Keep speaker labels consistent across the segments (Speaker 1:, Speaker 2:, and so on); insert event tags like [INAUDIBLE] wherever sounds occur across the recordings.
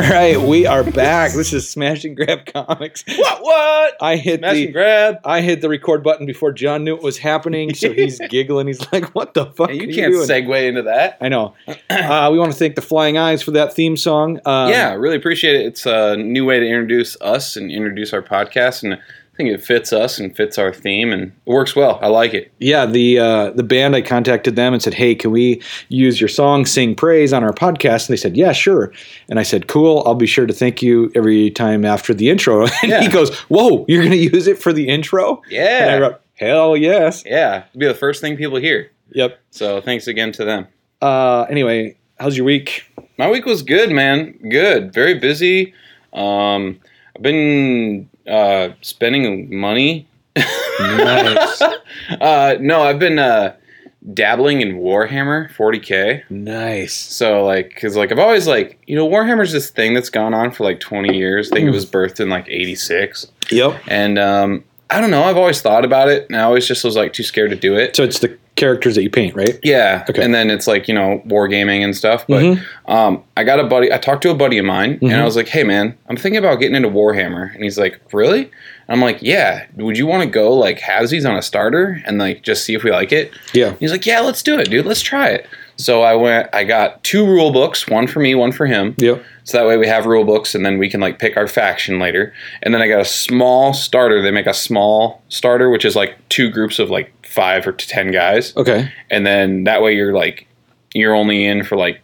Speaker 1: All right, we are back. This is Smash and Grab Comics.
Speaker 2: What? What?
Speaker 1: I hit
Speaker 2: Smash
Speaker 1: the
Speaker 2: and grab.
Speaker 1: I hit the record button before John knew it was happening, so he's [LAUGHS] giggling. He's like, "What the fuck?"
Speaker 2: Hey, you
Speaker 1: are
Speaker 2: can't
Speaker 1: doing?"
Speaker 2: segue into that.
Speaker 1: I know. Uh, we want to thank the Flying Eyes for that theme song. Um,
Speaker 2: yeah, really appreciate it. It's a new way to introduce us and introduce our podcast, and think it fits us and fits our theme, and it works well. I like it.
Speaker 1: yeah. The uh, the band I contacted them and said, "Hey, can we use your song "Sing Praise" on our podcast?" And they said, "Yeah, sure." And I said, "Cool. I'll be sure to thank you every time after the intro." [LAUGHS] And
Speaker 2: Yeah.
Speaker 1: he goes, "Whoa, you're going to use it for the intro?" And I
Speaker 2: Yeah,
Speaker 1: wrote, "Hell yes."
Speaker 2: yeah. It'll be the first thing people hear.
Speaker 1: Yep.
Speaker 2: So thanks again to them.
Speaker 1: Uh, anyway, how's your week?
Speaker 2: My week was good, man. Good. Very busy. Um, I've been uh, spending money.
Speaker 1: Nice. [LAUGHS]
Speaker 2: uh, no, I've been uh, dabbling in Warhammer 40k.
Speaker 1: nice.
Speaker 2: So like, cause like I've always like, you know, Warhammer's this thing that's gone on for like 20 years. I think it was birthed in like 86.
Speaker 1: Yep.
Speaker 2: And um, I don't know. I've always thought about it, and I always just was like too scared to do it.
Speaker 1: So it's the characters that you paint, right?
Speaker 2: Yeah.
Speaker 1: Okay.
Speaker 2: And then it's like you know wargaming and stuff. But
Speaker 1: Mhm.
Speaker 2: um, I got a buddy. I talked to a buddy of mine, and
Speaker 1: Mhm.
Speaker 2: I was like, "Hey, man, I'm thinking about getting into Warhammer." And he's like, "Really?" And I'm like, "Yeah. Would you want to go like halvesies on a starter and like just see if we like it?"
Speaker 1: Yeah.
Speaker 2: He's like, "Yeah, let's do it, dude. Let's try it." So I went. I got two rule books, one for me, one for him.
Speaker 1: Yep.
Speaker 2: So that way we have rule books and then we can like pick our faction later. And then I got a small starter. They make a small starter, which is like two groups of like five or to ten guys.
Speaker 1: Okay.
Speaker 2: And then that way you're like, you're only in for like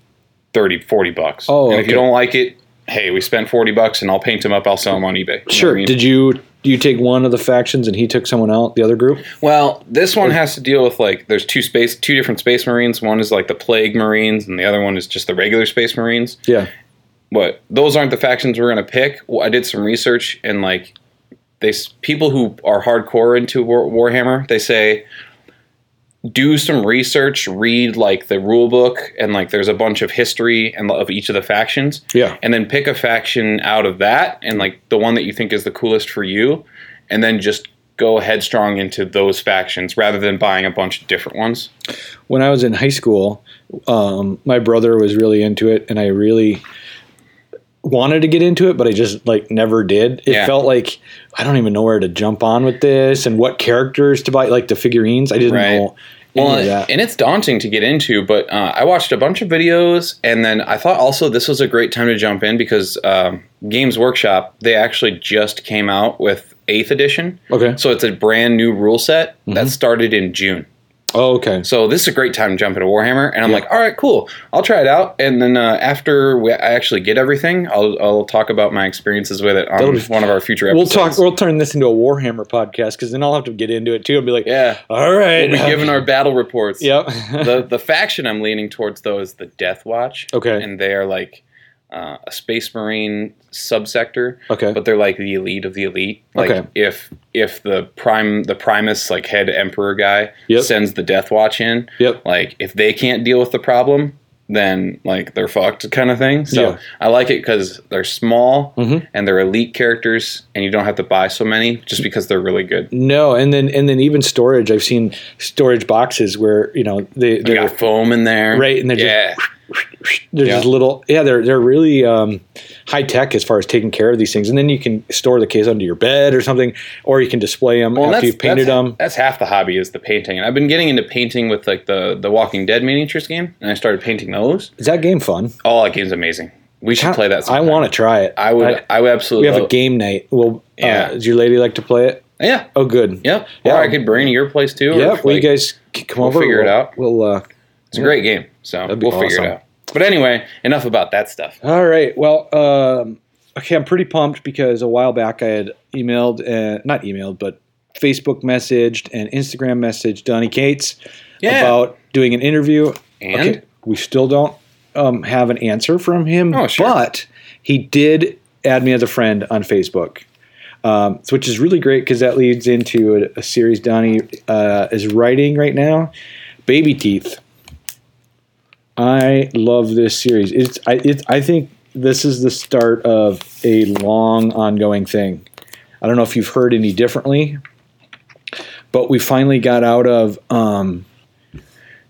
Speaker 2: 30, 40 bucks.
Speaker 1: Oh,
Speaker 2: and if you don't like it, hey, we spent 40 bucks and I'll paint them up. I'll sell them on eBay. You
Speaker 1: Sure.
Speaker 2: I mean?
Speaker 1: Did you you take one of the factions and he took someone out, the other group?
Speaker 2: Well, this one has to deal with like there's two space two different space marines. One is like the plague marines and the other one is just the regular space marines.
Speaker 1: Yeah.
Speaker 2: But those aren't the factions we're going to pick. Well, I did some research and like they people who are hardcore into War, Warhammer, they say do some research, read like the rule book and like there's a bunch of history and of each of the factions
Speaker 1: Yeah.
Speaker 2: and then pick a faction out of that and like the one that you think is the coolest for you and then just go headstrong into those factions rather than buying a bunch of different ones.
Speaker 1: When I was in high school, um, my brother was really into it, and I really wanted to get into it, but I just like never did. It
Speaker 2: Yeah.
Speaker 1: felt like I don't even know where to jump on with this and what characters to buy, like the figurines. I didn't
Speaker 2: Right.
Speaker 1: know
Speaker 2: Well, and it's daunting to get into, but uh, I watched a bunch of videos, and then I thought also this was a great time to jump in because um, Games Workshop they actually just came out with Eighth Edition,
Speaker 1: okay.
Speaker 2: so it's a brand new rule set
Speaker 1: Mm-hmm.
Speaker 2: that started in June.
Speaker 1: Oh, okay.
Speaker 2: So this is a great time to jump into Warhammer, and I'm
Speaker 1: Yeah.
Speaker 2: like, all right, cool, I'll try it out, and then uh, after we, I actually get everything, I'll, I'll talk about my experiences with it on
Speaker 1: That'll
Speaker 2: one of our future
Speaker 1: We'll talk. We'll turn this into a Warhammer podcast because then I'll have to get into it too and be like,
Speaker 2: yeah,
Speaker 1: "All right,
Speaker 2: we'll be giving our battle reports. [LAUGHS]
Speaker 1: yep."
Speaker 2: the the faction I'm leaning towards though is the Death Watch.
Speaker 1: Okay.
Speaker 2: and they are like uh, a Space Marine subsector,
Speaker 1: okay.
Speaker 2: but they're like the elite of the elite. Like
Speaker 1: Okay.
Speaker 2: if if the prime the Primus like head Emperor guy
Speaker 1: Yep.
Speaker 2: sends the Death Watch in,
Speaker 1: Yep.
Speaker 2: like if they can't deal with the problem. Then, like they're fucked, kind of thing. So
Speaker 1: Yeah.
Speaker 2: I like it because they're small
Speaker 1: Mhm.
Speaker 2: and they're elite characters, and you don't have to buy so many just because they're really good.
Speaker 1: No, and then and then even storage. I've seen storage boxes where you know they they're
Speaker 2: got foam in there,
Speaker 1: Right, and they're just- they're
Speaker 2: Yeah.
Speaker 1: just little. Yeah, they're they're really um, high tech as far as taking care of these things. And then you can store the case under your bed or something, or you can display them
Speaker 2: Well,
Speaker 1: after you've painted
Speaker 2: that's,
Speaker 1: them.
Speaker 2: That's half the hobby is the painting. And I've been getting into painting with like the the Walking Dead miniatures game, and I started painting those.
Speaker 1: Is that game fun?
Speaker 2: Oh, that game's amazing. We should play that.
Speaker 1: I want to try it.
Speaker 2: I would. I, would absolutely we
Speaker 1: have a game night. Well,
Speaker 2: Yeah.
Speaker 1: uh, does your lady like to play it?
Speaker 2: Yeah.
Speaker 1: Oh, good.
Speaker 2: Yep.
Speaker 1: Yeah.
Speaker 2: Or I could bring to your place too.
Speaker 1: Yeah, well, you guys come
Speaker 2: we'll
Speaker 1: over.
Speaker 2: figure it
Speaker 1: we'll-
Speaker 2: out.
Speaker 1: We'll. Uh,
Speaker 2: It's a great game. So we'll figure it out. But anyway, enough about that stuff.
Speaker 1: All right. Well, um, okay. I'm pretty pumped because a while back I had emailed, uh, not emailed, but Facebook messaged and Instagram messaged Donny Cates
Speaker 2: Yeah.
Speaker 1: about doing an interview.
Speaker 2: And
Speaker 1: Okay, we still don't um, have an answer from him,
Speaker 2: Oh, sure.
Speaker 1: but he did add me as a friend on Facebook. Um, which is really great because that leads into a, a series Donny uh, is writing right now, Baby Teeth. I love this series. It's I it, I think this is the start of a long ongoing thing. I don't know if you've heard any differently, but we finally got out of um,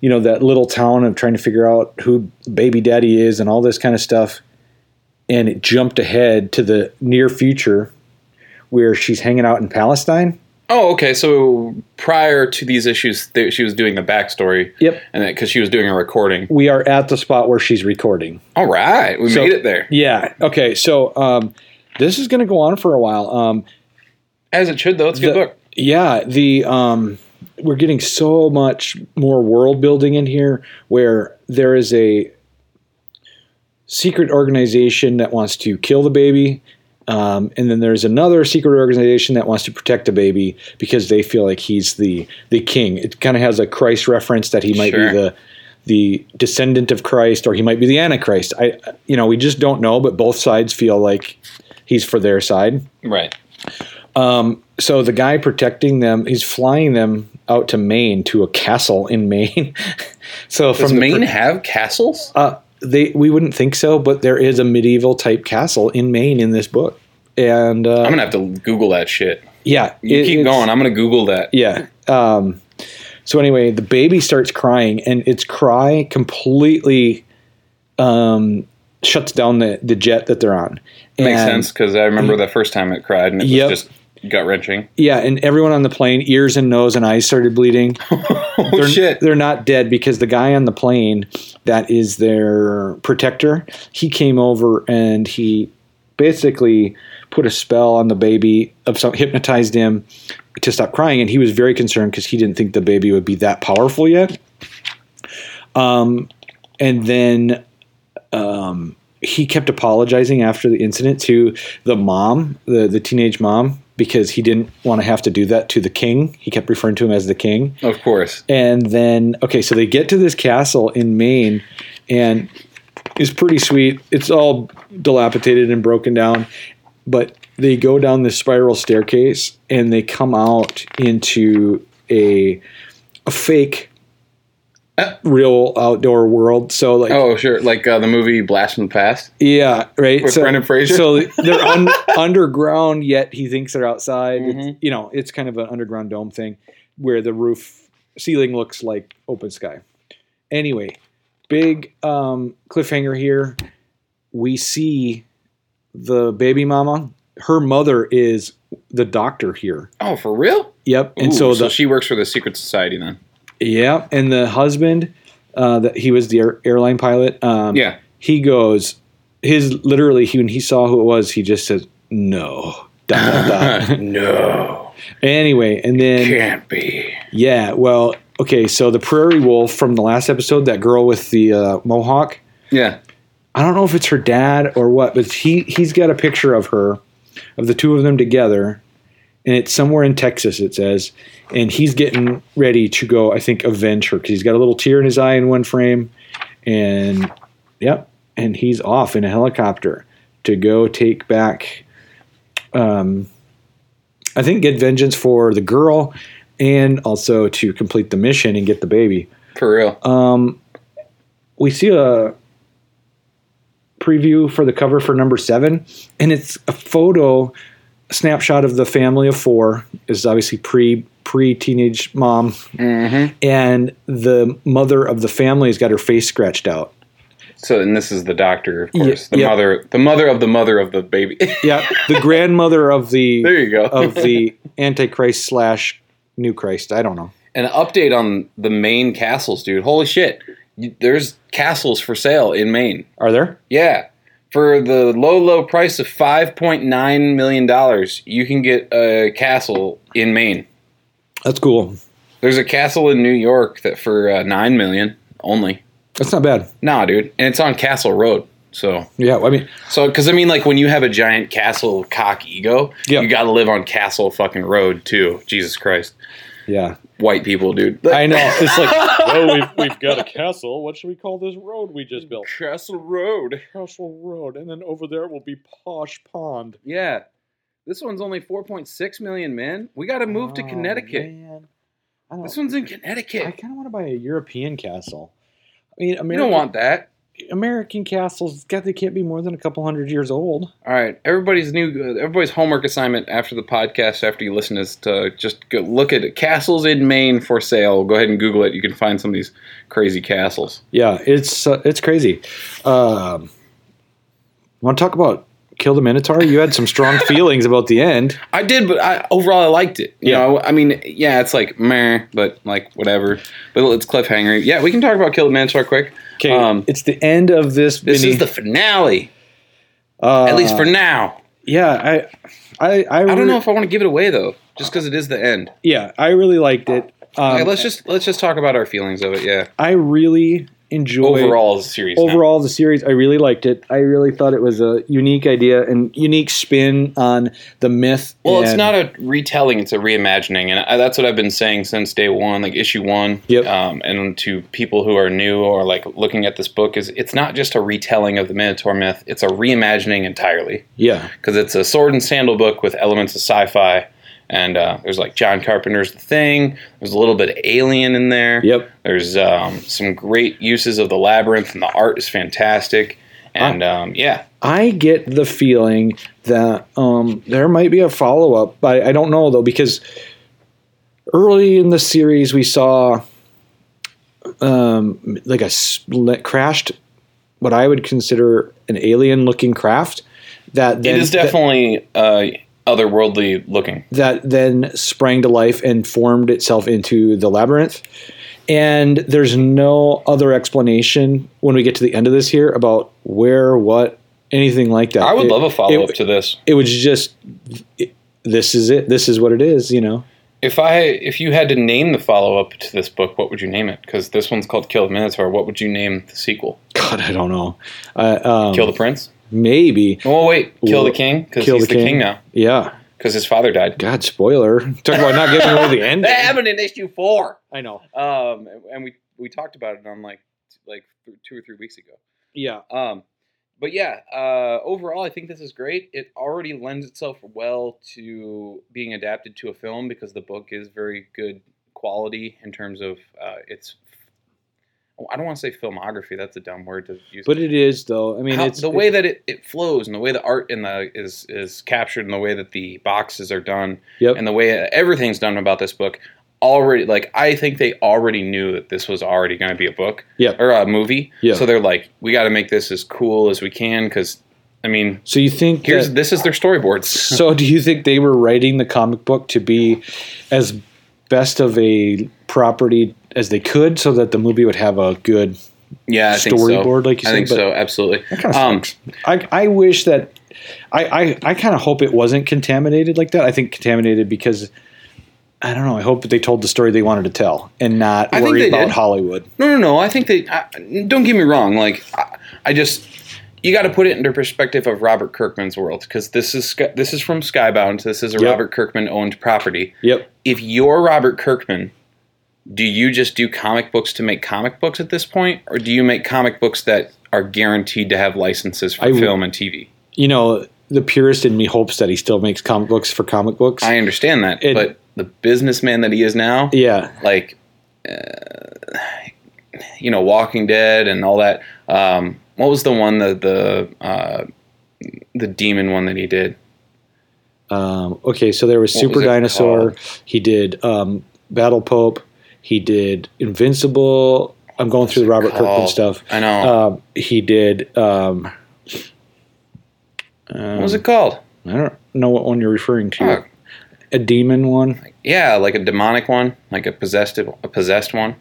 Speaker 1: you know that little town of trying to figure out who baby daddy is and all this kind of stuff and it jumped ahead to the near future where she's hanging out in Palestine.
Speaker 2: Oh, okay. So prior to these issues, th- she was doing the backstory.
Speaker 1: Yep.
Speaker 2: And because she was doing a recording.
Speaker 1: We are at the spot where she's recording.
Speaker 2: All right, we
Speaker 1: So-
Speaker 2: made it there,
Speaker 1: Yeah. Okay. So um, this is going to go on for a while. Um,
Speaker 2: as it should though. It's a good book.
Speaker 1: Yeah, the um, we're getting so much more world building in here, where there is a secret organization that wants to kill the baby, um, and then there's another secret organization that wants to protect the baby because they feel like he's the the king. It kind of has a Christ reference that he might
Speaker 2: Sure.
Speaker 1: be the the descendant of Christ or he might be the Antichrist. I you know we just don't know, but both sides feel like he's for their side.
Speaker 2: Right.
Speaker 1: Um, so the guy protecting them, he's flying them out to Maine to a castle in Maine. [LAUGHS] so
Speaker 2: Does
Speaker 1: from
Speaker 2: Maine
Speaker 1: per-
Speaker 2: have castles?
Speaker 1: uh, they we wouldn't think so, but there is a medieval type castle in Maine in this book, and uh,
Speaker 2: I'm gonna have to Google that shit.
Speaker 1: yeah,
Speaker 2: You
Speaker 1: it-
Speaker 2: keep going. I'm gonna Google that.
Speaker 1: Yeah. Um, so anyway, the baby starts crying, and its cry completely um, shuts down the, the jet that they're on.
Speaker 2: Makes
Speaker 1: And-
Speaker 2: sense because I remember the first time it cried and it
Speaker 1: Yep.
Speaker 2: was just gut wrenching.
Speaker 1: Yeah, and everyone on the plane, ears and nose and eyes started bleeding. [LAUGHS]
Speaker 2: oh
Speaker 1: they're,
Speaker 2: shit!
Speaker 1: they're not dead because the guy on the plane that is their protector, he came over and he basically put a spell on the baby of some hypnotized him to stop crying and he was very concerned because he didn't think the baby would be that powerful yet. Um and then um he kept apologizing after the incident to the mom, the the teenage mom because he didn't want to have to do that to the king. He kept referring to him as the king.
Speaker 2: Of course.
Speaker 1: And then, okay, so they get to this castle in Maine, and it's pretty sweet. It's all dilapidated and broken down, but they go down this spiral staircase and they come out into a a fake. Real outdoor world. So like
Speaker 2: Oh sure, like uh, the movie Blast from the Past.
Speaker 1: yeah, right.
Speaker 2: With
Speaker 1: so,
Speaker 2: Brendan Fraser?
Speaker 1: So [LAUGHS] they're un- underground, yet he thinks they're outside. It's,
Speaker 2: Mhm.
Speaker 1: you know, it's kind of an underground dome thing where the roof ceiling looks like open sky. Anyway, big um, cliffhanger here. We see the baby mama. Her mother is the doctor here.
Speaker 2: Oh, for real?
Speaker 1: Yep, and
Speaker 2: Ooh,
Speaker 1: so the
Speaker 2: she works for the secret society then.
Speaker 1: Yeah, and the husband, uh, that he was the air, airline pilot. Um,
Speaker 2: Yeah.
Speaker 1: he goes his literally he, when he saw who it was he just says no [LAUGHS] dot, dot, dot. [LAUGHS]
Speaker 2: no,
Speaker 1: anyway and then
Speaker 2: can't be.
Speaker 1: yeah well okay so the prairie wolf from the last episode that girl with the uh, mohawk
Speaker 2: Yeah.
Speaker 1: i don't know if it's her dad or what but he he's got a picture of her of the two of them together and it's somewhere in texas it says. And he's getting ready to go i think avenge her because he's got a little tear in his eye in one frame. And yep and he's off in a helicopter to go take back um i think get vengeance for the girl and also to complete the mission and get the baby.
Speaker 2: For real.
Speaker 1: um we see a preview for the cover for number seven. And it's a photo snapshot of the family of four is obviously pre pre teenage mom
Speaker 2: hmm
Speaker 1: and the mother of the family has got her face scratched out
Speaker 2: So, and this is the doctor, of
Speaker 1: Yeah,
Speaker 2: course. the
Speaker 1: yeah.
Speaker 2: mother, the mother of the mother of the baby.
Speaker 1: yeah the [LAUGHS] grandmother of the
Speaker 2: there you go.
Speaker 1: of the [LAUGHS] antichrist slash new christ i don't know
Speaker 2: An update on the Maine castles, dude. Holy shit. There's castles for sale in Maine.
Speaker 1: are there
Speaker 2: Yeah. For the low, low price of $5.9 million, you can get a castle in Maine.
Speaker 1: that's cool
Speaker 2: There's a castle in New York that for uh, 9 million only.
Speaker 1: that's not bad
Speaker 2: Nah, dude. And it's on Castle Road. So,
Speaker 1: yeah i mean
Speaker 2: so, because I mean, like when you have a giant castle cock ego,
Speaker 1: Yeah.
Speaker 2: you got to live on Castle fucking Road too. Jesus Christ.
Speaker 1: yeah
Speaker 2: White people, dude.
Speaker 1: i know it's like [LAUGHS]
Speaker 3: oh, we've, we've got a castle. What should we call this road we just built?
Speaker 2: Castle Road.
Speaker 3: Castle Road. And then over there will be Posh Pond.
Speaker 2: Yeah. This one's only 4.6 million, man. We got to move to
Speaker 1: Oh,
Speaker 2: Connecticut.
Speaker 1: man. I don't,
Speaker 2: This one's in Connecticut.
Speaker 1: I kind of want to buy a European castle. I mean,
Speaker 2: You
Speaker 1: American,
Speaker 2: don't want that.
Speaker 1: American castles. God, they can't be more than a couple hundred years old.
Speaker 2: All right, everybody's new. Everybody's homework assignment after the podcast, after you listen, is to just go look at castles in Maine for sale. Go ahead and Google it. You can find some of these crazy castles.
Speaker 1: Yeah, it's uh, it's crazy. Um, Want to talk about Kill the Minotaur? You had some strong [LAUGHS] feelings about the end.
Speaker 2: I did, but I, overall I liked it. You
Speaker 1: Yeah.
Speaker 2: know, I mean, yeah, it's like meh, but like whatever. But it's cliffhanger. Yeah, we can talk about Kill the Minotaur quick.
Speaker 1: Okay,
Speaker 2: Um,
Speaker 1: it's the end of this.
Speaker 2: this
Speaker 1: mini-
Speaker 2: is the finale,
Speaker 1: uh,
Speaker 2: at least for now.
Speaker 1: yeah. I, I, I,
Speaker 2: I don't know if I want to give it away though, just because it is the end.
Speaker 1: Yeah, I really liked it. Um,
Speaker 2: Okay, let's just let's just talk about our feelings of it. Yeah,
Speaker 1: I really enjoyed
Speaker 2: overall series. now.
Speaker 1: overall the series i really liked it i really thought it was a unique idea and unique spin on the myth
Speaker 2: Well, it's not a retelling; it's a reimagining, and I, that's what I've been saying since day one, like issue one.
Speaker 1: Yep.
Speaker 2: Um, and to people who are new or like looking at this book, is it's not just a retelling of the Minotaur myth; it's a reimagining entirely
Speaker 1: yeah
Speaker 2: because it's a sword and sandal book with elements of sci-fi. And uh, there's like John Carpenter's The Thing. There's a little bit of Alien in there.
Speaker 1: Yep.
Speaker 2: There's um, some great uses of the labyrinth, and the art is fantastic. And um, yeah,
Speaker 1: i get the feeling that um, there might be a follow-up but i don't know though because early in the series we saw um, like a split, crashed what i would consider an alien looking craft that then,
Speaker 2: it is definitely uh, otherworldly looking.
Speaker 1: that then sprang to life and formed itself into the labyrinth. And there's no other explanation when we get to the end of this here about where, what, anything like that.
Speaker 2: I would
Speaker 1: It-
Speaker 2: love a follow up to this.
Speaker 1: It was just, it- this is it. This is what it is. You know.
Speaker 2: If I if you had to name the follow up to this book, what would you name it? Because this one's called Kill the Minotaur. What would you name the sequel?
Speaker 1: God, I don't know. Uh, um,
Speaker 2: Kill the Prince?
Speaker 1: Maybe.
Speaker 2: Oh wait, Kill the King because he's
Speaker 1: the King.
Speaker 2: now
Speaker 1: Yeah.
Speaker 2: because his father died.
Speaker 1: God, spoiler. Talk about not giving away the [LAUGHS] end.
Speaker 2: That happened in issue four.
Speaker 1: I know.
Speaker 2: Um, and we we talked about it on like like two or three weeks ago.
Speaker 1: Yeah.
Speaker 2: Um, but yeah, uh, overall, I think this is great. It already lends itself well to being adapted to a film because the book is very good quality in terms of uh, its. I don't want to say filmography. That's a dumb word to use.
Speaker 1: But it is though. I mean,
Speaker 2: How-
Speaker 1: it's
Speaker 2: the way that it, it flows and the way the art in the is is captured and the way that the boxes are done
Speaker 1: Yep.
Speaker 2: and the way everything's done about this book already like I think they already knew that this was already going to be a book
Speaker 1: Yep.
Speaker 2: or a movie
Speaker 1: Yeah.
Speaker 2: so they're like we got to make this as cool as we can cuz I mean
Speaker 1: So you think
Speaker 2: here's
Speaker 1: that-
Speaker 2: this is their storyboards [LAUGHS]
Speaker 1: So, do you think they were writing the comic book to be as best of a property as they could, so that the movie would have a good?
Speaker 2: yeah I
Speaker 1: Storyboard,
Speaker 2: so.
Speaker 1: like you
Speaker 2: I
Speaker 1: said,
Speaker 2: think
Speaker 1: but-
Speaker 2: so absolutely um.
Speaker 1: I I wish that I I, I kind of hope it wasn't contaminated like that. I think contaminated because. I don't know. I hope that they told the story they wanted to tell and not
Speaker 2: I
Speaker 1: worry about
Speaker 2: did.
Speaker 1: Hollywood.
Speaker 2: No, no, no. I think they. I, don't get me wrong. Like, I, I just you got to put it into perspective of Robert Kirkman's world because this is this is from Skybound. This is a
Speaker 1: Yep.
Speaker 2: Robert Kirkman owned property.
Speaker 1: Yep.
Speaker 2: If you're Robert Kirkman, do you just do comic books to make comic books at this point, or do you make comic books that are guaranteed to have licenses for
Speaker 1: I
Speaker 2: film and TV?
Speaker 1: You know, the purist in me hopes that he still makes comic books for comic books.
Speaker 2: I understand that,
Speaker 1: It-
Speaker 2: but the businessman that he is now,
Speaker 1: yeah.
Speaker 2: like uh, you know walking dead and all that um, what was the one the the uh, the demon one that he did
Speaker 1: Um, okay, so there was
Speaker 2: What
Speaker 1: Super
Speaker 2: was
Speaker 1: Dinosaur.
Speaker 2: called?
Speaker 1: He did um, Battle Pope. He did Invincible. I'm going through the Robert Kirkman stuff.
Speaker 2: i know
Speaker 1: Um, he did. Um,
Speaker 2: what was it called
Speaker 1: I don't know what one you're referring to.
Speaker 2: Oh.
Speaker 1: A demon one.
Speaker 2: yeah like a demonic one like a possessed a possessed one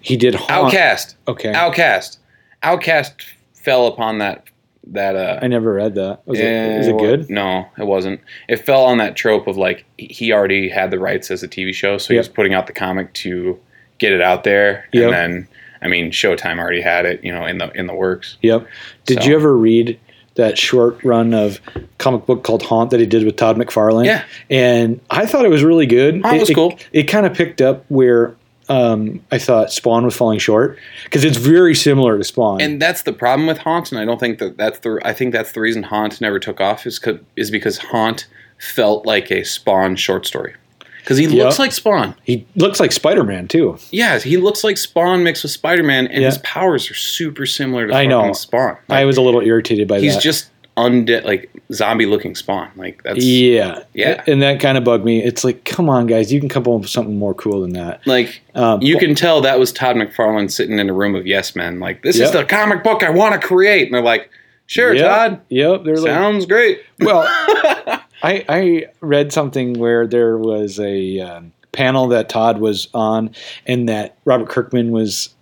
Speaker 1: He did Haunt.
Speaker 2: outcast
Speaker 1: Okay,
Speaker 2: outcast outcast fell upon that that uh
Speaker 1: I never read that. Was,
Speaker 2: yeah,
Speaker 1: it, was it good?
Speaker 2: No, it wasn't. It fell on that trope of like he already had the rights as a TV show, so he was putting out the comic to get it out there,
Speaker 1: Yep.
Speaker 2: and then I mean, Showtime already had it, you know, in the in the works.
Speaker 1: Yep. Did
Speaker 2: So-
Speaker 1: you ever read that short run of comic book called Haunt that he did with Todd McFarlane?
Speaker 2: Yeah.
Speaker 1: And I thought it was really good.
Speaker 2: Haunt
Speaker 1: it,
Speaker 2: was
Speaker 1: it-
Speaker 2: cool.
Speaker 1: It, kind of picked up where um, I thought Spawn was falling short because it's very similar to Spawn.
Speaker 2: And that's the problem with Haunt, and I don't think that that's the. I think that's the reason Haunt never took off is is because Haunt felt like a Spawn short story because he
Speaker 1: Yep.
Speaker 2: looks like Spawn.
Speaker 1: he looks like Spider Man too.
Speaker 2: Yeah, he looks like Spawn mixed with Spider Man, and
Speaker 1: Yeah.
Speaker 2: his powers are super similar to
Speaker 1: I know.
Speaker 2: fucking Spawn.
Speaker 1: I was a little irritated by
Speaker 2: he's
Speaker 1: that.
Speaker 2: just undead, like zombie looking Spawn. Like that's
Speaker 1: yeah,
Speaker 2: Yeah.
Speaker 1: and that kind of bugged me. It's like, come on, guys, you can come up with something more cool than that.
Speaker 2: like
Speaker 1: Um,
Speaker 2: you can tell that was Todd McFarlane sitting in a room of yes men. Like this
Speaker 1: Yep.
Speaker 2: is the comic book I want to create, and they're like, Sure,
Speaker 1: Yep.
Speaker 2: Todd.
Speaker 1: Yep, they're like
Speaker 2: Sounds great.
Speaker 1: well. [LAUGHS] I I read something where there was a um, panel that Todd was on, and that Robert Kirkman was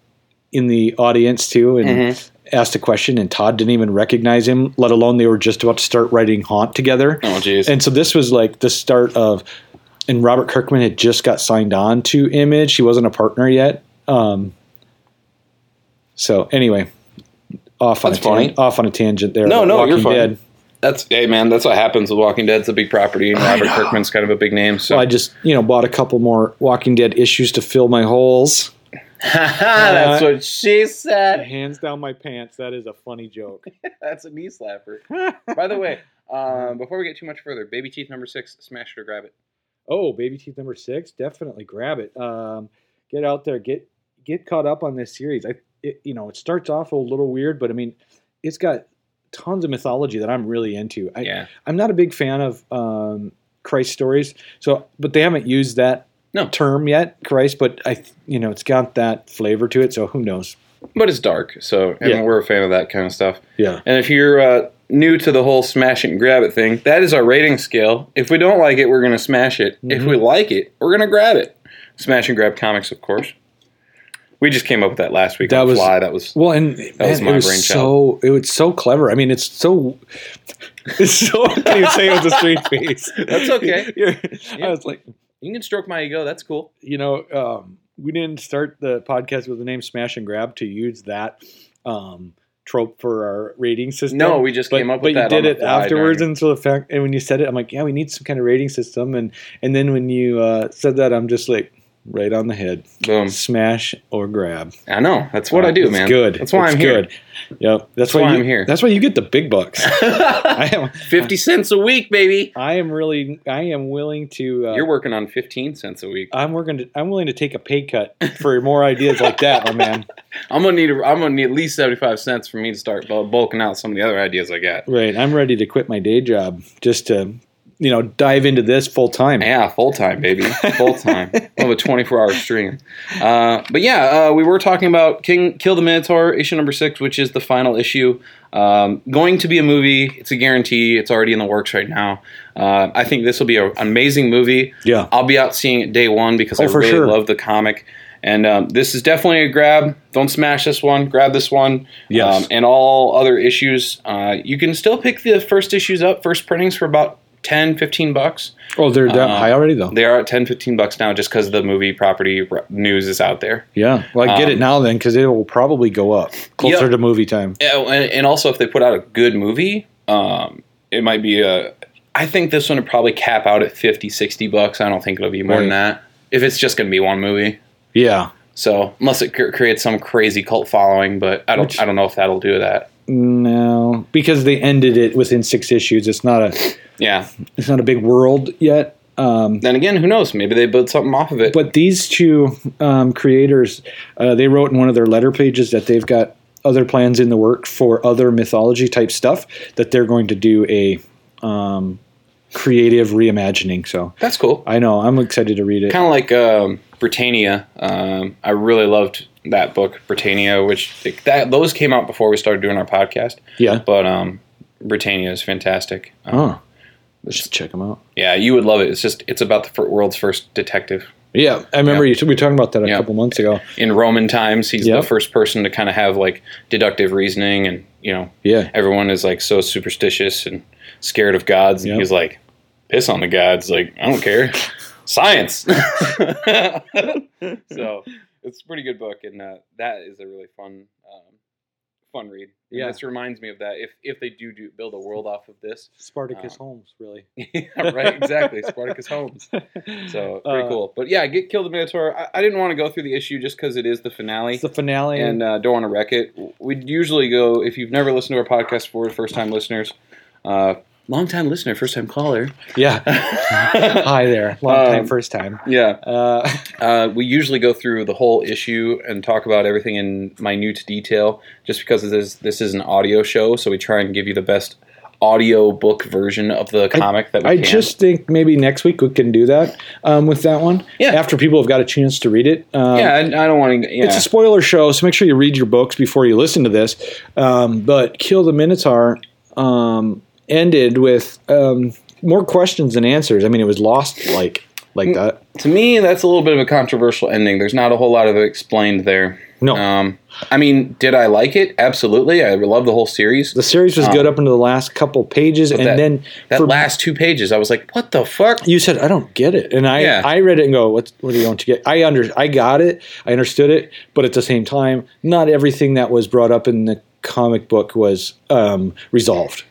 Speaker 1: in the audience too, and
Speaker 2: Mhm.
Speaker 1: Asked a question, and Todd didn't even recognize him. Let alone they were just about to start writing Haunt together.
Speaker 2: Oh, jeez.
Speaker 1: And so this was like the start of, and Robert Kirkman had just got signed on to Image. He wasn't a partner yet. Um, so anyway, off on
Speaker 2: That's
Speaker 1: a tan- off on a tangent there.
Speaker 2: No, no, you're fine.
Speaker 1: Dead.
Speaker 2: That's hey man, that's what happens with Walking Dead. It's a big property, and Robert Kirkman's kind of a big name. So
Speaker 1: So I just you know bought a couple more Walking Dead issues to fill my holes. [LAUGHS]
Speaker 2: that's what she said.
Speaker 1: Hands down my pants. That is a funny joke. [LAUGHS]
Speaker 2: That's a knee slapper. [LAUGHS] By the way, um, before we get too much further, Baby Teeth number six, smash it or grab it.
Speaker 1: Oh, baby teeth number six, definitely grab it. Um, get out there, get get caught up on this series. I, it, you know, it starts off a little weird, but I mean, it's got tons of mythology that I'm really into. I,
Speaker 2: Yeah,
Speaker 1: I'm not a big fan of um, Christ stories, so but they haven't used that
Speaker 2: No.
Speaker 1: term yet, Christ. But I, you know, it's got that flavor to it. So who knows?
Speaker 2: but it's dark, so and
Speaker 1: Yeah.
Speaker 2: we're a fan of that kind of stuff.
Speaker 1: Yeah,
Speaker 2: And if you're uh, new to the whole smash it and grab it thing, that is our rating scale. If we don't like it, we're gonna smash it. If
Speaker 1: Mhm.
Speaker 2: we like it, we're gonna grab it. Smash and grab comics, of course. We just came up with that last week
Speaker 1: That
Speaker 2: on
Speaker 1: was-
Speaker 2: fly. That was
Speaker 1: Well, and man,
Speaker 2: was my
Speaker 1: it was
Speaker 2: brainchild.
Speaker 1: so it was so clever. I mean, it's so [LAUGHS] it's so. I can't even say it with a straight face.
Speaker 2: That's okay. [LAUGHS] Yeah.
Speaker 1: I was like,
Speaker 2: you can stroke my ego. That's cool.
Speaker 1: you know, um, we didn't start the podcast with the name Smash and Grab to use that um, trope for our rating system.
Speaker 2: No, we just
Speaker 1: but,
Speaker 2: came up
Speaker 1: but
Speaker 2: with that.
Speaker 1: you did it afterwards, and so the fact, and when you said it, I'm like, yeah, we need some kind of rating system, and and then when you uh, said that, I'm just like, right on the head,
Speaker 2: boom.
Speaker 1: smash or grab.
Speaker 2: I know. That's what I do,
Speaker 1: It's
Speaker 2: man.
Speaker 1: Good.
Speaker 2: That's why
Speaker 1: It's
Speaker 2: I'm here.
Speaker 1: good. Yep. That's,
Speaker 2: why
Speaker 1: you,
Speaker 2: I'm here.
Speaker 1: That's why you get the big bucks. [LAUGHS] I am.
Speaker 2: Fifty cents a week, baby.
Speaker 1: I am really. I am willing to. Uh,
Speaker 2: You're working on fifteen cents a week.
Speaker 1: I'm working. To, I'm willing to take a pay cut for more ideas like that, my man. [LAUGHS]
Speaker 2: I'm gonna need. A, I'm gonna need at least seventy five cents for me to start bulking out some of the other ideas I got.
Speaker 1: Right. I'm ready to quit my day job just to, you know, dive into this full time.
Speaker 2: Yeah, full time, baby, full time. Of a twenty four hour stream. Uh, but yeah, uh, we were talking about King Kill the Minotaur issue number six, which is the final issue. Um, going to be a movie. It's a guarantee. It's already in the works right now. Uh, I think this will be an amazing movie.
Speaker 1: Yeah.
Speaker 2: I'll be out seeing it day one because
Speaker 1: Oh,
Speaker 2: I really
Speaker 1: sure.
Speaker 2: love the comic. And um, this is definitely a grab. Don't smash this one. Grab this one.
Speaker 1: Yes.
Speaker 2: Um, and all other issues. Uh, you can still pick the first issues up, first printings for about 10, 15 bucks.
Speaker 1: Oh, they're that
Speaker 2: Uh,
Speaker 1: high already though.
Speaker 2: They are at 10, 15 bucks now just because the movie property news is out there.
Speaker 1: Yeah. Well, I get
Speaker 2: Um,
Speaker 1: it now then because it will probably go up closer to movie time.
Speaker 2: Yeah, and, and also if they put out a good movie, um, it might be a. I think this one would probably cap out at 50, 60 bucks. I don't think it'll be more than that. If it's just going to be one movie.
Speaker 1: Yeah.
Speaker 2: So unless it cr- creates some crazy cult following, but I don't
Speaker 1: Which-
Speaker 2: I don't know if that'll do that.
Speaker 1: No, because they ended it within six issues. It's not a.
Speaker 2: Yeah.
Speaker 1: It's not a big world yet. Um,
Speaker 2: Then again, who knows? Maybe they build something off of it.
Speaker 1: but these two um, creators, uh, they wrote in one of their letter pages that they've got other plans in the work for other mythology type stuff that they're going to do a um, creative reimagining. So
Speaker 2: That's cool.
Speaker 1: I know I'm excited to read it.
Speaker 2: Kind of like um, Britannia. Um, I really loved that book, Britannia, which that those came out before we started doing our podcast.
Speaker 1: Yeah.
Speaker 2: But um, Britannia is fantastic. Um,
Speaker 1: Oh, let's check them out.
Speaker 2: Yeah, you would love it. It's just it's about the world's first detective.
Speaker 1: Yeah, I remember you. We were talking about that a
Speaker 2: Yeah.
Speaker 1: couple months ago.
Speaker 2: In Roman times, he's the first person to kind of have like deductive reasoning, and you know
Speaker 1: Yeah.
Speaker 2: everyone is like so superstitious and scared of gods, and he's like, piss on the gods. Like I don't care, [LAUGHS] science. [LAUGHS] so it's a pretty good book, and uh, that is a really fun, um, fun read. And
Speaker 1: Yeah.
Speaker 2: this reminds me of that. If if they do, do build a world off of this,
Speaker 1: Spartacus
Speaker 2: Um,
Speaker 1: Holmes, really. [LAUGHS]
Speaker 2: yeah, right? Exactly, Spartacus Holmes. [LAUGHS] So pretty
Speaker 1: Uh,
Speaker 2: cool. But yeah, get killed the Minotaur. I, I didn't want to go through the issue just because it is the finale.
Speaker 1: It's the finale,
Speaker 2: and uh, don't want to wreck it. We'd usually go if you've never listened to our podcast before, first time listeners, uh, long time listener, first time caller.
Speaker 1: yeah. [LAUGHS] Hi there, long time,
Speaker 2: Um,
Speaker 1: first time.
Speaker 2: Yeah,
Speaker 1: Uh,
Speaker 2: uh, we usually go through the whole issue and talk about everything in minute detail, just because this this is an audio show, so we try and give you the best audio book version of the comic that we
Speaker 1: I
Speaker 2: can.
Speaker 1: just think maybe next week we can do that um, with that one.
Speaker 2: Yeah.
Speaker 1: After people have got a chance to read it. Um,
Speaker 2: yeah, I, I don't want to. Yeah,
Speaker 1: It's a spoiler show, so make sure you read your books before you listen to this. Um, but Kill the Minotaur um, ended with um, more questions than answers. I mean, it was lost like like that.
Speaker 2: to me, that's a little bit of a controversial ending. There's not a whole lot of it explained there.
Speaker 1: No.
Speaker 2: Um, I mean, did I like it? Absolutely. I love the whole series.
Speaker 1: The series was good up into the last couple pages, and
Speaker 2: Um, that-
Speaker 1: then
Speaker 2: That
Speaker 1: for-
Speaker 2: last two pages, I was like, "What the fuck?"
Speaker 1: you said I don't get it, and I
Speaker 2: Yeah.
Speaker 1: I read it and go, what what are you going to get? I under I got it, I understood it, but at the same time, not everything that was brought up in the comic book was um, resolved.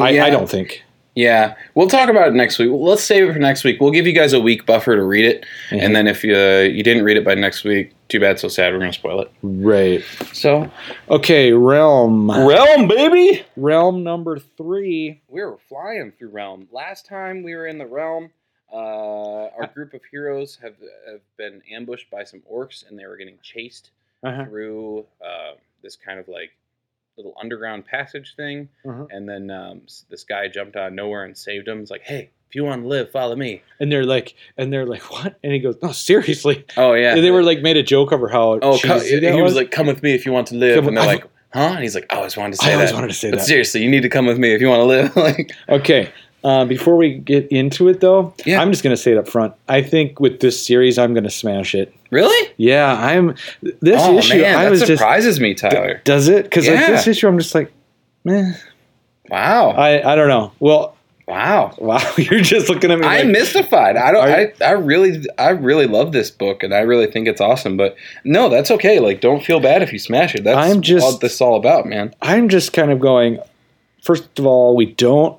Speaker 1: I,
Speaker 2: Yeah.
Speaker 1: I don't think.
Speaker 2: Yeah, we'll talk about it next week. Let's save it for next week. We'll give you guys a week buffer to read it, and then if you, uh, you didn't read it by next week, too bad, so sad. We're gonna spoil it.
Speaker 1: Right.
Speaker 2: So,
Speaker 1: Okay, Realm.
Speaker 2: Realm, baby.
Speaker 1: Realm number three.
Speaker 2: We were flying through Realm. Last time we were in the Realm, uh, our group of heroes have have been ambushed by some orcs, and they were getting chased
Speaker 1: Uh-huh.
Speaker 2: through uh, this kind of like little underground passage thing.
Speaker 1: Uh-huh.
Speaker 2: And then um, this guy jumped out of nowhere and saved him. He's like, "Hey, if you want to live, follow me."
Speaker 1: And they're like, and they're like, what? And he goes, no, seriously.
Speaker 2: Oh yeah,
Speaker 1: And they were like, made a joke over how
Speaker 2: Oh, co-
Speaker 1: cheesy
Speaker 2: he was
Speaker 1: was.
Speaker 2: like, "Come with me if you want to live,"
Speaker 1: Come-
Speaker 2: and they're
Speaker 1: I-
Speaker 2: like, "Huh?" And he's like, "I always wanted to say
Speaker 1: I always
Speaker 2: that."
Speaker 1: wanted to say
Speaker 2: but
Speaker 1: that.
Speaker 2: seriously, you need to come with me if you want to live. [LAUGHS] like,
Speaker 1: Okay. Uh, before we get into it, though,
Speaker 2: Yeah.
Speaker 1: I'm just going to say it up front. I think with this series, I'm going to smash it.
Speaker 2: really?
Speaker 1: Yeah, I'm. This
Speaker 2: oh
Speaker 1: issue,
Speaker 2: man,
Speaker 1: I was just.
Speaker 2: surprises me, Tyler.
Speaker 1: Does it? Because like
Speaker 2: Yeah.
Speaker 1: this issue, I'm just like, meh.
Speaker 2: wow,
Speaker 1: I I don't know. Well,
Speaker 2: wow. [LAUGHS]
Speaker 1: wow, you're just looking at me.
Speaker 2: I'm
Speaker 1: like,
Speaker 2: mystified. I don't. I, I really, I really love this book, and I really think it's awesome. But no, that's okay. Like, don't feel bad if you smash it. That's
Speaker 1: I'm just-
Speaker 2: what this is all about, man.
Speaker 1: I'm just kind of going. First of all, we don't,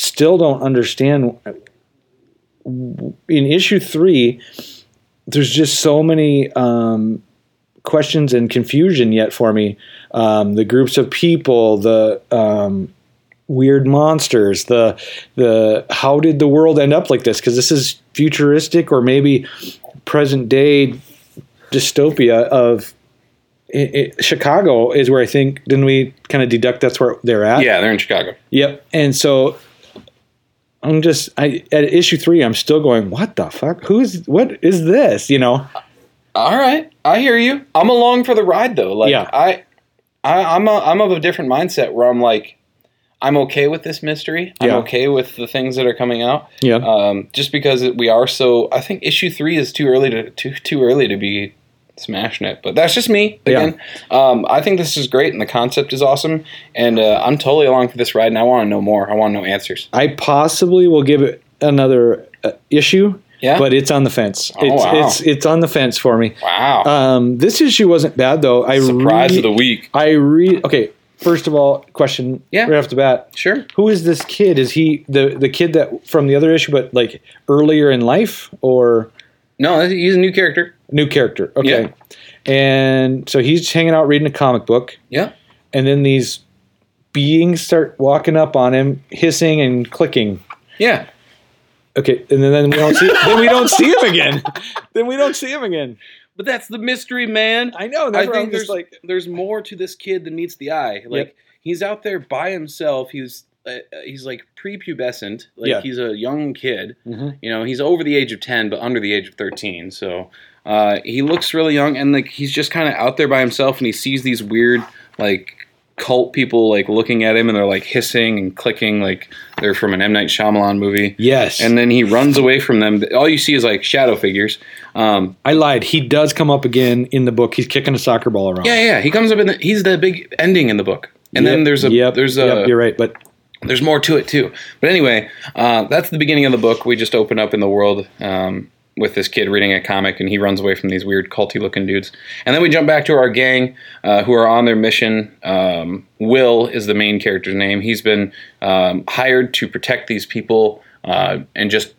Speaker 1: still don't understand. In issue three, there's just so many um, questions and confusion yet for me. Um, the groups of people, the um, weird monsters, the the how did the world end up like this? Because this is futuristic or maybe present day dystopia of i i Chicago is where I think didn't we kind of deduct that's where they're at?
Speaker 2: Yeah, they're in Chicago.
Speaker 1: Yep. And so I'm just I at issue three I'm still going what the fuck who's what is this you know
Speaker 2: All right, I hear you. I'm along for the ride, though. Like,
Speaker 1: Yeah.
Speaker 2: I, I, I'm, a, I'm of a different mindset where I'm like, I'm okay with this mystery. I'm
Speaker 1: Yeah.
Speaker 2: okay with the things that are coming out.
Speaker 1: yeah
Speaker 2: Um, just because we are so, I think issue three is too early to too too early to be smashing it. But that's just me.
Speaker 1: Yeah.
Speaker 2: Again, um, I think this is great and the concept is awesome, and uh, I'm totally along for this ride. And I want to know more. I want to know answers.
Speaker 1: I possibly will give it another uh, issue
Speaker 2: Yeah.
Speaker 1: but it's on the fence
Speaker 2: Oh,
Speaker 1: it's
Speaker 2: wow.
Speaker 1: it's it's on the fence for me
Speaker 2: wow.
Speaker 1: um this issue wasn't bad though I
Speaker 2: Surprise
Speaker 1: re-
Speaker 2: of the week.
Speaker 1: I read okay first of all question
Speaker 2: Yeah.
Speaker 1: right off the bat
Speaker 2: Sure.
Speaker 1: who is this kid is he the the kid that from the other issue but like earlier in life or
Speaker 2: No, he's a new character.
Speaker 1: New character. Okay.
Speaker 2: Yeah.
Speaker 1: And so he's hanging out reading a comic book,
Speaker 2: Yeah.
Speaker 1: and then these beings start walking up on him, hissing and clicking.
Speaker 2: Yeah.
Speaker 1: Okay, and then, then we don't see [LAUGHS] then we don't see him again. then we don't see him again.
Speaker 2: But that's the mystery, man.
Speaker 1: I know.
Speaker 2: I think there's
Speaker 1: like
Speaker 2: there's more to this kid than meets the eye. Like
Speaker 1: Yep.
Speaker 2: he's out there by himself. He's uh, he's like prepubescent. Like
Speaker 1: Yeah.
Speaker 2: he's a young kid.
Speaker 1: Mhm.
Speaker 2: You know, he's over the age of ten, but under the age of thirteen. So uh, he looks really young, and like he's just kind of out there by himself, and he sees these weird like cult people like looking at him, and they're like hissing and clicking, like they're from an M Night Shyamalan movie.
Speaker 1: yes.
Speaker 2: And then he runs away from them. All you see is like shadow figures. Um,
Speaker 1: I lied. He does come up again in the book. He's kicking a soccer ball around.
Speaker 2: Yeah, yeah. He comes up in the. He's the big ending in the book, and then there's a
Speaker 1: yep,
Speaker 2: there's a
Speaker 1: yep, you're right, but
Speaker 2: there's more to it too. But anyway, uh, that's the beginning of the book. We just open up in the world um, with this kid reading a comic, and he runs away from these weird culty looking dudes. And then we jump back to our gang uh, who are on their mission. Um, Will is the main character's name. He's been um, hired to protect these people uh, and just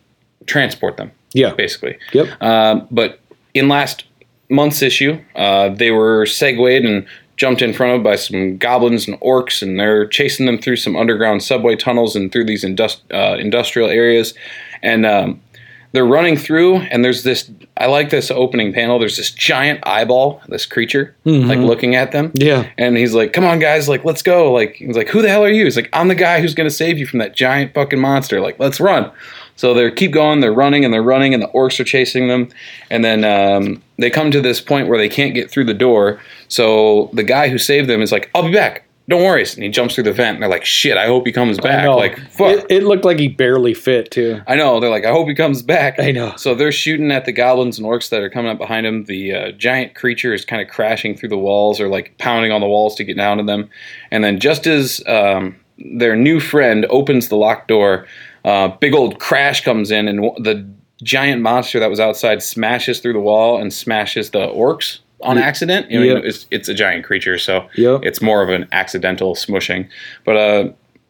Speaker 2: transport them,
Speaker 1: yeah.
Speaker 2: basically.
Speaker 1: Yep.
Speaker 2: Um, but in last month's issue, uh, they were segued and jumped in front of by some goblins and orcs, and they're chasing them through some underground subway tunnels and through these indust- uh, industrial areas. And um, they're running through, and there's this. I like this opening panel. There's this giant eyeball, this creature, like looking at them.
Speaker 1: Yeah.
Speaker 2: And he's like, "Come on, guys! Like, let's go!" Like, he's like, "Who the hell are you?" He's like, "I'm the guy who's going to save you from that giant fucking monster. Like, let's run." So they keep going. They're running and they're running, and the orcs are chasing them. And then um, they come to this point where they can't get through the door. So the guy who saved them is like, "I'll be back. Don't worry." And he jumps through the vent. And they're like, "Shit! I hope he comes back." Like, fuck.
Speaker 1: It, it looked like he barely fit too.
Speaker 2: I know. They're like, I hope he comes back.
Speaker 1: I know.
Speaker 2: So they're shooting at the goblins and orcs that are coming up behind him. The uh, giant creature is kind of crashing through the walls or like pounding on the walls to get down to them. And then just as um, their new friend opens the locked door, uh, big old crash comes in, and w- the giant monster that was outside smashes through the wall and smashes the orcs on accident. You know,
Speaker 1: Yep.
Speaker 2: it's, it's a giant creature, so
Speaker 1: Yep.
Speaker 2: it's more of an accidental smushing. But uh,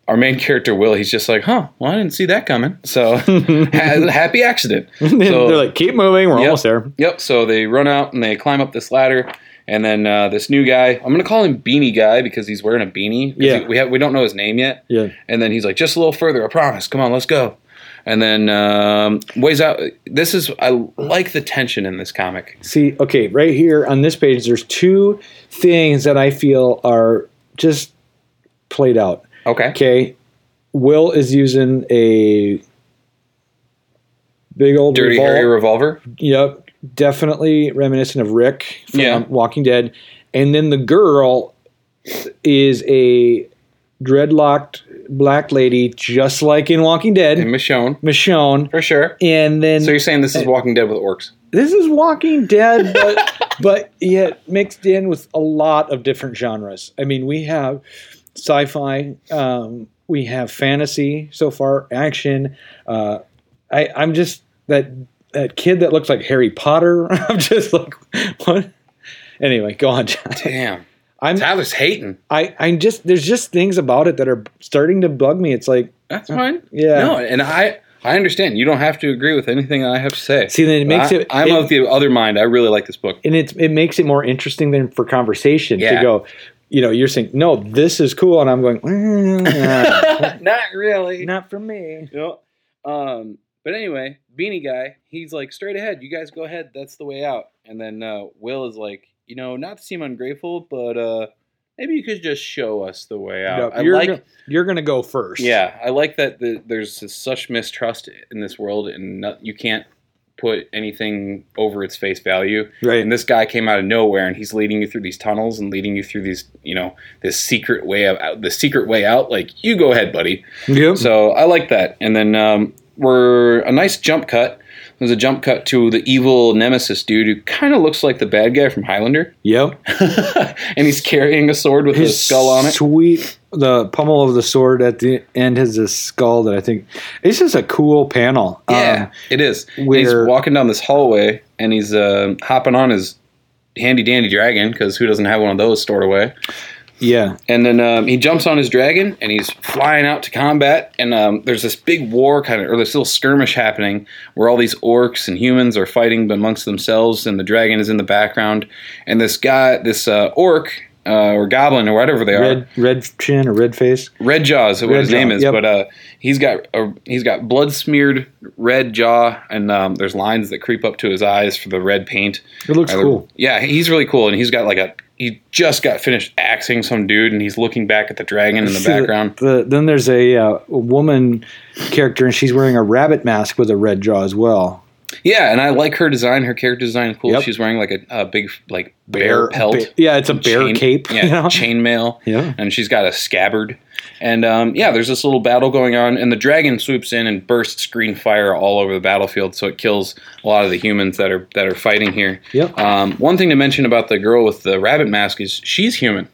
Speaker 2: our main character Will, he's just like, huh, well, I didn't see that coming. So [LAUGHS] happy accident. [LAUGHS] So,
Speaker 1: They're like, keep moving. We're
Speaker 2: Yep.
Speaker 1: almost there.
Speaker 2: yep. So they run out and they climb up this ladder. And then uh, this new guy, I'm gonna call him Beanie Guy because he's wearing a beanie.
Speaker 1: Yeah.
Speaker 2: he- we have we don't know his name yet.
Speaker 1: Yeah.
Speaker 2: And then he's like, just a little further, I promise. Come on, let's go. And then um, ways out. This is I like the tension in this comic.
Speaker 1: See, okay, right here on this page, there's two things that I feel are just played out.
Speaker 2: Okay.
Speaker 1: Okay, Will is using a big old
Speaker 2: Dirty
Speaker 1: revol-
Speaker 2: Harry revolver.
Speaker 1: Yep, definitely reminiscent of Rick from
Speaker 2: Yeah.
Speaker 1: Walking Dead. And then the girl is a dreadlocked black lady, just like in Walking Dead,
Speaker 2: And Michonne
Speaker 1: Michonne.
Speaker 2: for sure.
Speaker 1: And then
Speaker 2: So you're saying this is Walking Dead with orcs?
Speaker 1: this is Walking Dead, but [LAUGHS] but yet mixed in with a lot of different genres. I mean, we have sci-fi, um, we have fantasy so far, action. Uh, I, I'm just that that kid that looks like Harry Potter. [LAUGHS] I'm just like, what? Anyway, go on, John.
Speaker 2: Damn.
Speaker 1: I'm
Speaker 2: Tyler's hating.
Speaker 1: I I'm just there's just things about it that are starting to bug me. It's like,
Speaker 2: That's fine.
Speaker 1: yeah.
Speaker 2: No, and I I understand. You don't have to agree with anything I have to say.
Speaker 1: See, then it makes
Speaker 2: I,
Speaker 1: it.
Speaker 2: I'm
Speaker 1: it-
Speaker 2: of the other mind. I really like this book.
Speaker 1: and it it makes it more interesting than for conversation
Speaker 2: Yeah.
Speaker 1: to go. You know, you're saying no, this is cool, and I'm going, "Mm, [LAUGHS]
Speaker 2: Not really.
Speaker 1: not for me.
Speaker 2: No. Um, but anyway, Beanie Guy, he's like straight ahead. You guys go ahead. That's the way out. And then uh, Will is like, you know, not to seem ungrateful, but uh, maybe you could just show us the way out.
Speaker 1: No, you're
Speaker 2: like,
Speaker 1: gonna, you're gonna go first.
Speaker 2: yeah, I like that. The, there's such mistrust in this world, and not, you can't put anything over its face value.
Speaker 1: right.
Speaker 2: And this guy came out of nowhere, and he's leading you through these tunnels and leading you through these, you know, this secret way out. The secret way out. Like, you go ahead, buddy.
Speaker 1: Yep.
Speaker 2: So I like that. And then um, we're a nice jump cut. There's a jump cut to the evil nemesis dude who kind of looks like the bad guy from Highlander,
Speaker 1: yep. [LAUGHS]
Speaker 2: and he's carrying a sword with a
Speaker 1: His
Speaker 2: skull on it.
Speaker 1: Sweet. The pommel of the sword at the end has a skull that I think it's just a cool panel.
Speaker 2: Yeah,
Speaker 1: Um,
Speaker 2: it is.
Speaker 1: Where-
Speaker 2: he's walking down this hallway, and he's uh, hopping on his handy dandy dragon because who doesn't have one of those stored away?
Speaker 1: Yeah.
Speaker 2: And then um, he jumps on his dragon and he's flying out to combat. And um, there's this big war kind of, or this little skirmish happening where all these orcs and humans are fighting amongst themselves, and the dragon is in the background. And this guy, this uh, orc uh, or goblin or whatever they are,
Speaker 1: Red red chin or red face.
Speaker 2: Red Jaw is what
Speaker 1: Red
Speaker 2: his name is,
Speaker 1: yep.
Speaker 2: but uh, he's got a, he's got blood smeared red jaw, and um, there's lines that creep up to his eyes for the red paint.
Speaker 1: It looks
Speaker 2: Uh,
Speaker 1: cool.
Speaker 2: Yeah, he's really cool, and he's got like a he just got finished axing some dude, and he's looking back at the dragon in the background.
Speaker 1: The, then there's a, uh, a woman character, and she's wearing a rabbit mask with a red jaw as well.
Speaker 2: Yeah, and I like her design. Her character design is cool.
Speaker 1: Yep.
Speaker 2: She's wearing like a, a big like bear, pelt.
Speaker 1: ba- yeah, it's a bear
Speaker 2: chain-
Speaker 1: cape. [LAUGHS]
Speaker 2: Yeah,
Speaker 1: you know?
Speaker 2: chainmail.
Speaker 1: Yeah.
Speaker 2: and she's got a scabbard. And um, yeah, there's this little battle going on, and the dragon swoops in and bursts green fire all over the battlefield, so it kills a lot of the humans that are that are fighting here.
Speaker 1: Yep.
Speaker 2: Um, one thing to mention about the girl with the rabbit mask is she's human,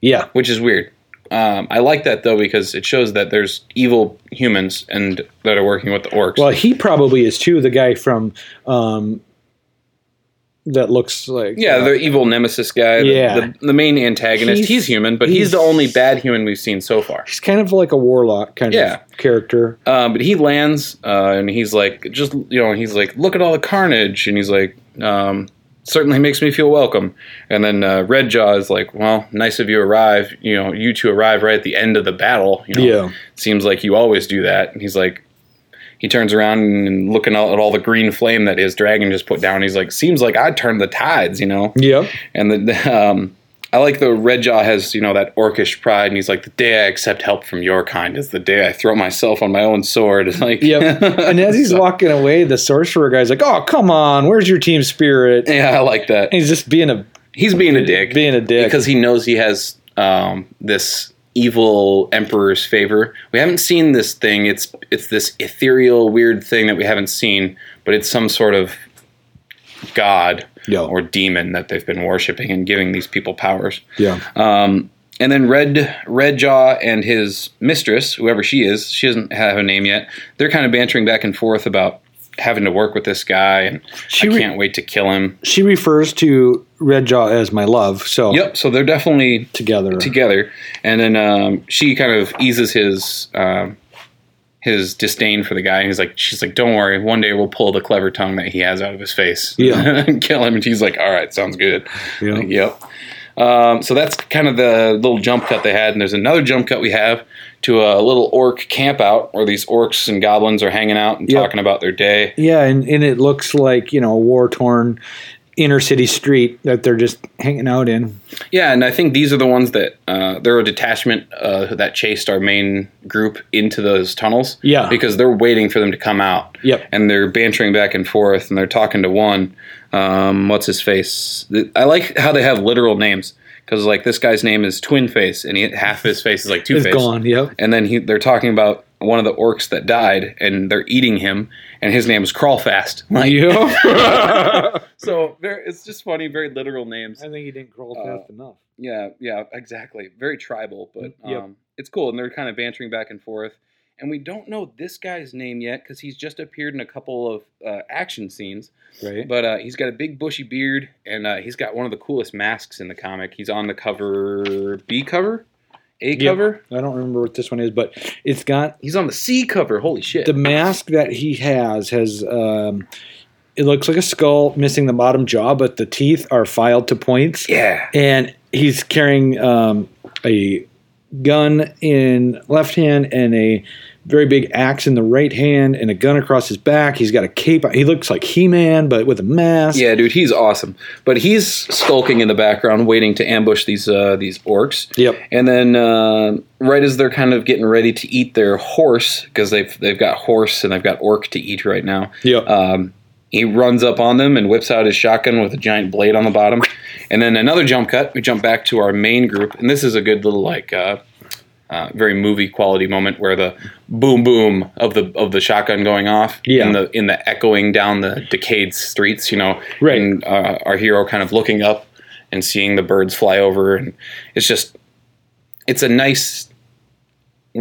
Speaker 1: Yeah.
Speaker 2: which is weird. Um, I like that though because it shows that there's evil humans and that are working with the orcs.
Speaker 1: Well, he probably is too. The guy from um, that looks like
Speaker 2: yeah,
Speaker 1: uh,
Speaker 2: the evil nemesis guy. the-
Speaker 1: Yeah.
Speaker 2: the, the main antagonist.
Speaker 1: He's-
Speaker 2: He's, human, but he's,
Speaker 1: he's-
Speaker 2: the only bad human we've seen so far.
Speaker 1: he's kind of like a warlock kind
Speaker 2: Yeah.
Speaker 1: of character.
Speaker 2: Um, but he lands uh, and he's like, just you know, he's like, look at all the carnage, and he's like, um, certainly makes me feel welcome. And then uh, Red Jaw is like, well, nice of you arrive, you know, you two arrive right at the end of the battle. You know,
Speaker 1: Yeah.
Speaker 2: seems like you always do that. And he's like, he turns around and looking out at all the green flame that his dragon just put down. He's like, "Seems like I turned the tides," you know.
Speaker 1: Yep.
Speaker 2: And the um, I like the Red Jaw has you know that orcish pride, and he's like, "The day I accept help from your kind is the day I throw myself on my own sword." [LAUGHS] It's like,
Speaker 1: Yep. And as he's [LAUGHS] walking away, the sorcerer guy's like, "Oh, come on, where's your team spirit?"
Speaker 2: yeah, I like that.
Speaker 1: And he's just being a
Speaker 2: He's being a dick.
Speaker 1: being a dick.
Speaker 2: because he knows he has um, this evil emperor's favor. We haven't seen this thing. It's it's this ethereal, weird thing that we haven't seen, but it's some sort of god
Speaker 1: Yeah.
Speaker 2: or demon that they've been worshiping and giving these people powers.
Speaker 1: yeah,
Speaker 2: Um, and then Red Red Jaw and his mistress, whoever she is, she doesn't have a name yet. They're kind of bantering back and forth about having to work with this guy, and
Speaker 1: She
Speaker 2: I can't wait to kill him.
Speaker 1: she refers to Red Jaw as my love. So
Speaker 2: Yep. So they're definitely
Speaker 1: together.
Speaker 2: together, and then um, she kind of eases his um, his disdain for the guy. And he's like, she's like, "Don't worry, one day we'll pull the clever tongue that he has out of his face,
Speaker 1: Yeah. [LAUGHS]
Speaker 2: and kill him." And he's like, "All right, sounds good."
Speaker 1: Yeah.
Speaker 2: Like, yep. Um, so that's kind of the little jump cut they had, and there's another jump cut we have to a little orc camp out where these orcs and goblins are hanging out and
Speaker 1: Yep.
Speaker 2: talking about their day.
Speaker 1: Yeah, and, and it looks like, you know, a war torn inner city street that they're just hanging out in.
Speaker 2: Yeah, and I think these are the ones that uh, they're a detachment uh, that chased our main group into those tunnels.
Speaker 1: Yeah.
Speaker 2: because they're waiting for them to come out.
Speaker 1: Yep.
Speaker 2: and they're bantering back and forth, and they're talking to one. Um, what's his face? I like how they have literal names because like this guy's name is Twin Face, and he, half his face is like Two
Speaker 1: It's
Speaker 2: Face.
Speaker 1: gone. Yep.
Speaker 2: And then he, they're talking about one of the orcs that died, and they're eating him, and his name is Crawlfast. [LAUGHS] Like,
Speaker 1: Yep. [LAUGHS]
Speaker 2: so very, it's just funny, very literal names.
Speaker 1: I think he didn't crawl
Speaker 2: Uh,
Speaker 1: fast enough.
Speaker 2: Yeah, yeah, exactly. Very tribal, but um,
Speaker 1: Yep.
Speaker 2: it's cool, and they're kind of bantering back and forth. And we don't know this guy's name yet because he's just appeared in a couple of uh, action scenes.
Speaker 1: Right.
Speaker 2: But uh, he's got a big bushy beard, and uh, he's got one of the coolest masks in the comic. He's on the cover, B cover, A cover.
Speaker 1: I don't remember what this one is, but it's got
Speaker 2: He's on the C cover. Holy shit!
Speaker 1: the mask that he has has um, it looks like a skull missing the bottom jaw, but the teeth are filed to points.
Speaker 2: yeah,
Speaker 1: and he's carrying um, a gun in left hand and a very big axe in the right hand and a gun across his back. He's got a cape. He looks like He-Man, but with a mask.
Speaker 2: yeah, dude, he's awesome. But he's skulking in the background, waiting to ambush these uh, these orcs.
Speaker 1: Yep.
Speaker 2: And then uh, right as they're kind of getting ready to eat their horse, because they've they've got horse and they've got orc to eat right now.
Speaker 1: Yep.
Speaker 2: Um, he runs up on them and whips out his shotgun with a giant blade on the bottom. And then another jump cut. We jump back to our main group, and this is a good little like uh, uh, very movie quality moment where the boom boom of the of the shotgun going off
Speaker 1: Yeah.
Speaker 2: in the in the echoing down the decayed streets. You know,
Speaker 1: Right.
Speaker 2: And uh, our hero kind of looking up and seeing the birds fly over, and it's just it's a nice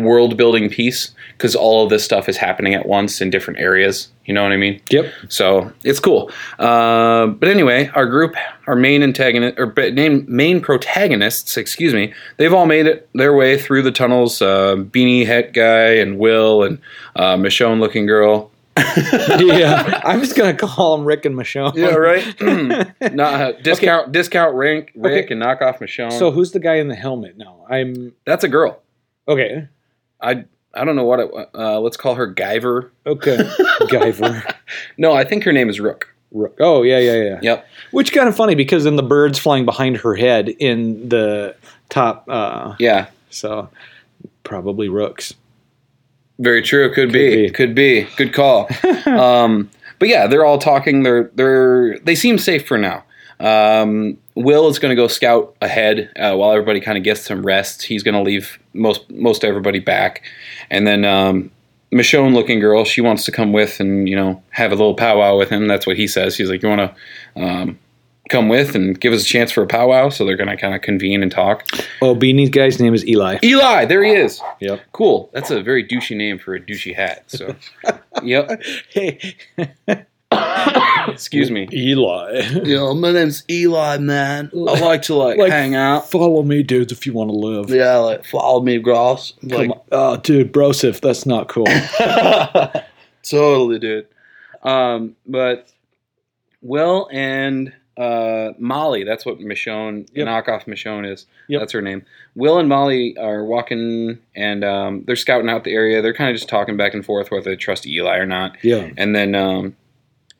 Speaker 2: world building piece because all of this stuff is happening at once in different areas. You know what I mean?
Speaker 1: Yep.
Speaker 2: So it's cool. Uh, but anyway, our group, our main antagonist or main main protagonists, excuse me, they've all made it their way through the tunnels. Uh, Beanie Het guy and Will and uh, Michonne looking girl. [LAUGHS]
Speaker 1: yeah. I'm just gonna call him Rick and Michonne.
Speaker 2: Yeah, right. [LAUGHS] Not, uh, discount discount Rick, Rick
Speaker 1: Okay.
Speaker 2: and knock off Michonne.
Speaker 1: So who's the guy in the helmet now? I'm
Speaker 2: that's a girl.
Speaker 1: okay.
Speaker 2: I I don't know what it. Uh, let's call her Guyver.
Speaker 1: Okay. [LAUGHS] Guyver.
Speaker 2: No, I think her name is Rook.
Speaker 1: Rook. Oh yeah, yeah, yeah.
Speaker 2: Yep.
Speaker 1: Which kind of funny because then the birds flying behind her head in the top. Uh,
Speaker 2: Yeah.
Speaker 1: so probably rooks.
Speaker 2: Very true. Could, be.
Speaker 1: be.
Speaker 2: Could be. Good call. [LAUGHS] um, but yeah, they're all talking. They're they're they seem safe for now. Um, Will is going to go scout ahead uh, while everybody kind of gets some rest. He's going to leave most most everybody back, and then um, Michonne looking girl, she wants to come with and you know have a little powwow with him. That's what he says. He's like, you want to um, come with and give us a chance for a powwow. So they're going to kind of convene and talk.
Speaker 1: Oh, Beanie's guy's name is Eli.
Speaker 2: Eli, there he is.
Speaker 1: Yep.
Speaker 2: Cool. That's a very douchey name for a douchey hat. So, [LAUGHS] yep.
Speaker 1: Hey, [LAUGHS]
Speaker 2: Excuse me.
Speaker 1: Eli.
Speaker 2: Yeah, my name's Eli, man. I like to like,
Speaker 1: Like-
Speaker 2: hang out.
Speaker 1: Follow me, dudes, if you want to live.
Speaker 2: Yeah, like follow me, Gross.
Speaker 1: Come on. Oh, dude, brosif, that's not cool. [LAUGHS]
Speaker 2: totally, dude. Um, but Will and uh, Molly. That's what Michonne,
Speaker 1: Yep.
Speaker 2: knockoff Michonne is.
Speaker 1: Yep.
Speaker 2: That's her name. Will and Molly are walking and um, they're scouting out the area. They're kind of just talking back and forth whether they trust Eli or not.
Speaker 1: Yeah.
Speaker 2: And then um,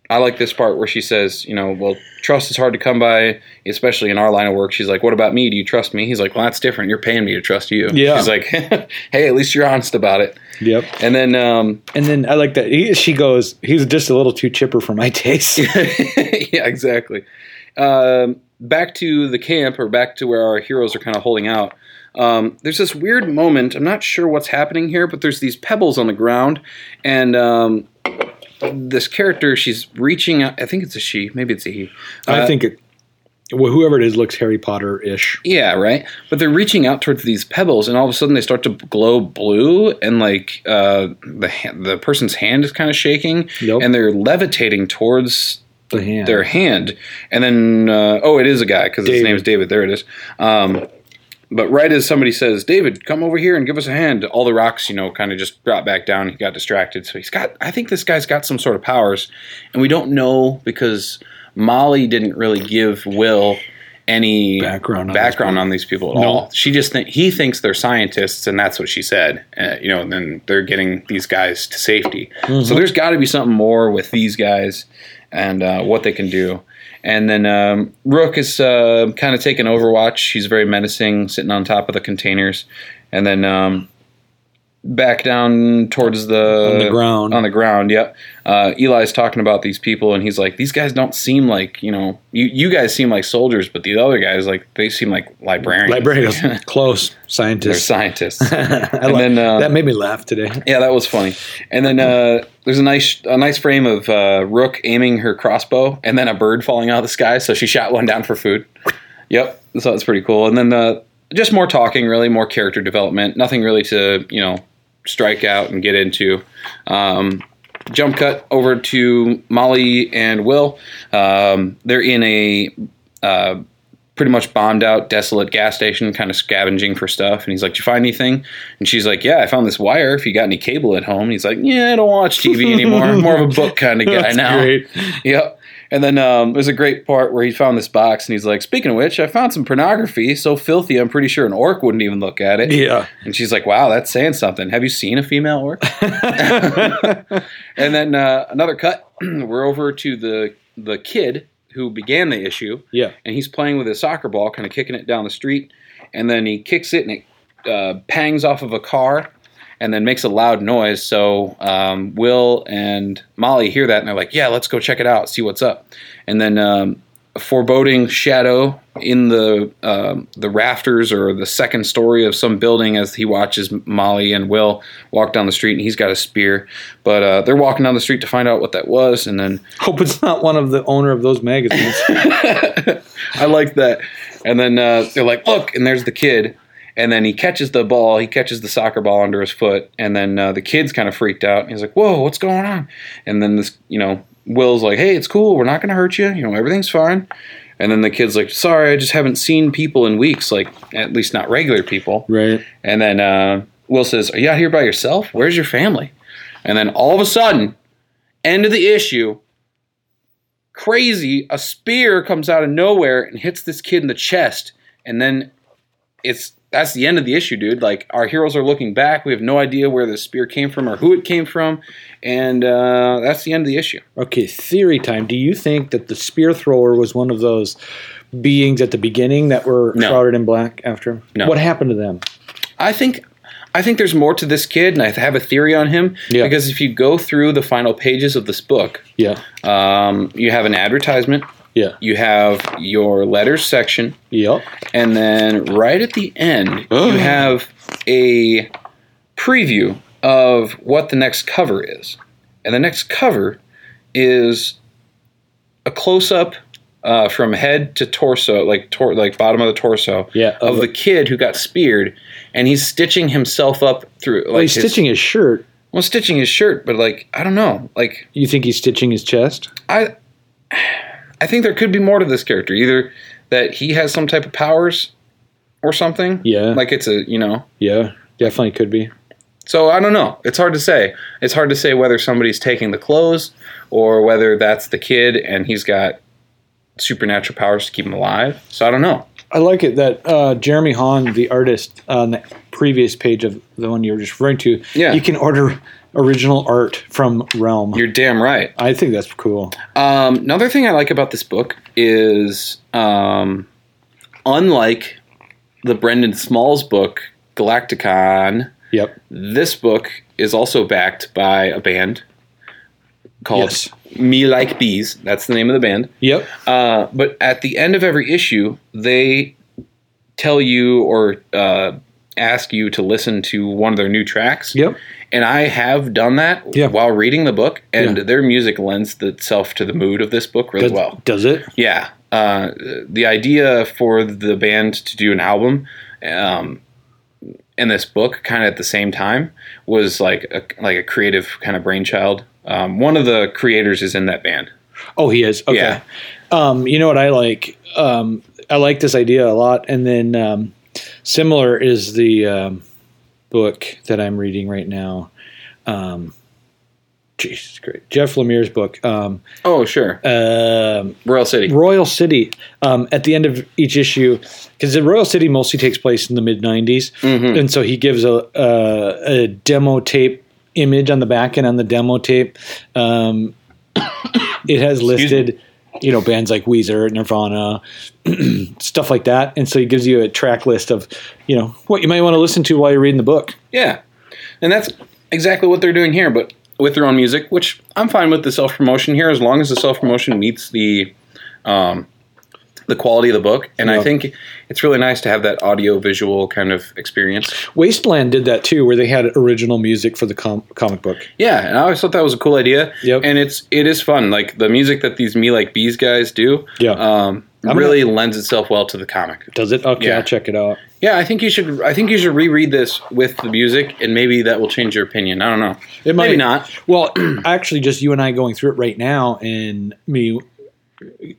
Speaker 2: I like this part where she says, you know, well, trust is hard to come by, especially in our line of work. She's like, what about me? Do you trust me? He's like, well, that's different. You're paying me to trust you.
Speaker 1: Yeah.
Speaker 2: She's like, [LAUGHS] hey, at least you're honest about it.
Speaker 1: Yep.
Speaker 2: And then, um,
Speaker 1: And then I like that he, she goes, he's just a little too chipper for my [LAUGHS] taste. [LAUGHS]
Speaker 2: yeah, exactly. Um, back to the camp, or back to where our heroes are kind of holding out. Um, there's this weird moment. I'm not sure what's happening here, but there's these pebbles on the ground, and um, this character, she's reaching out. I think it's a she, maybe it's a he.
Speaker 1: I
Speaker 2: Uh,
Speaker 1: think it, well, whoever it is looks Harry Potter ish.
Speaker 2: Yeah, right. But they're reaching out towards these pebbles, and all of a sudden they start to glow blue, and like uh, the the person's hand is kind of shaking,
Speaker 1: Yep.
Speaker 2: and they're levitating towards
Speaker 1: The hand.
Speaker 2: their hand, and then uh, oh, it is a guy because his name is David. There it is. Um, but right as somebody says, "David, come over here and give us a hand," all the rocks, you know, kind of just brought back down. He got distracted, so he's got. I think this guy's got some sort of powers, and we don't know because Molly didn't really give Will any
Speaker 1: Background on
Speaker 2: background on these people at
Speaker 1: No.
Speaker 2: all. She just think he thinks they're scientists, and that's what she said. Uh, you know, and then they're getting these guys to safety. So there's got to be something more with these guys and uh, what they can do. And then um, Rook is uh, kind of taking Overwatch. He's very menacing, sitting on top of the containers, and then um, back down towards the
Speaker 1: On the ground.
Speaker 2: On the ground, yep. Uh, Eli's talking about these people, and he's like, "These guys don't seem like you know, you you guys seem like soldiers, but the other guys like they seem like librarians.
Speaker 1: Librarians. [LAUGHS] Close.
Speaker 2: They're
Speaker 1: Scientists. [LAUGHS]
Speaker 2: scientists." [LAUGHS] And
Speaker 1: like-
Speaker 2: then, uh,
Speaker 1: that made me laugh today.
Speaker 2: Yeah, that was funny. And then uh, there's a nice a nice frame of uh, Rook aiming her crossbow, and then a bird falling out of the sky. So she shot one down for food. Yep, so that's pretty cool. And then uh, just more talking, really more character development. Nothing really to you know strike out and get into. Um, jump cut over to Molly and Will. Um, they're in a uh, pretty much bombed out, desolate gas station, kind of scavenging for stuff. And he's like, "Did you find anything?" And she's like, "Yeah, I found this wire. If you got any cable at home." And he's like, "Yeah, I don't watch TV anymore. I'm more of a book kind of guy [LAUGHS]
Speaker 1: That's
Speaker 2: now."
Speaker 1: great.
Speaker 2: Yep. And then um, there's a great part where he found this box, and he's like, "Speaking of which, I found some pornography. So filthy, I'm pretty sure an orc wouldn't even look at it."
Speaker 1: Yeah.
Speaker 2: And she's like, "Wow, that's saying something. Have you seen a female orc?" [LAUGHS] [LAUGHS] and then uh, another cut. [CLEARS THROAT] We're over to the the kid who began the issue,
Speaker 1: Yeah.
Speaker 2: and he's playing with his soccer ball, kind of kicking it down the street, and then he kicks it and it uh, pangs off of a car, and then makes a loud noise. So um, Will and Molly hear that, and they're like, "Yeah, let's go check it out, see what's up." And then um, a foreboding shadow in the um, the rafters or the second story of some building as he watches Molly and Will walk down the street, and he's got a spear. But uh, they're walking down the street to find out what that was, and then [LAUGHS]
Speaker 1: Hope it's not one of the owner of those magazines. [LAUGHS]
Speaker 2: I like that. And then uh, they're like, look, and there's the kid. And then he catches the ball. He catches the soccer ball under his foot. And then uh, the kid's kind of freaked out. He's like, whoa, what's going on? And then this, you know, Will's like, hey, it's cool. We're not going to hurt you. You know, everything's fine. And then the kid's like, sorry, I just haven't seen people in weeks, like at least not regular people.
Speaker 1: right.
Speaker 2: And then uh, Will says, Are you out here by yourself? Where's your family? And then all of a sudden, end of the issue, crazy, a spear comes out of nowhere and hits this kid in the chest. And then it's that's the end of the issue, dude. Like our heroes are looking back. We have no idea where the spear came from or who it came from. And uh, that's the end of the issue.
Speaker 1: Okay, theory time. Do you think that the spear thrower was one of those beings at the beginning that were
Speaker 2: No.
Speaker 1: shrouded in black after him?
Speaker 2: No.
Speaker 1: What happened to them?
Speaker 2: I think I think there's more to this kid, and I have a theory on him.
Speaker 1: Yeah.
Speaker 2: Because if you go through the final pages of this book,
Speaker 1: Yeah.
Speaker 2: um, you have an advertisement
Speaker 1: Yeah.
Speaker 2: you have your letters section,
Speaker 1: Yep.
Speaker 2: and then right at the end,
Speaker 1: Oh.
Speaker 2: you have a preview of what the next cover is. And the next cover is a close up uh, from head to torso, like tor- like bottom of the torso,
Speaker 1: Yeah,
Speaker 2: of
Speaker 1: of
Speaker 2: the kid who got speared, and he's stitching himself up through. Like
Speaker 1: Well, he's
Speaker 2: his-
Speaker 1: stitching his shirt.
Speaker 2: well, stitching his shirt, but like I don't know, like
Speaker 1: You think he's stitching his chest?
Speaker 2: I I think there could be more to this character. Either that he has some type of powers or something.
Speaker 1: Yeah.
Speaker 2: Like it's a you know.
Speaker 1: Yeah, definitely could be.
Speaker 2: So I don't know. It's hard to say. It's hard to say whether somebody's taking the clothes or whether that's the kid and he's got supernatural powers to keep him alive. So I don't know.
Speaker 1: I like it that uh, Jeremy Haun, the artist on the previous page of the one you were just referring to,
Speaker 2: Yeah.
Speaker 1: you can order original art from Realm.
Speaker 2: You're damn right.
Speaker 1: I think that's cool.
Speaker 2: Um, another thing I like about this book is, um, unlike the Brendon Small's book Galaktikon,
Speaker 1: Yep.
Speaker 2: this book is also backed by a band called
Speaker 1: Yes.
Speaker 2: Me Like Bees. That's the name of the band.
Speaker 1: Yep.
Speaker 2: Uh, but at the end of every issue, they tell you or uh, ask you to listen to one of their new tracks.
Speaker 1: Yep.
Speaker 2: And I have done that
Speaker 1: Yeah.
Speaker 2: while reading the book, and
Speaker 1: Yeah.
Speaker 2: their music lends itself to the mood of this book really
Speaker 1: Does,
Speaker 2: well.
Speaker 1: does it?
Speaker 2: Yeah. Uh, the idea for the band to do an album um, and this book kind of at the same time was like a, like a creative kind of brainchild. Um, one of the creators is in that band.
Speaker 1: Oh, he is. Okay.
Speaker 2: Yeah.
Speaker 1: Um, you know what I like? Um, I like this idea a lot. And then um, similar is the um, book that I'm reading right now. Um, Jesus Christ. Jeff Lemire's book, um,
Speaker 2: Oh, sure.
Speaker 1: um,
Speaker 2: Royal City.
Speaker 1: Royal City. Um, at the end of each issue, because the Royal City mostly takes place in the mid 90s.
Speaker 2: Mhm.
Speaker 1: And so he gives a, a, a demo tape image on the back end on the demo tape. Um, [COUGHS] it has listed, you know, bands like Weezer, Nirvana, [CLEARS THROAT] stuff like that. And so he gives you a track list of, you know, what you might want to listen to while you're reading the book.
Speaker 2: Yeah. And that's exactly what they're doing here, but with their own music, which I'm fine with the self promotion here as long as the self promotion meets the um, the quality of the book. And I think it's really nice to have that audio visual kind of experience.
Speaker 1: Wasteland did that too, where they had original music for the com- comic book.
Speaker 2: Yeah, and I always thought that was a cool idea.
Speaker 1: Yep.
Speaker 2: And it's it is fun. Like the music that these Me Like Bees guys do,
Speaker 1: Yeah.
Speaker 2: um,
Speaker 1: I'm
Speaker 2: really lends itself well to the comic.
Speaker 1: Does it? Okay,
Speaker 2: Yeah.
Speaker 1: I'll check it out.
Speaker 2: Yeah, I think you should. I think you should reread this with the music, and maybe that will change your opinion. I don't know.
Speaker 1: It
Speaker 2: maybe
Speaker 1: might
Speaker 2: not.
Speaker 1: Well, [CLEARS THROAT] actually, just you and I going through it right now, and me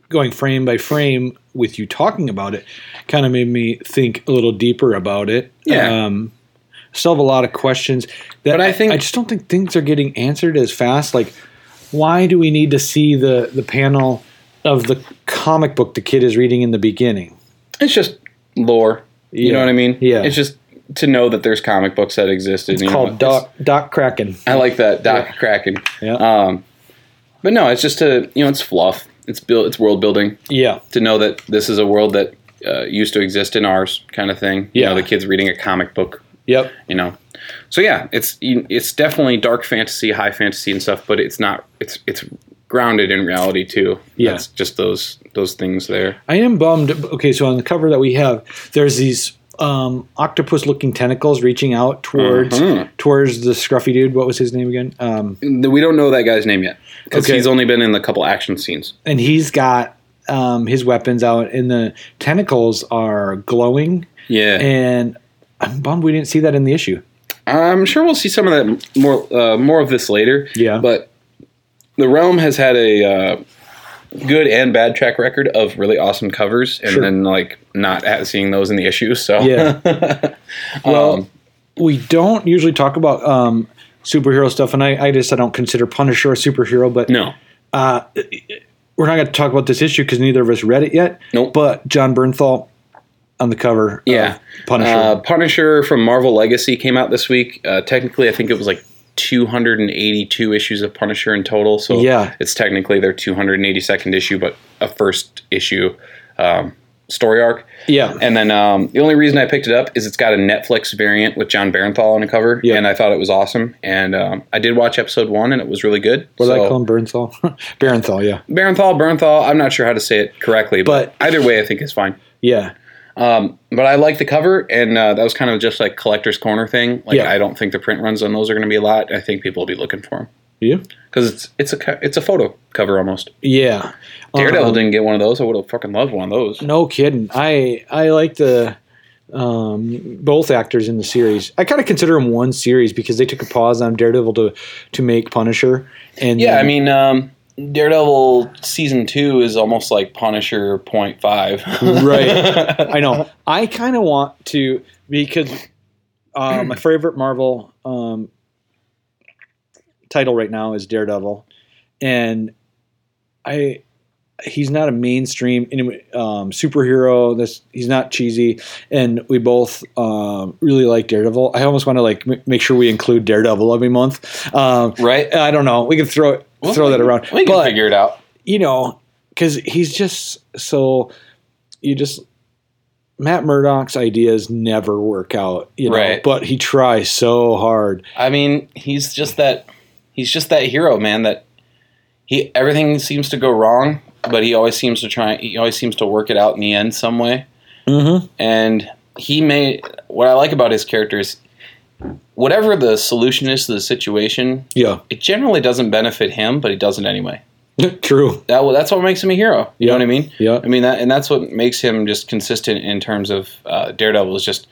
Speaker 1: going frame by frame with you talking about it, kind of made me think a little deeper about it.
Speaker 2: Yeah.
Speaker 1: Um, still have a lot of questions that
Speaker 2: But I think-
Speaker 1: I just don't think things are getting answered as fast. Like, why do we need to see the the panel of the comic book the kid is reading in the beginning?
Speaker 2: It's just lore. You
Speaker 1: Yeah.
Speaker 2: know what I mean?
Speaker 1: Yeah.
Speaker 2: It's just to know that there's comic books that existed.
Speaker 1: It's
Speaker 2: you know,
Speaker 1: called Doc Doc Kraken.
Speaker 2: I like that Doc Kraken.
Speaker 1: Yeah.
Speaker 2: Um, but no, it's just to you know, it's fluff. It's build. It's world building.
Speaker 1: Yeah.
Speaker 2: To know that this is a world that uh, used to exist in ours, kind of thing. You
Speaker 1: Yeah.
Speaker 2: know, the kids reading a comic book.
Speaker 1: Yep.
Speaker 2: You know. So yeah, it's it's definitely dark fantasy, high fantasy, and stuff. But it's not. It's it's grounded in reality too.
Speaker 1: Yeah.
Speaker 2: It's just those those things there.
Speaker 1: I am bummed. Okay, so on the cover that we have, there's these um, octopus-looking tentacles reaching out towards
Speaker 2: Mhm.
Speaker 1: towards the scruffy dude. What was his name again? Um,
Speaker 2: We don't know that guy's name yet because
Speaker 1: Okay.
Speaker 2: he's only been in a couple action scenes.
Speaker 1: and he's got um, his weapons out, and the tentacles are glowing.
Speaker 2: Yeah.
Speaker 1: And I'm bummed we didn't see that in the issue.
Speaker 2: I'm sure we'll see some of that more uh, more of this later.
Speaker 1: Yeah.
Speaker 2: But the realm has had a uh, good and bad track record of really awesome covers, and
Speaker 1: Sure.
Speaker 2: then like not at- seeing those in the issues. So
Speaker 1: Yeah. [LAUGHS] Well,
Speaker 2: Um,
Speaker 1: we don't usually talk about um, superhero stuff, and I, I just I don't consider Punisher a superhero, but
Speaker 2: no,
Speaker 1: uh, we're not going to talk about this issue because neither of us read it yet.
Speaker 2: Nope.
Speaker 1: But Jon Bernthal on the cover.
Speaker 2: Yeah.
Speaker 1: Punisher.
Speaker 2: Uh, Punisher from Marvel Legacy came out this week. Uh, technically, I think it was like 282 issues of Punisher in total. So
Speaker 1: Yeah.
Speaker 2: it's technically their 282nd issue, but a first issue um, story arc.
Speaker 1: yeah.
Speaker 2: And then um, the only reason I picked it up is it's got a Netflix variant with John Barenthal on the cover,
Speaker 1: Yeah.
Speaker 2: and I thought it was awesome. And um, I did watch episode one, and it was really good.
Speaker 1: what did I
Speaker 2: So-
Speaker 1: call him? Bernthal. [LAUGHS] Bernthal. Yeah.
Speaker 2: Barenthal, Barenthal. I'm not sure how to say it correctly, but,
Speaker 1: But-
Speaker 2: either way, I think it's fine.
Speaker 1: Yeah.
Speaker 2: Um, but I like the cover, and uh, that was kind of just like collector's corner thing. Like
Speaker 1: Yeah.
Speaker 2: I don't think the print runs on those are going to be a lot. I think people will be looking for them
Speaker 1: Yeah.
Speaker 2: because it's it's a it's a photo cover almost.
Speaker 1: Yeah.
Speaker 2: Daredevil
Speaker 1: Um,
Speaker 2: didn't get one of those. I would have fucking loved one of those.
Speaker 1: No kidding. I I like the um, both actors in the series. I kind of consider them one series because they took a pause on Daredevil to to make Punisher. And
Speaker 2: Yeah, I mean, um, Daredevil season two is almost like Punisher point five.
Speaker 1: Right. [LAUGHS] I know. I kind of want to because uh, my [CLEARS THROAT] favorite Marvel um, title right now is Daredevil, and I he's not a mainstream um, superhero. This he's not cheesy, and we both um, really like Daredevil. I almost want to like m- make sure we include Daredevil every month. Um,
Speaker 2: Right.
Speaker 1: I don't know. We can throw
Speaker 2: Well,
Speaker 1: throw that around,
Speaker 2: We can
Speaker 1: but
Speaker 2: figure it out.
Speaker 1: you know, because he's just so you just Matt Murdock's ideas never work out, you know,
Speaker 2: Right.
Speaker 1: but he tries so hard.
Speaker 2: I mean, he's just that he's just that hero, man, that he everything seems to go wrong, but he always seems to try he always seems to work it out in the end some way.
Speaker 1: Mm-hmm.
Speaker 2: And he may what I like about his character is whatever the solution is to the situation,
Speaker 1: Yeah,
Speaker 2: it generally doesn't benefit him, but he does it anyway.
Speaker 1: true.
Speaker 2: That that's what makes him a hero. You
Speaker 1: Yeah.
Speaker 2: know what I mean?
Speaker 1: Yeah,
Speaker 2: I mean that, and that's what makes him just consistent in terms of uh, Daredevil. Is just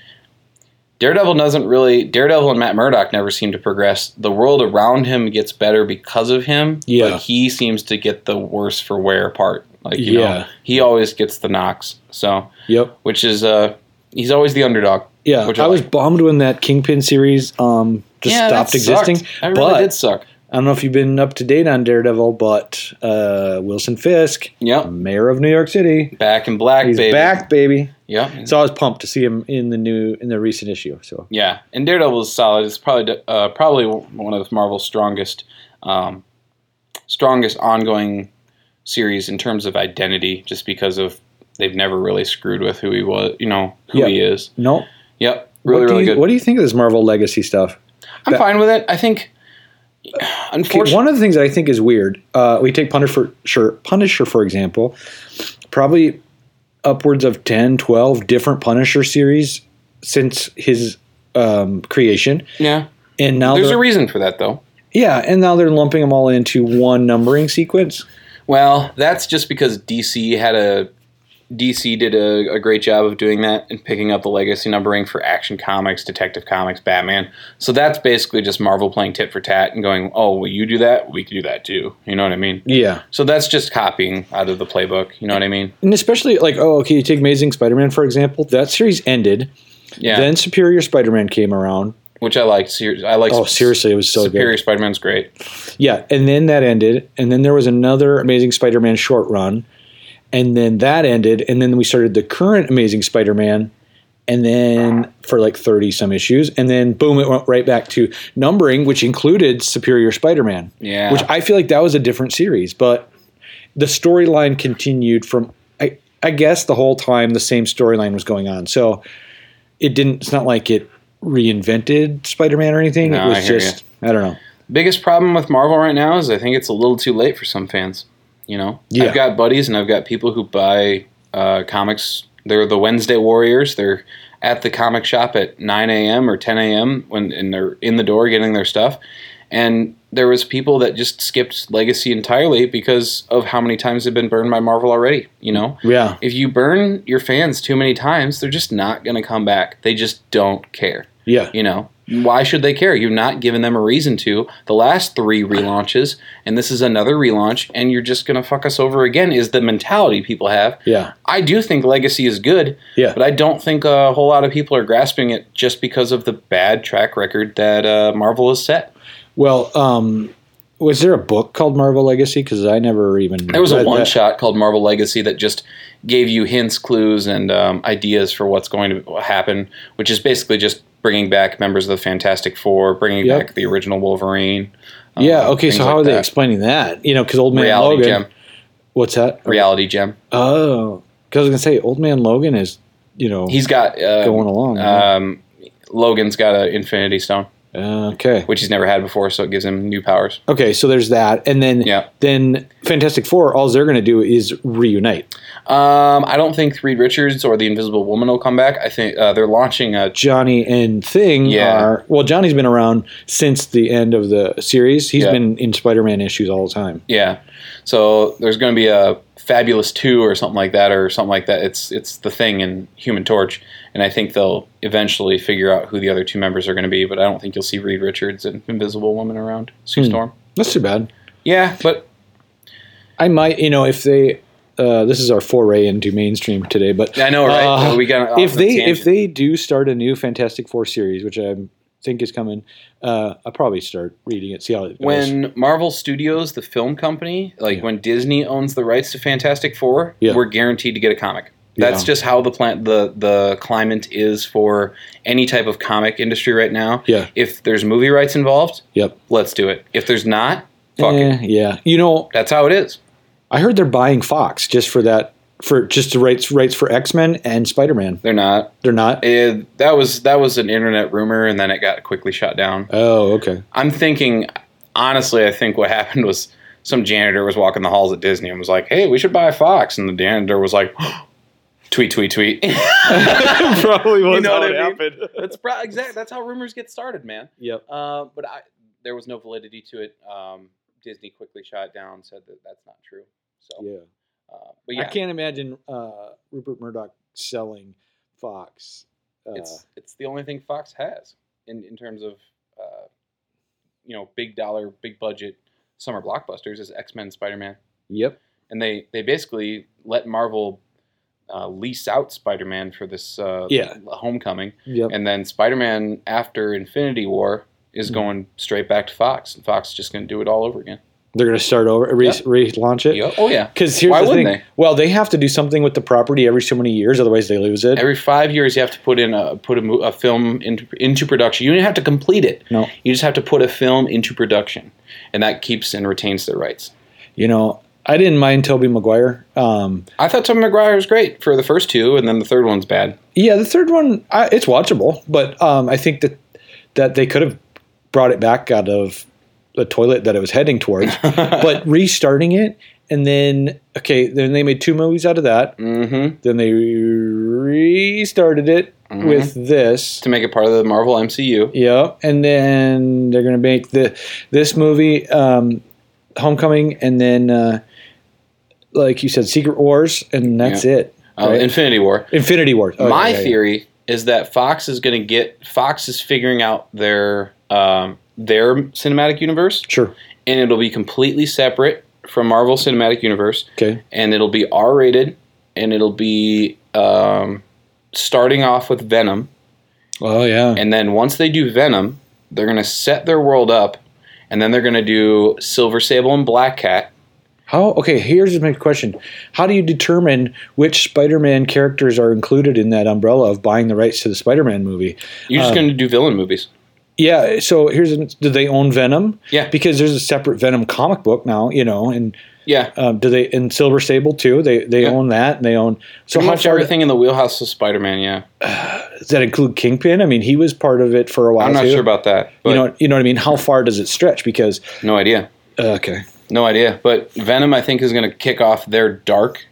Speaker 2: Daredevil doesn't really Daredevil and Matt Murdock never seem to progress. The world around him gets better because of him.
Speaker 1: Yeah.
Speaker 2: but he seems to get the worse for wear part. Like you
Speaker 1: Yeah.
Speaker 2: know, he always gets the knocks. So
Speaker 1: yep.
Speaker 2: which is uh, he's always the underdog.
Speaker 1: Yeah,
Speaker 2: Which I
Speaker 1: I was
Speaker 2: like.
Speaker 1: bummed when that Kingpin series um, just
Speaker 2: yeah,
Speaker 1: stopped
Speaker 2: sucked.
Speaker 1: existing.
Speaker 2: That really
Speaker 1: but
Speaker 2: did suck.
Speaker 1: I don't know if you've been up to date on Daredevil, but uh, Wilson Fisk,
Speaker 2: Yep,
Speaker 1: mayor of New York City,
Speaker 2: back in black,
Speaker 1: he's
Speaker 2: baby.
Speaker 1: back, baby.
Speaker 2: Yeah.
Speaker 1: So I was pumped to see him in the new in the recent issue. So
Speaker 2: Yeah, and Daredevil is solid. It's probably uh, probably one of Marvel's strongest, um, strongest ongoing series in terms of identity, just because of they've never really screwed with who he was, you know, who
Speaker 1: Yeah.
Speaker 2: he is.
Speaker 1: no,
Speaker 2: Yep, really,
Speaker 1: what do
Speaker 2: really
Speaker 1: you,
Speaker 2: good.
Speaker 1: What do you think of this Marvel Legacy stuff?
Speaker 2: I'm
Speaker 1: that-
Speaker 2: fine with it. I think, unfortunately,
Speaker 1: one of the things I think is weird. Uh, we take Punisher, sure, Punisher for example. Probably upwards of 10, 12 different Punisher series since his um, creation,
Speaker 2: yeah,
Speaker 1: and now
Speaker 2: there's a reason for that though.
Speaker 1: yeah, and now they're lumping them all into one numbering sequence.
Speaker 2: Well, that's just because DC had a DC did a, a great job of doing that and picking up the legacy numbering for Action Comics, Detective Comics, Batman. So that's basically just Marvel playing tit for tat and going, "Oh, well, you do that, we can do that too." You know what I mean?
Speaker 1: Yeah,
Speaker 2: So that's just copying out of the playbook. You know what I mean?
Speaker 1: and especially like oh, okay, you take Amazing Spider-Man for example. That series ended.
Speaker 2: Yeah.
Speaker 1: Then Superior Spider-Man came around.
Speaker 2: Which I like. Ser- I like.
Speaker 1: Oh, seriously, it was so
Speaker 2: Superior
Speaker 1: good.
Speaker 2: Superior Spider-Man's great.
Speaker 1: Yeah, and then that ended, and then there was another Amazing Spider-Man short run, and then that ended, and then we started the current Amazing Spider-Man, and then for like thirty some issues, and then boom, it went right back to numbering, which included Superior Spider-Man,
Speaker 2: Yeah.
Speaker 1: which I feel like that was a different series, but the storyline continued from. I I guess the whole time the same storyline was going on, so it didn't. It's not like it reinvented Spider-Man or anything.
Speaker 2: No,
Speaker 1: it was
Speaker 2: I
Speaker 1: just I don't know.
Speaker 2: Biggest problem with Marvel right now is I think it's a little too late for some fans. You know,
Speaker 1: Yeah.
Speaker 2: I've got buddies and I've got people who buy uh, comics. They're the Wednesday Warriors. They're at the comic shop at 9 a.m. or 10 a.m. when and they're in the door getting their stuff. And there was people that just skipped Legacy entirely because of how many times they've been burned by Marvel already. You know,
Speaker 1: Yeah.
Speaker 2: if you burn your fans too many times, they're just not going to come back. They just don't care.
Speaker 1: Yeah.
Speaker 2: You know, why should they care? You've not given them a reason to. The last three relaunches, and this is another relaunch, and you're just going to fuck us over again, is the mentality people have.
Speaker 1: Yeah.
Speaker 2: I do think Legacy is good,
Speaker 1: Yeah.
Speaker 2: but I don't think a whole lot of people are grasping it just because of the bad track record that uh, Marvel has set.
Speaker 1: Well, um, was there a book called Marvel Legacy? Because I never even.
Speaker 2: There was a one
Speaker 1: that.
Speaker 2: shot called Marvel Legacy that just gave you hints, clues, and um, ideas for what's going to happen, which is basically just bringing back members of the Fantastic Four, bringing
Speaker 1: Yep.
Speaker 2: back the original Wolverine.
Speaker 1: Yeah.
Speaker 2: um,
Speaker 1: Okay. So how
Speaker 2: like
Speaker 1: are they
Speaker 2: that.
Speaker 1: explaining that? You know, because Old Man
Speaker 2: Reality
Speaker 1: Logan.
Speaker 2: Gem.
Speaker 1: What's that?
Speaker 2: Reality Gem.
Speaker 1: Oh, because I was gonna say Old Man Logan is, you know,
Speaker 2: He's got uh,
Speaker 1: going along. right?
Speaker 2: Um, Logan's got an Infinity Stone,
Speaker 1: okay.
Speaker 2: which he's never had before, so it gives him new powers.
Speaker 1: Okay. So there's that, and then
Speaker 2: Yeah.
Speaker 1: then Fantastic Four. All they're gonna do is reunite.
Speaker 2: Um, I don't think Reed Richards or the Invisible Woman will come back. I think uh, they're launching a
Speaker 1: Johnny and Thing
Speaker 2: Yeah.
Speaker 1: are well. Johnny's been around since the end of the series. He's
Speaker 2: Yeah.
Speaker 1: been in Spider-Man issues all the time.
Speaker 2: yeah. So there's going to be a Fabulous Two or something like that, or something like that. It's it's the thing and Human Torch, and I think they'll eventually figure out who the other two members are going to be. But I don't think you'll see Reed Richards and Invisible Woman around Sue
Speaker 1: Hmm.
Speaker 2: Storm.
Speaker 1: That's too bad.
Speaker 2: Yeah, but
Speaker 1: I might, you know, if they. Uh, this is our foray into mainstream today, but
Speaker 2: I know, right?
Speaker 1: Uh,
Speaker 2: we got
Speaker 1: if they if they do start a new Fantastic Four series, which I'm think is coming. Uh, I'll probably start reading it, see how it goes.
Speaker 2: when Marvel Studios, the film company, like
Speaker 1: Yeah.
Speaker 2: when Disney owns the rights to Fantastic Four,
Speaker 1: Yeah.
Speaker 2: we're guaranteed to get a comic. That's
Speaker 1: Yeah.
Speaker 2: just how the plant the the climate is for any type of comic industry right now.
Speaker 1: Yeah.
Speaker 2: If there's movie rights involved,
Speaker 1: Yep.
Speaker 2: let's do it. If there's not, fuck
Speaker 1: Eh,
Speaker 2: it.
Speaker 1: yeah. You know,
Speaker 2: That's how it is.
Speaker 1: I heard they're buying Fox just for that, for just the rights rights for X Men and Spider Man.
Speaker 2: They're not.
Speaker 1: They're not.
Speaker 2: Eh, that was that was an internet rumor, and then it got quickly shut down.
Speaker 1: Oh, okay.
Speaker 2: I'm thinking, honestly, I think what [LAUGHS] happened was some janitor was walking the halls at Disney and was like, "Hey, we should buy Fox," and the janitor was like, [GASPS] "Tweet, tweet, tweet." [LAUGHS] [LAUGHS]
Speaker 1: Probably was
Speaker 2: You know
Speaker 1: how
Speaker 2: what
Speaker 1: it
Speaker 2: I mean?
Speaker 1: happened.
Speaker 2: that's pro- exact. That's how rumors get started, man.
Speaker 1: Yep.
Speaker 2: Uh, but I, there was no validity to it. Um, Disney quickly shot it down, said that that's not true. So,
Speaker 1: Yeah.
Speaker 2: uh, but
Speaker 1: I can't imagine uh, Rupert Murdoch selling Fox. Uh,
Speaker 2: it's it's the only thing Fox has in in terms of uh, you know big dollar, big budget summer blockbusters is X Men, Spider Man.
Speaker 1: yep.
Speaker 2: and they they basically let Marvel uh, lease out Spider-Man for this uh,
Speaker 1: Yeah.
Speaker 2: Homecoming,
Speaker 1: Yep.
Speaker 2: and then Spider-Man after Infinity War is
Speaker 1: Mhm.
Speaker 2: going straight back to Fox, and Fox is just going to do it all over again.
Speaker 1: They're going to start over, re-
Speaker 2: Yeah.
Speaker 1: relaunch it.
Speaker 2: Yeah. Oh yeah.
Speaker 1: Because here's
Speaker 2: Why
Speaker 1: the
Speaker 2: wouldn't
Speaker 1: thing.
Speaker 2: they?
Speaker 1: Well, they have to do something with the property every so many years, otherwise they lose it.
Speaker 2: Every five years, you have to put in a put a, a film into, into production. You don't have to complete it.
Speaker 1: No.
Speaker 2: You just have to put a film into production, and that keeps and retains their rights.
Speaker 1: you know, I didn't mind Tobey Maguire. Um,
Speaker 2: I thought Tom McGuire was great for the first two, and then the third one's bad.
Speaker 1: yeah, the third one, I, it's watchable, but um, I think that that they could have brought it back out of the toilet that it was heading towards. [LAUGHS] but restarting it, and then okay, then they made two movies out of that.
Speaker 2: mm-hmm.
Speaker 1: Then they restarted it
Speaker 2: Mhm.
Speaker 1: with this.
Speaker 2: To make it part of the Marvel MCU.
Speaker 1: Yeah, and then they're gonna make the this movie, um, Homecoming, and then uh, like you said, Secret Wars, and that's it.
Speaker 2: Uh. Infinity War.
Speaker 1: Infinity War. Oh,
Speaker 2: My
Speaker 1: yeah, yeah, yeah.
Speaker 2: theory is that Fox is going to get Fox is figuring out their um, their cinematic universe,
Speaker 1: Sure.
Speaker 2: and it'll be completely separate from Marvel Cinematic Universe,
Speaker 1: Okay.
Speaker 2: and it'll be R rated, and it'll be um, starting off with Venom,
Speaker 1: Oh yeah.
Speaker 2: and then once they do Venom, they're going to set their world up, and then they're going to do Silver Sable and Black Cat.
Speaker 1: How? Okay. Here's my question: How do you determine which Spider-Man characters are included in that umbrella of buying the rights to the Spider-Man movie?
Speaker 2: You're just
Speaker 1: Um,
Speaker 2: going to do villain movies.
Speaker 1: Yeah. So here's: Do they own Venom?
Speaker 2: Yeah.
Speaker 1: Because there's a separate Venom comic book now. You know, and
Speaker 2: Yeah.
Speaker 1: um, do they in Silver Sable too? They they
Speaker 2: Yeah.
Speaker 1: own that, and they own. So
Speaker 2: Pretty much everything in the wheelhouse of Spider-Man. Yeah,
Speaker 1: does that include Kingpin? I mean, he was part of it for a while.
Speaker 2: I'm not
Speaker 1: too.
Speaker 2: sure about that. But
Speaker 1: you know, you know what I mean. How far does it stretch? Because
Speaker 2: no idea.
Speaker 1: uh, okay,
Speaker 2: No idea. But Venom, I think, is going to kick off their dark,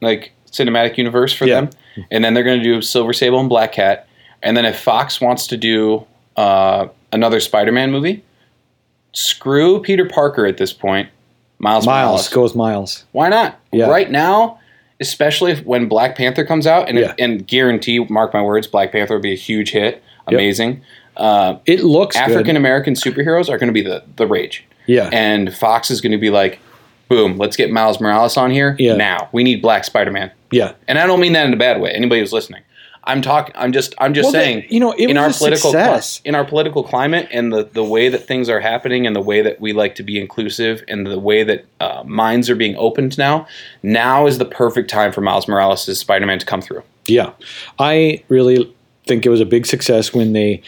Speaker 2: like cinematic universe for
Speaker 1: Yeah.
Speaker 2: them, and then they're going to do Silver Sable and Black Cat, and then if Fox wants to do uh, another Spider-Man movie, screw Peter Parker at this point. Miles,
Speaker 1: Miles
Speaker 2: Morales.
Speaker 1: goes Miles.
Speaker 2: Why not?
Speaker 1: Yeah.
Speaker 2: Right now, especially when Black Panther comes out, and
Speaker 1: Yeah.
Speaker 2: and guarantee, mark my words, Black Panther will be a huge hit,
Speaker 1: Yep.
Speaker 2: amazing. Uh,
Speaker 1: It looks.
Speaker 2: African American superheroes are going to be the the rage
Speaker 1: Yeah,
Speaker 2: and Fox is going to be like, boom, let's get Miles Morales on here
Speaker 1: Yeah.
Speaker 2: now. We need Black Spider Man,
Speaker 1: yeah.
Speaker 2: and I don't mean that in a bad way. Anybody who's listening, I'm talking. I'm just. I'm just
Speaker 1: Well,
Speaker 2: saying.
Speaker 1: that- you know, it
Speaker 2: in
Speaker 1: was
Speaker 2: our
Speaker 1: a
Speaker 2: political
Speaker 1: success.
Speaker 2: in our political climate and the the way that things are happening and the way that we like to be inclusive and the way that uh, minds are being opened now, now is the perfect time for Miles Morales' Spider Man to come through.
Speaker 1: Yeah, I really think it was a big success when they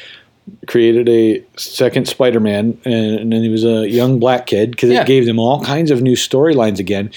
Speaker 1: created a second Spider-Man, and, and then he was a young black kid because
Speaker 2: Yeah.
Speaker 1: it gave them all kinds of new storylines again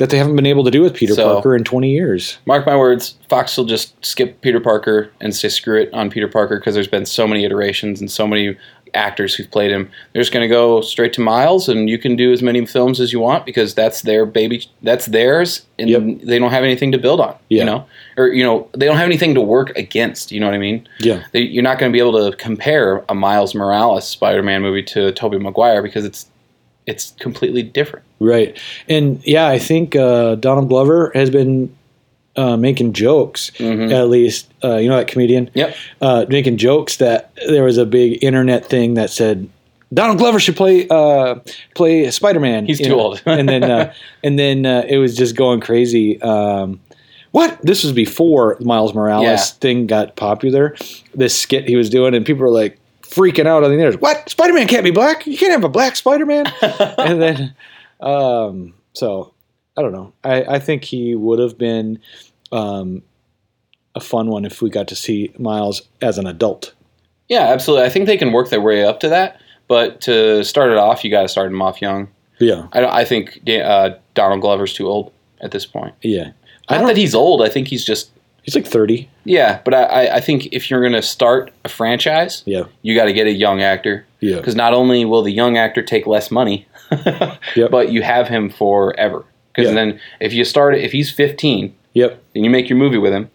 Speaker 1: that they haven't been able to do with Peter
Speaker 2: So-
Speaker 1: Parker in 20 years.
Speaker 2: Mark my words, Fox will just skip Peter Parker and say screw it on Peter Parker because there's been so many iterations and so many actors who've played him. They're just going to go straight to Miles, and you can do as many films as you want because that's their baby, that's theirs, and
Speaker 1: Yep.
Speaker 2: they don't have anything to build on.
Speaker 1: Yeah.
Speaker 2: You know, or you know, they don't have anything to work against. You know what I mean?
Speaker 1: Yeah,
Speaker 2: They, you're not going to be able to compare a Miles Morales Spider-Man movie to Tobey Maguire because it's it's completely different.
Speaker 1: Right. And yeah, I think uh, Donald Glover has been uh, making jokes,
Speaker 2: Mhm.
Speaker 1: at least. Uh, you know that comedian?
Speaker 2: Yep.
Speaker 1: uh, making jokes that there was a big internet thing that said Donald Glover should play uh, play Spider Man.
Speaker 2: He's too old.
Speaker 1: and then uh, [LAUGHS] and then uh, it was just going crazy. Um, what? This was before Miles Morales
Speaker 2: Yeah.
Speaker 1: thing got popular. This skit he was doing, and people were like freaking out on the internet. What? Spider Man can't be black. You can't have a black Spider Man. [LAUGHS] and then, um, so I don't know. I, I think he would have been um, a fun one if we got to see Miles as an adult.
Speaker 2: Yeah, absolutely. I think they can work their way up to that, but to start it off, you got to start him off young.
Speaker 1: Yeah,
Speaker 2: I, don't- I think uh, Donald Glover's too old at this point.
Speaker 1: yeah. I
Speaker 2: Not
Speaker 1: don't.
Speaker 2: that he's old. I think he's just
Speaker 1: he's like thirty.
Speaker 2: yeah. But I, I- think if you're going to start a franchise,
Speaker 1: Yeah,
Speaker 2: you got to get a young actor
Speaker 1: yeah,
Speaker 2: because not only will the young actor take less money, [LAUGHS]
Speaker 1: Yep.
Speaker 2: but you have him forever. Because
Speaker 1: Yeah.
Speaker 2: then if you start it if he's 15
Speaker 1: yep.
Speaker 2: and you make your movie with him,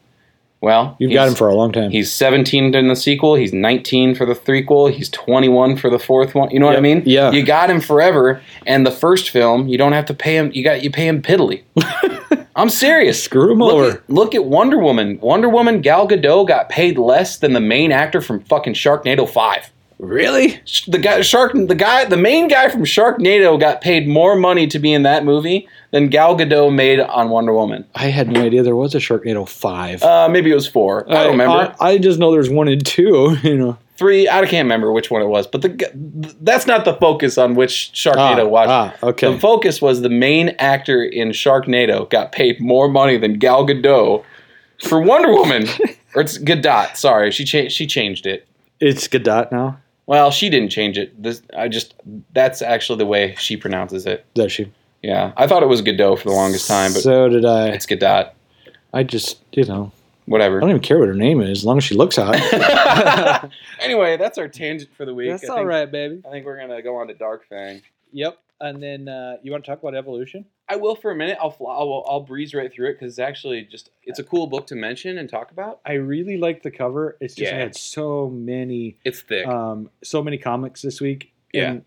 Speaker 2: well,
Speaker 1: You've got him for a long time.
Speaker 2: He's 17 in the sequel. He's 19 for the threequel. He's 21 for the fourth one. You know what I mean?
Speaker 1: Yeah.
Speaker 2: You got him forever. And the first film, you don't have to pay him. You got you pay him piddly. [LAUGHS] I'm serious.
Speaker 1: Screw him
Speaker 2: Look
Speaker 1: over.
Speaker 2: at, look at Wonder Woman. Wonder Woman Gal Gadot got paid less than the main actor from fucking Sharknado 5.
Speaker 1: Really?
Speaker 2: The guy, Shark, the guy, the main guy from Sharknado got paid more money to be in that movie than Gal Gadot made on Wonder Woman.
Speaker 1: I had no idea there was a Sharknado five.
Speaker 2: Uh, maybe it was four. I don't remember.
Speaker 1: I, I just know there's one and two. [LAUGHS] You know.
Speaker 2: Three. I can't remember which one it was, but the that's not the focus on which Sharknado
Speaker 1: Ah,
Speaker 2: watched.
Speaker 1: ah, okay.
Speaker 2: The focus was the main actor in Sharknado got paid more money than Gal Gadot for Wonder Woman, [LAUGHS] or it's Gadot. Sorry, she changed. She changed it.
Speaker 1: It's Gadot now.
Speaker 2: Well, she didn't change it. This I just that's actually the way she pronounces it.
Speaker 1: Does she?
Speaker 2: Yeah, I thought it was Gadot for the longest time, but
Speaker 1: so did I.
Speaker 2: it's Gadot.
Speaker 1: I just, you know,
Speaker 2: Whatever.
Speaker 1: I don't even care what her name is, as long as she looks hot. [LAUGHS]
Speaker 2: anyway, that's our tangent for the week. I think,
Speaker 1: baby.
Speaker 2: I think we're gonna go on to Dark Fang.
Speaker 1: Yep. And then uh, you want to talk about evolution?
Speaker 2: I will for a minute. I'll fly, I'll, I'll breeze right through it because it's actually just it's a cool book to mention and talk about.
Speaker 1: I really like the cover. It's just I had so many,
Speaker 2: It's thick.
Speaker 1: um, so many comics this week.
Speaker 2: Yeah.
Speaker 1: And,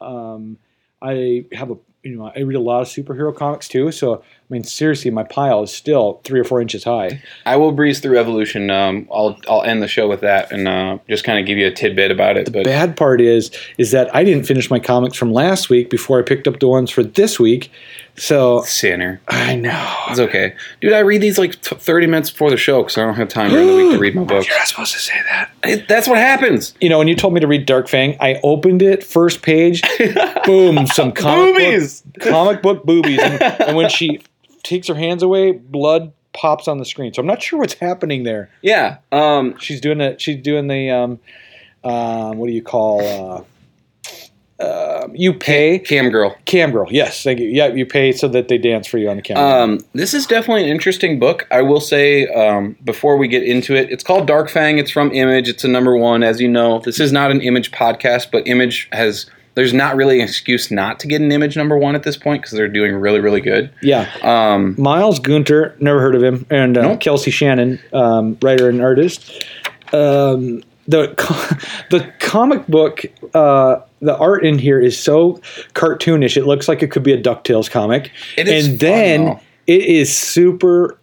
Speaker 1: um, I have a, you know, I read a lot of superhero comics too. So I mean, seriously, my pile is still three or four inches high.
Speaker 2: I will breeze through Evolution. Um, I'll I'll end the show with that and uh, just kind of give you a tidbit about it. But the
Speaker 1: bad part is is that I didn't finish my comics from last week before I picked up the ones for this week. So
Speaker 2: sinner,
Speaker 1: I know.
Speaker 2: it's okay, dude. I read these like t- thirty minutes before the show because I don't have time during the week to read my [GASPS] books.
Speaker 1: You're not supposed to say that.
Speaker 2: It, that's what happens.
Speaker 1: You know, when you told me to read Dark Fang, I opened it, first page, [LAUGHS] boom, some comic
Speaker 2: Boobies.
Speaker 1: book, comic book boobies, and, and when she takes her hands away, blood pops on the screen. So I'm not sure what's happening there.
Speaker 2: Yeah. Um,
Speaker 1: She's doing it. She's doing the um, um, what do you call? Uh, um you pay
Speaker 2: Cam girl.
Speaker 1: cam girl. Yes, thank you. Yeah, you pay so that they dance for you on the camera.
Speaker 2: Um, this is definitely an interesting book. I will say um, before we get into it, it's called Dark Fang. It's from Image. It's a number one, as you know. This is not an Image podcast, but Image has. There's not really an excuse not to get an Image number one at this point because they're doing really, really good.
Speaker 1: yeah.
Speaker 2: Um,
Speaker 1: Miles Gunter, never heard of him, and uh,
Speaker 2: Nope.
Speaker 1: Kelsey Shannon, um, writer and artist. Um, the [LAUGHS] the comic book, uh, the art in here is so cartoonish. It looks like it could be a Ducktales comic, and then it is super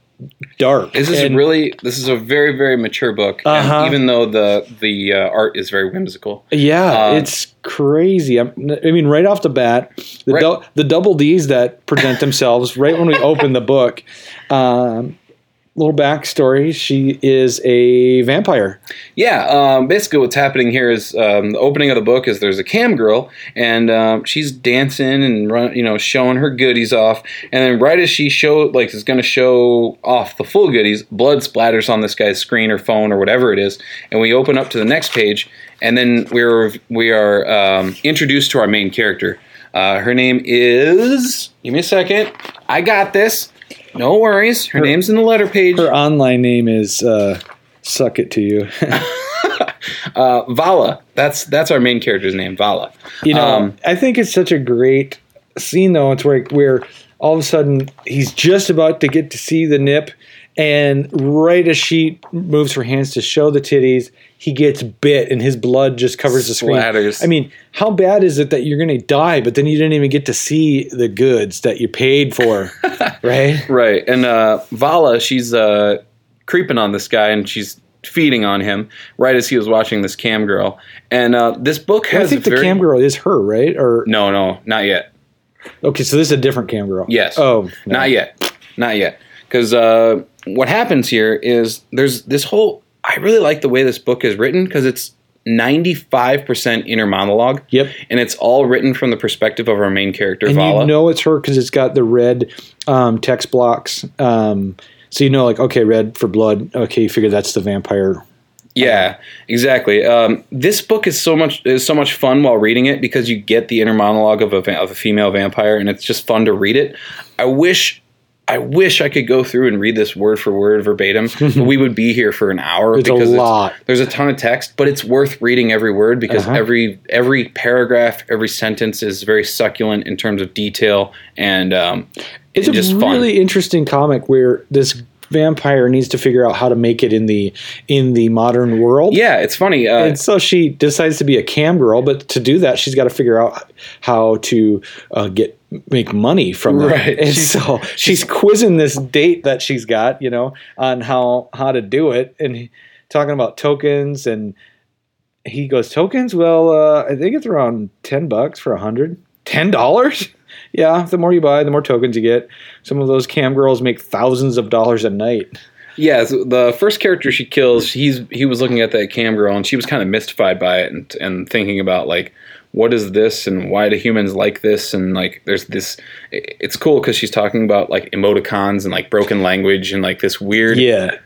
Speaker 1: dark.
Speaker 2: this is
Speaker 1: and,
Speaker 2: really this is a very, very mature book,
Speaker 1: Uh-huh.
Speaker 2: even though the the uh, art is very whimsical.
Speaker 1: yeah,
Speaker 2: um,
Speaker 1: it's crazy. I'm, I mean, right off the bat, the
Speaker 2: Right.
Speaker 1: dou- the double D's that present themselves right when we open the book. Um, little backstory: she is a vampire.
Speaker 2: Yeah, um, basically what's happening here is um, the opening of the book is there's a cam girl and um, she's dancing and run, you know showing her goodies off, and then right as she show like is going to show off the full goodies, blood splatters on this guy's screen or phone or whatever it is, and we open up to the next page, and then we're we are um, introduced to our main character. Uh, her name is. Give me a second. I got this. No worries. Her,
Speaker 1: Her-
Speaker 2: name's in the letter page.
Speaker 1: Her online name is uh, "Suck It to You." [LAUGHS]
Speaker 2: Uh, Vala. That's that's our main character's name, Vala.
Speaker 1: you know,
Speaker 2: Um,
Speaker 1: I think it's such a great scene though. It's where where all of a sudden he's just about to get to see the nip, and right as she moves her hands to show the titties, he gets bit, and his blood just covers the screen.
Speaker 2: Splatters.
Speaker 1: I mean, how bad is it that you're going to die, but then you didn't even get to see the goods that you paid for, [LAUGHS] right?
Speaker 2: Right. And uh, Vala, she's uh, creeping on this guy and she's feeding on him right as he was watching this cam girl. And uh, this book has.
Speaker 1: I
Speaker 2: think
Speaker 1: the
Speaker 2: very-
Speaker 1: cam girl is her, right? Or
Speaker 2: No, no, not yet.
Speaker 1: okay, so this is a different cam girl.
Speaker 2: Yes.
Speaker 1: Oh, no.
Speaker 2: Not yet. Not yet. Because uh, what happens here is there's this whole. I really like the way this book is written because it's 95% inner monologue.
Speaker 1: Yep.
Speaker 2: And it's all written from the perspective of our main character,
Speaker 1: and
Speaker 2: Vala.
Speaker 1: you know it's her because it's got the red um, text blocks. Um, so you know, like, okay, red for blood. Okay, you figure that's the vampire.
Speaker 2: Yeah, exactly. Um, this book is so much is so much fun while reading it because you get the inner monologue of a of a female vampire, and it's just fun to read it. I wish. I wish I could go through and read this word for word verbatim, [LAUGHS] we would be here for an hour because
Speaker 1: It's a lot.
Speaker 2: there's a ton of text, but it's worth reading every word because
Speaker 1: Uh-huh.
Speaker 2: every every paragraph, every sentence is very succulent in terms of detail and um,
Speaker 1: It's
Speaker 2: and
Speaker 1: a
Speaker 2: just
Speaker 1: really
Speaker 2: fun.
Speaker 1: interesting comic where this vampire needs to figure out how to make it in the in the modern world.
Speaker 2: Yeah, it's funny. Uh,
Speaker 1: And so she decides to be a cam girl, but to do that, she's got to figure out how to uh, get make money from that.
Speaker 2: Right.
Speaker 1: And
Speaker 2: She's-
Speaker 1: so [LAUGHS] she's quizzing this date that she's got, you know, on how how to do it, and he- talking about tokens. And he goes, "Tokens? Well, uh, I think it's around ten bucks for a hundred. Ten dollars." Yeah, the more you buy, the more tokens you get. Some of those cam girls make thousands of dollars a night.
Speaker 2: Yeah, so the first character she kills, he's he was looking at that cam girl and she was kind of mystified by it and and thinking about like what is this and why do humans like this and like there's this it's cool because she's talking about like emoticons and like broken language and like this weird
Speaker 1: Yeah,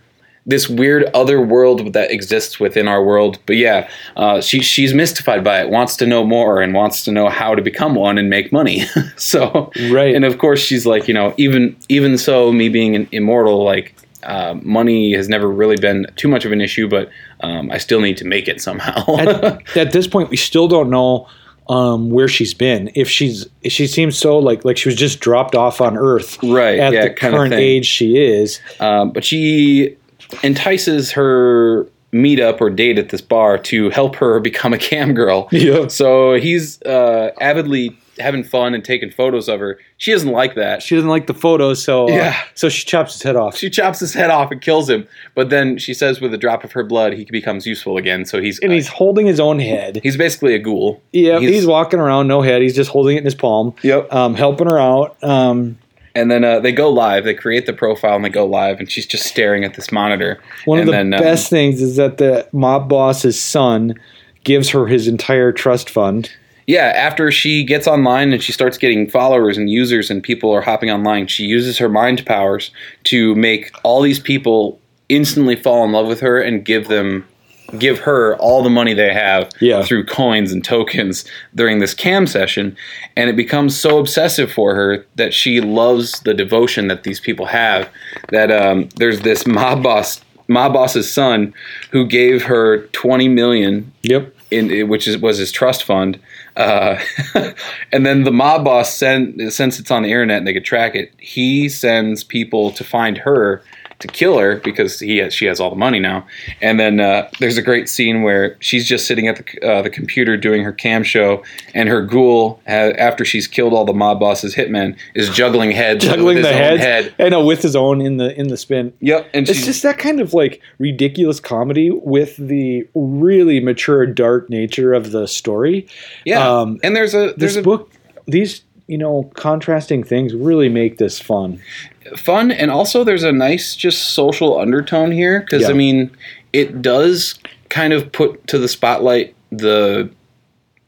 Speaker 2: this weird other world that exists within our world. But yeah uh, she she's mystified by it wants to know more and wants to know how to become one and make money. [LAUGHS] So
Speaker 1: Right.
Speaker 2: and of course she's like you know even even so me being an immortal like uh, money has never really been too much of an issue but um, i still need to make it somehow.
Speaker 1: At, [LAUGHS] at this point, we still don't know um, where she's been. If she's, if she seems so like like she was just dropped off on Earth,
Speaker 2: Right,
Speaker 1: At
Speaker 2: yeah,
Speaker 1: the current age she is,
Speaker 2: Um, but she entices her meetup or date at this bar to help her [LAUGHS] become a cam girl.
Speaker 1: Yeah.
Speaker 2: So he's uh, avidly having fun and taking photos of her. She doesn't like that.
Speaker 1: she doesn't like the photos, so uh,
Speaker 2: Yeah.
Speaker 1: so she chops his head off.
Speaker 2: She chops his head off and kills him. But then she says, with a drop of her blood, he becomes useful again. So he's
Speaker 1: and he's holding his own head.
Speaker 2: he's basically a ghoul.
Speaker 1: Yeah, he's,
Speaker 2: he's-
Speaker 1: walking around, no head. He's just holding it in his palm.
Speaker 2: Yep.
Speaker 1: Um, helping her out. Um,
Speaker 2: And then uh, they go live. They create the profile and they go live, and she's just staring at this monitor.
Speaker 1: one
Speaker 2: and
Speaker 1: of the
Speaker 2: then, um,
Speaker 1: best things is that the mob boss's son gives her his entire trust fund.
Speaker 2: Yeah, after she gets online and she starts getting followers and users and people are hopping online, she uses her mind powers to make all these people instantly fall in love with her and give them give her all the money they have
Speaker 1: Yeah.
Speaker 2: through coins and tokens during this cam session and it becomes so obsessive for her that she loves the devotion that these people have that um, there's this mob boss mob boss's son who gave her 20 million
Speaker 1: Yep.
Speaker 2: in which is was his trust fund. Uh, [LAUGHS] and then the mob boss send since it's on the internet and they could track it, he sends people to find her to kill her because he has, she has all the money now. And then uh, there's a great scene where she's just sitting at the uh, the computer doing her cam show, and her ghoul, ha- after she's killed all the mob bosses, hitmen, is juggling heads, with
Speaker 1: Juggling
Speaker 2: his
Speaker 1: the
Speaker 2: own
Speaker 1: heads.
Speaker 2: head.
Speaker 1: I know with his own in the in the spin.
Speaker 2: Yep, and
Speaker 1: It's just that kind of like ridiculous comedy with the really mature, dark nature of the story.
Speaker 2: yeah.
Speaker 1: um,
Speaker 2: and there's a there's
Speaker 1: This
Speaker 2: a
Speaker 1: book, these you know contrasting things really make this fun.
Speaker 2: Fun and also there's a nice just social undertone here because
Speaker 1: Yeah.
Speaker 2: i mean it does kind of put to the spotlight the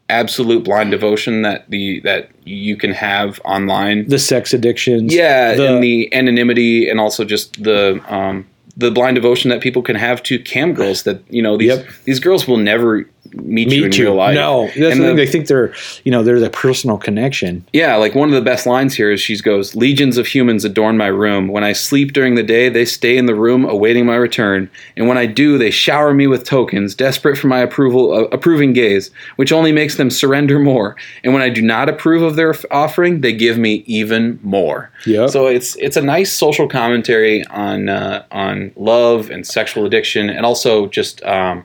Speaker 2: absolute blind devotion that the that you can have online
Speaker 1: The sex addictions,
Speaker 2: yeah
Speaker 1: the-
Speaker 2: and the anonymity and also just the um the blind devotion that people can have to cam girls that you know these
Speaker 1: Yep.
Speaker 2: these girls will never meet, you
Speaker 1: Me
Speaker 2: in
Speaker 1: too.
Speaker 2: real life
Speaker 1: No, that's
Speaker 2: And
Speaker 1: the thing. They think they're, you know, they're the personal connection.
Speaker 2: Yeah, like one of the best lines here is she goes, Legions of humans adorn my room. When I sleep during the day, they stay in the room awaiting my return. And when I do, they shower me with tokens, desperate for my approval, uh, approving gaze, which only makes them surrender more. And when I do not approve of their f- offering, they give me even more.
Speaker 1: Yep.
Speaker 2: So it's it's a nice social commentary on uh, on love and sexual addiction, and also just um,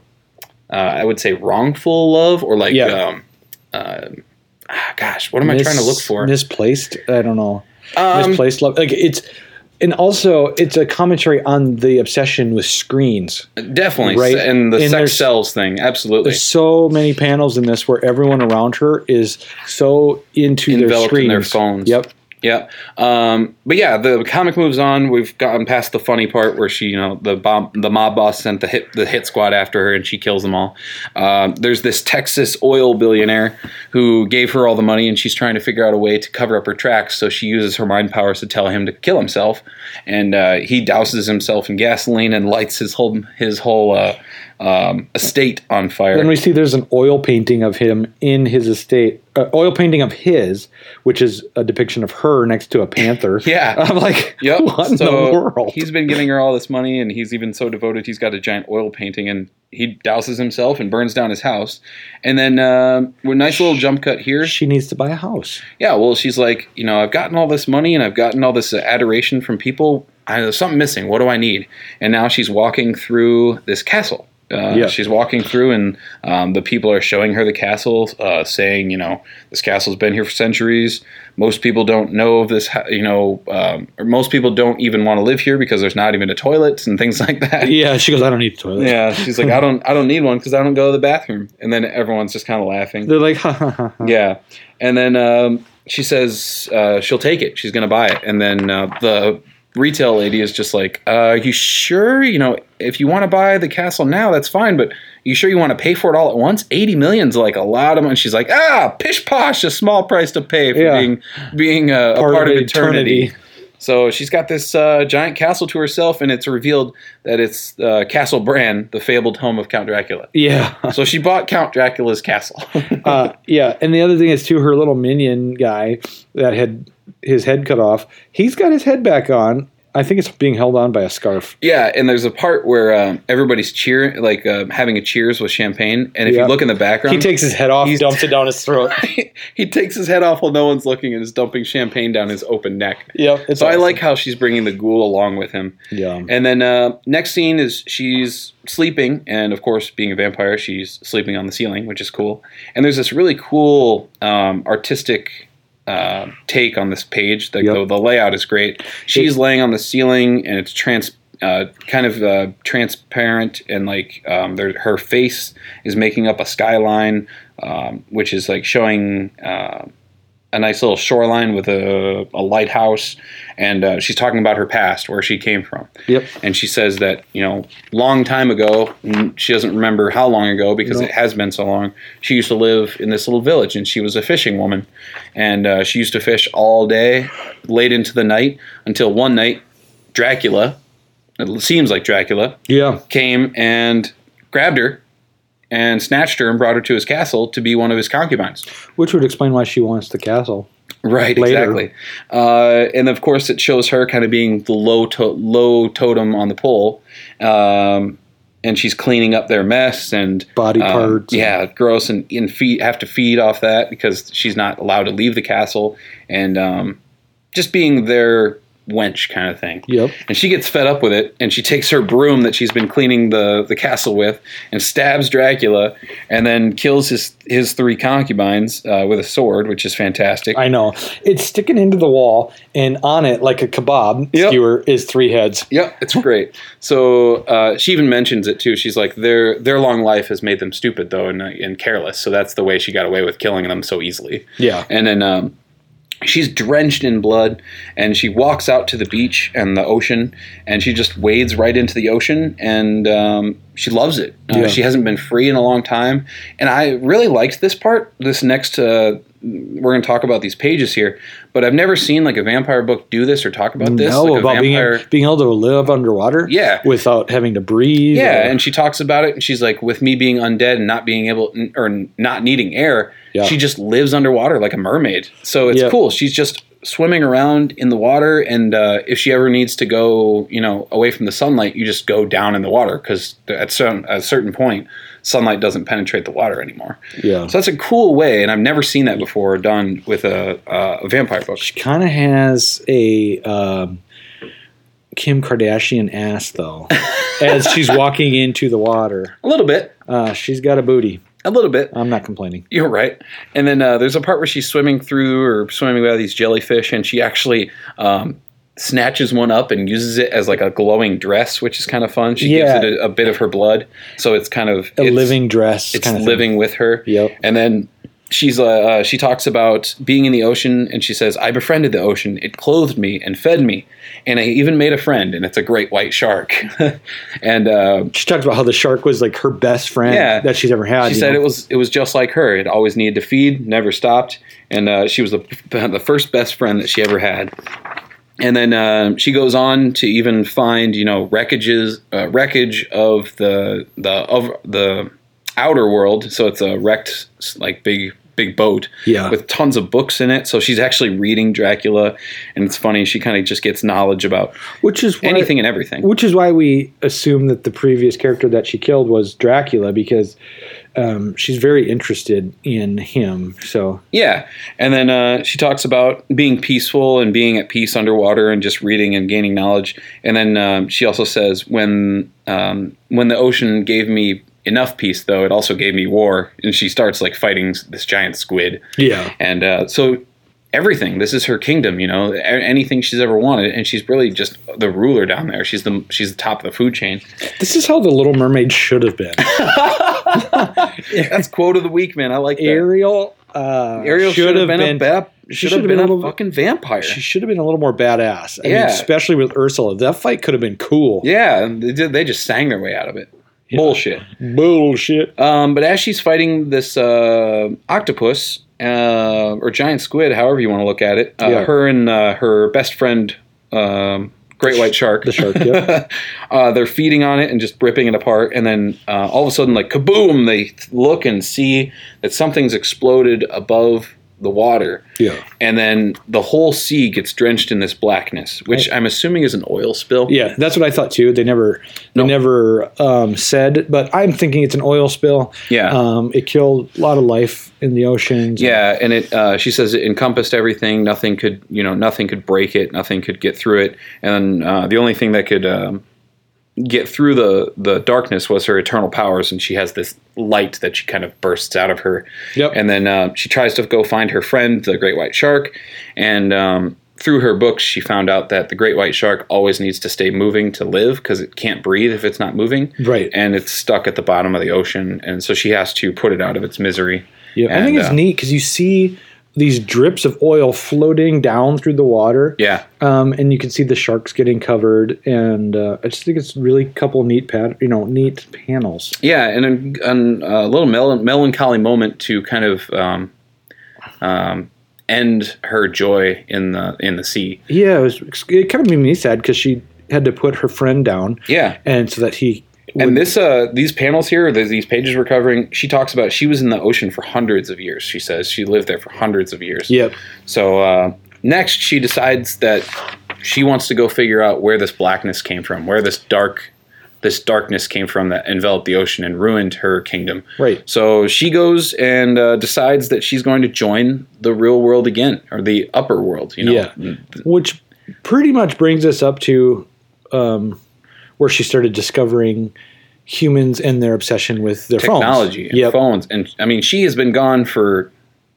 Speaker 2: uh, I would say wrongful love or like
Speaker 1: Yeah.
Speaker 2: um, uh, ah, gosh, what am I trying to look for?
Speaker 1: Misplaced. I don't know.
Speaker 2: Um,
Speaker 1: misplaced love. Like it's, and also it's a commentary on the obsession with screens.
Speaker 2: Definitely,
Speaker 1: Right.
Speaker 2: and the
Speaker 1: And
Speaker 2: sex sells thing, absolutely.
Speaker 1: There's so many panels in this where everyone around her is so into their screens.
Speaker 2: in their phones.
Speaker 1: Yep.
Speaker 2: Yep. Um, but yeah, the comic moves on. We've gotten past the funny part where she, you know, the bomb, the mob boss sent the hit the hit squad after her, and she kills them all. Um, there's this Texas oil billionaire who gave her all the money, and she's trying to figure out a way to cover up her tracks. So she uses her mind powers to tell him to kill himself, and uh, he douses himself in gasoline and lights his whole his whole uh, um, estate on fire.
Speaker 1: Then we see there's an oil painting of him in his estate, uh, oil painting of his, which is a depiction of her next to a panther. [LAUGHS]
Speaker 2: Yeah.
Speaker 1: I'm like,
Speaker 2: Yep. [LAUGHS]
Speaker 1: what in
Speaker 2: so
Speaker 1: the world?
Speaker 2: He's been giving her all this money, and he's even so devoted. He's got a giant oil painting, and he douses himself and burns down his house. And then, um, a nice little jump cut here.
Speaker 1: she needs to buy a house.
Speaker 2: Yeah, well, she's like, you know, I've gotten all this money and I've gotten all this uh, adoration from people. I, there's something missing. What do I need? And now she's walking through this castle. Uh,
Speaker 1: Yeah.
Speaker 2: She's walking through, and um, the people are showing her the castle, uh, saying, you know, this castle's been here for centuries. Most people don't know of this, you know, um, or most people don't even want to live here because there's not even a toilet and things [LAUGHS] like that.
Speaker 1: Yeah, she goes, I don't need a toilet.
Speaker 2: Yeah, she's like, I don't, I don't need one because I don't go to the bathroom. And then everyone's just kind of laughing.
Speaker 1: They're like, [LAUGHS] ha ha ha. ha.
Speaker 2: Yeah, and then um, she says uh, she'll take it. She's going to buy it, and then uh, the retail lady is just like, uh, "Are you sure? You know, if you want to buy the castle now, that's fine, but." You sure you want to pay for it all at once? Eighty million's like a lot of money. She's like, ah, pish posh, a small price to pay for
Speaker 1: Yeah.
Speaker 2: being being a, a part, of eternity. So she's got this uh, giant castle to herself, and it's revealed that it's uh, Castle Bran, the fabled home of Count Dracula.
Speaker 1: Yeah.
Speaker 2: So she bought Count Dracula's castle. [LAUGHS]
Speaker 1: uh, yeah, and the other thing is too, her little minion guy that had his head cut off, he's got his head back on. I think it's being held on by a scarf.
Speaker 2: Yeah, and there's a part where um, everybody's cheering, like um having a cheers with champagne. And if
Speaker 1: Yeah.
Speaker 2: you look in the background,
Speaker 1: He takes his head off,
Speaker 2: He's-
Speaker 1: dumps it down his throat. [LAUGHS]
Speaker 2: he takes his head off while no one's looking and is dumping champagne down his open neck.
Speaker 1: yep. It's
Speaker 2: So I like how she's bringing the ghoul along with him.
Speaker 1: Yeah.
Speaker 2: And then uh, next scene is she's sleeping, and of course, being a vampire, she's sleeping on the ceiling, which is cool. And there's this really cool um, artistic uh, take on this page. The,
Speaker 1: Yep.
Speaker 2: the, the layout is great. She's laying on the ceiling, and it's trans. Uh, kind of uh, transparent and like um, there, her face is making up a skyline, um, which is like showing uh, a nice little shoreline with a, a lighthouse. And uh, she's talking about her past, where she came from
Speaker 1: Yep.
Speaker 2: and she says that you know long time ago she doesn't remember how long ago because
Speaker 1: No.
Speaker 2: it has been so long she used to live in this little village and she was a fishing woman and uh, she used to fish all day late into the night until one night dracula it seems like dracula
Speaker 1: Yeah.
Speaker 2: came and grabbed her and snatched her and brought her to his castle to be one of his concubines
Speaker 1: Which would explain why she wants the castle.
Speaker 2: Right,
Speaker 1: later.
Speaker 2: exactly. Uh, and of course, it shows her kind of being the low to- low totem on the pole, um, and she's cleaning up their mess and
Speaker 1: Body
Speaker 2: um,
Speaker 1: parts.
Speaker 2: yeah, gross, and, and feed have to feed off that because she's not allowed to leave the castle, and um, just being their wench kind of thing.
Speaker 1: Yep.
Speaker 2: And she gets fed up with it, and she takes her broom that she's been cleaning the, the castle with, and stabs Dracula, and then kills his his three concubines uh, with a sword, which is fantastic.
Speaker 1: I know. It's sticking into the wall, and on it, like a kebab
Speaker 2: Yep.
Speaker 1: skewer, is three heads.
Speaker 2: Yep, it's great. So uh, she even mentions it too. She's like, their their long life has made them stupid though and, uh, and careless. So that's the way she got away with killing them so easily.
Speaker 1: Yeah.
Speaker 2: And then um, she's drenched in blood, and she walks out to the beach and the ocean, and she just wades right into the ocean, and um, she loves it. Uh,
Speaker 1: Yeah.
Speaker 2: She hasn't been free in a long time, and I really liked this part. This next. Uh, we're going to talk about these pages here, but I've never seen like a vampire book do this or talk about this.
Speaker 1: No,
Speaker 2: like a
Speaker 1: about being, being able to live underwater.
Speaker 2: Yeah.
Speaker 1: Without having to breathe.
Speaker 2: Yeah,
Speaker 1: or-
Speaker 2: and she talks about it, and she's like, with me being undead and not being able, or not needing air,
Speaker 1: Yeah.
Speaker 2: she just lives underwater like a mermaid. So it's
Speaker 1: Yeah.
Speaker 2: cool. She's just swimming around in the water, and uh, if she ever needs to go, you know, away from the sunlight, you just go down in the water because at certain at a certain point, sunlight doesn't penetrate the water anymore.
Speaker 1: yeah.
Speaker 2: So that's a cool way, and I've never seen that before done with a, uh, a vampire book.
Speaker 1: She kind of has a um, Kim Kardashian ass, though. [LAUGHS] As she's walking into the water,
Speaker 2: A little bit,
Speaker 1: uh, she's got a booty.
Speaker 2: a little bit.
Speaker 1: I'm not complaining.
Speaker 2: You're right. And then uh, there's a part where she's swimming through or swimming by these jellyfish, and she actually um, snatches one up and uses it as like a glowing dress, which is kind of fun. She
Speaker 1: Yeah.
Speaker 2: gives it a, a bit of her blood, so it's kind of
Speaker 1: A living dress.
Speaker 2: It's
Speaker 1: kind of
Speaker 2: living with her.
Speaker 1: Yep.
Speaker 2: And then she's uh, uh, she talks about being in the ocean, and she says, "I befriended the ocean. It clothed me and fed me, and I even made a friend, and it's a great white shark." [LAUGHS] and uh,
Speaker 1: She talks about how the shark was like her best friend
Speaker 2: Yeah.
Speaker 1: that she's ever had.
Speaker 2: she said
Speaker 1: know?
Speaker 2: it was it was just like her. It always needed to feed, never stopped, and uh, she was the the first best friend that she ever had. And then uh, she goes on to even find you know wreckages uh, wreckage of the the of the outer world. So it's a wrecked like big big boat
Speaker 1: Yeah.
Speaker 2: with tons of books in it. So she's actually reading Dracula, and it's funny. She kind of just gets knowledge about
Speaker 1: which is why,
Speaker 2: anything and everything.
Speaker 1: Which is why we assume that the previous character that she killed was Dracula because um, she's very interested in him. So
Speaker 2: Yeah, and then uh, she talks about being peaceful and being at peace underwater and just reading and gaining knowledge. And then um, she also says when um, when the ocean gave me enough peace, though it also gave me war. And she starts like fighting this giant squid,
Speaker 1: yeah,
Speaker 2: and uh, so everything. This is her kingdom, you know, a- anything she's ever wanted, and she's really just the ruler down there. She's the she's the top of the food chain.
Speaker 1: this is how the Little Mermaid should have been. [LAUGHS]
Speaker 2: That's quote of the week, man. I like that.
Speaker 1: Ariel. Uh,
Speaker 2: Ariel should have been, a ba- should have been,
Speaker 1: been a
Speaker 2: a
Speaker 1: little-
Speaker 2: fucking vampire.
Speaker 1: She should have been a little more badass. I
Speaker 2: Yeah.
Speaker 1: mean, especially with Ursula. That fight could have been cool.
Speaker 2: Yeah, they, did, they just sang their way out of it. Bullshit.
Speaker 1: Bullshit.
Speaker 2: Um, but as she's fighting this uh, octopus uh, or giant squid, however you want to look at it, uh,
Speaker 1: Yeah.
Speaker 2: her and uh, her best friend, um, great white shark,
Speaker 1: the shark, yeah. [LAUGHS]
Speaker 2: uh, they're feeding on it and just ripping it apart. And then uh, all of a sudden, like kaboom! They look and see that something's exploded above the water.
Speaker 1: Yeah.
Speaker 2: And then the whole sea gets drenched in this blackness, which I'm assuming is an oil spill.
Speaker 1: Yeah, that's what I thought too. They never, they never um, said, but I'm thinking it's an oil spill.
Speaker 2: Yeah.
Speaker 1: um, it killed a lot of life in the oceans.
Speaker 2: Yeah, and it. Uh, she says it encompassed everything. Nothing could, you know, nothing could break it. Nothing could get through it. And uh, the only thing that could um, get through the the darkness was her eternal powers. And she has this light that she kind of bursts out of her.
Speaker 1: Yep.
Speaker 2: And then uh, she tries to go find her friend, the great white shark. And um, through her books, she found out that the great white shark always needs to stay moving to live because it can't breathe if it's not moving.
Speaker 1: Right.
Speaker 2: And it's stuck at the bottom of the ocean, and so she has to put it out of its misery.
Speaker 1: Yeah, I think it's
Speaker 2: uh,
Speaker 1: neat because you see these drips of oil floating down through the water.
Speaker 2: Yeah.
Speaker 1: Um, and you can see the sharks getting covered, and uh, I just think it's really a couple neat pat, you know, neat panels.
Speaker 2: Yeah, and a, and a little mel- melancholy moment to kind of um, um, end her joy in the in the sea.
Speaker 1: Yeah, it was. It kind of made me sad because she had to put her friend down,
Speaker 2: Yeah,
Speaker 1: and so that he.
Speaker 2: And this uh, these panels here, these pages we're covering, she talks about she was in the ocean for hundreds of years. She says she lived there for hundreds of years.
Speaker 1: Yep.
Speaker 2: So uh, next, she decides that she wants to go figure out where this blackness came from, where this dark this darkness came from that enveloped the ocean and ruined her kingdom.
Speaker 1: Right.
Speaker 2: So she goes and uh, decides that she's going to join the real world again, or the upper world. You know.
Speaker 1: Yeah. Which pretty much brings us up to um, where she started discovering humans and their obsession with their
Speaker 2: Technology
Speaker 1: phones.
Speaker 2: and
Speaker 1: Yep.
Speaker 2: phones, and I mean, she has been gone for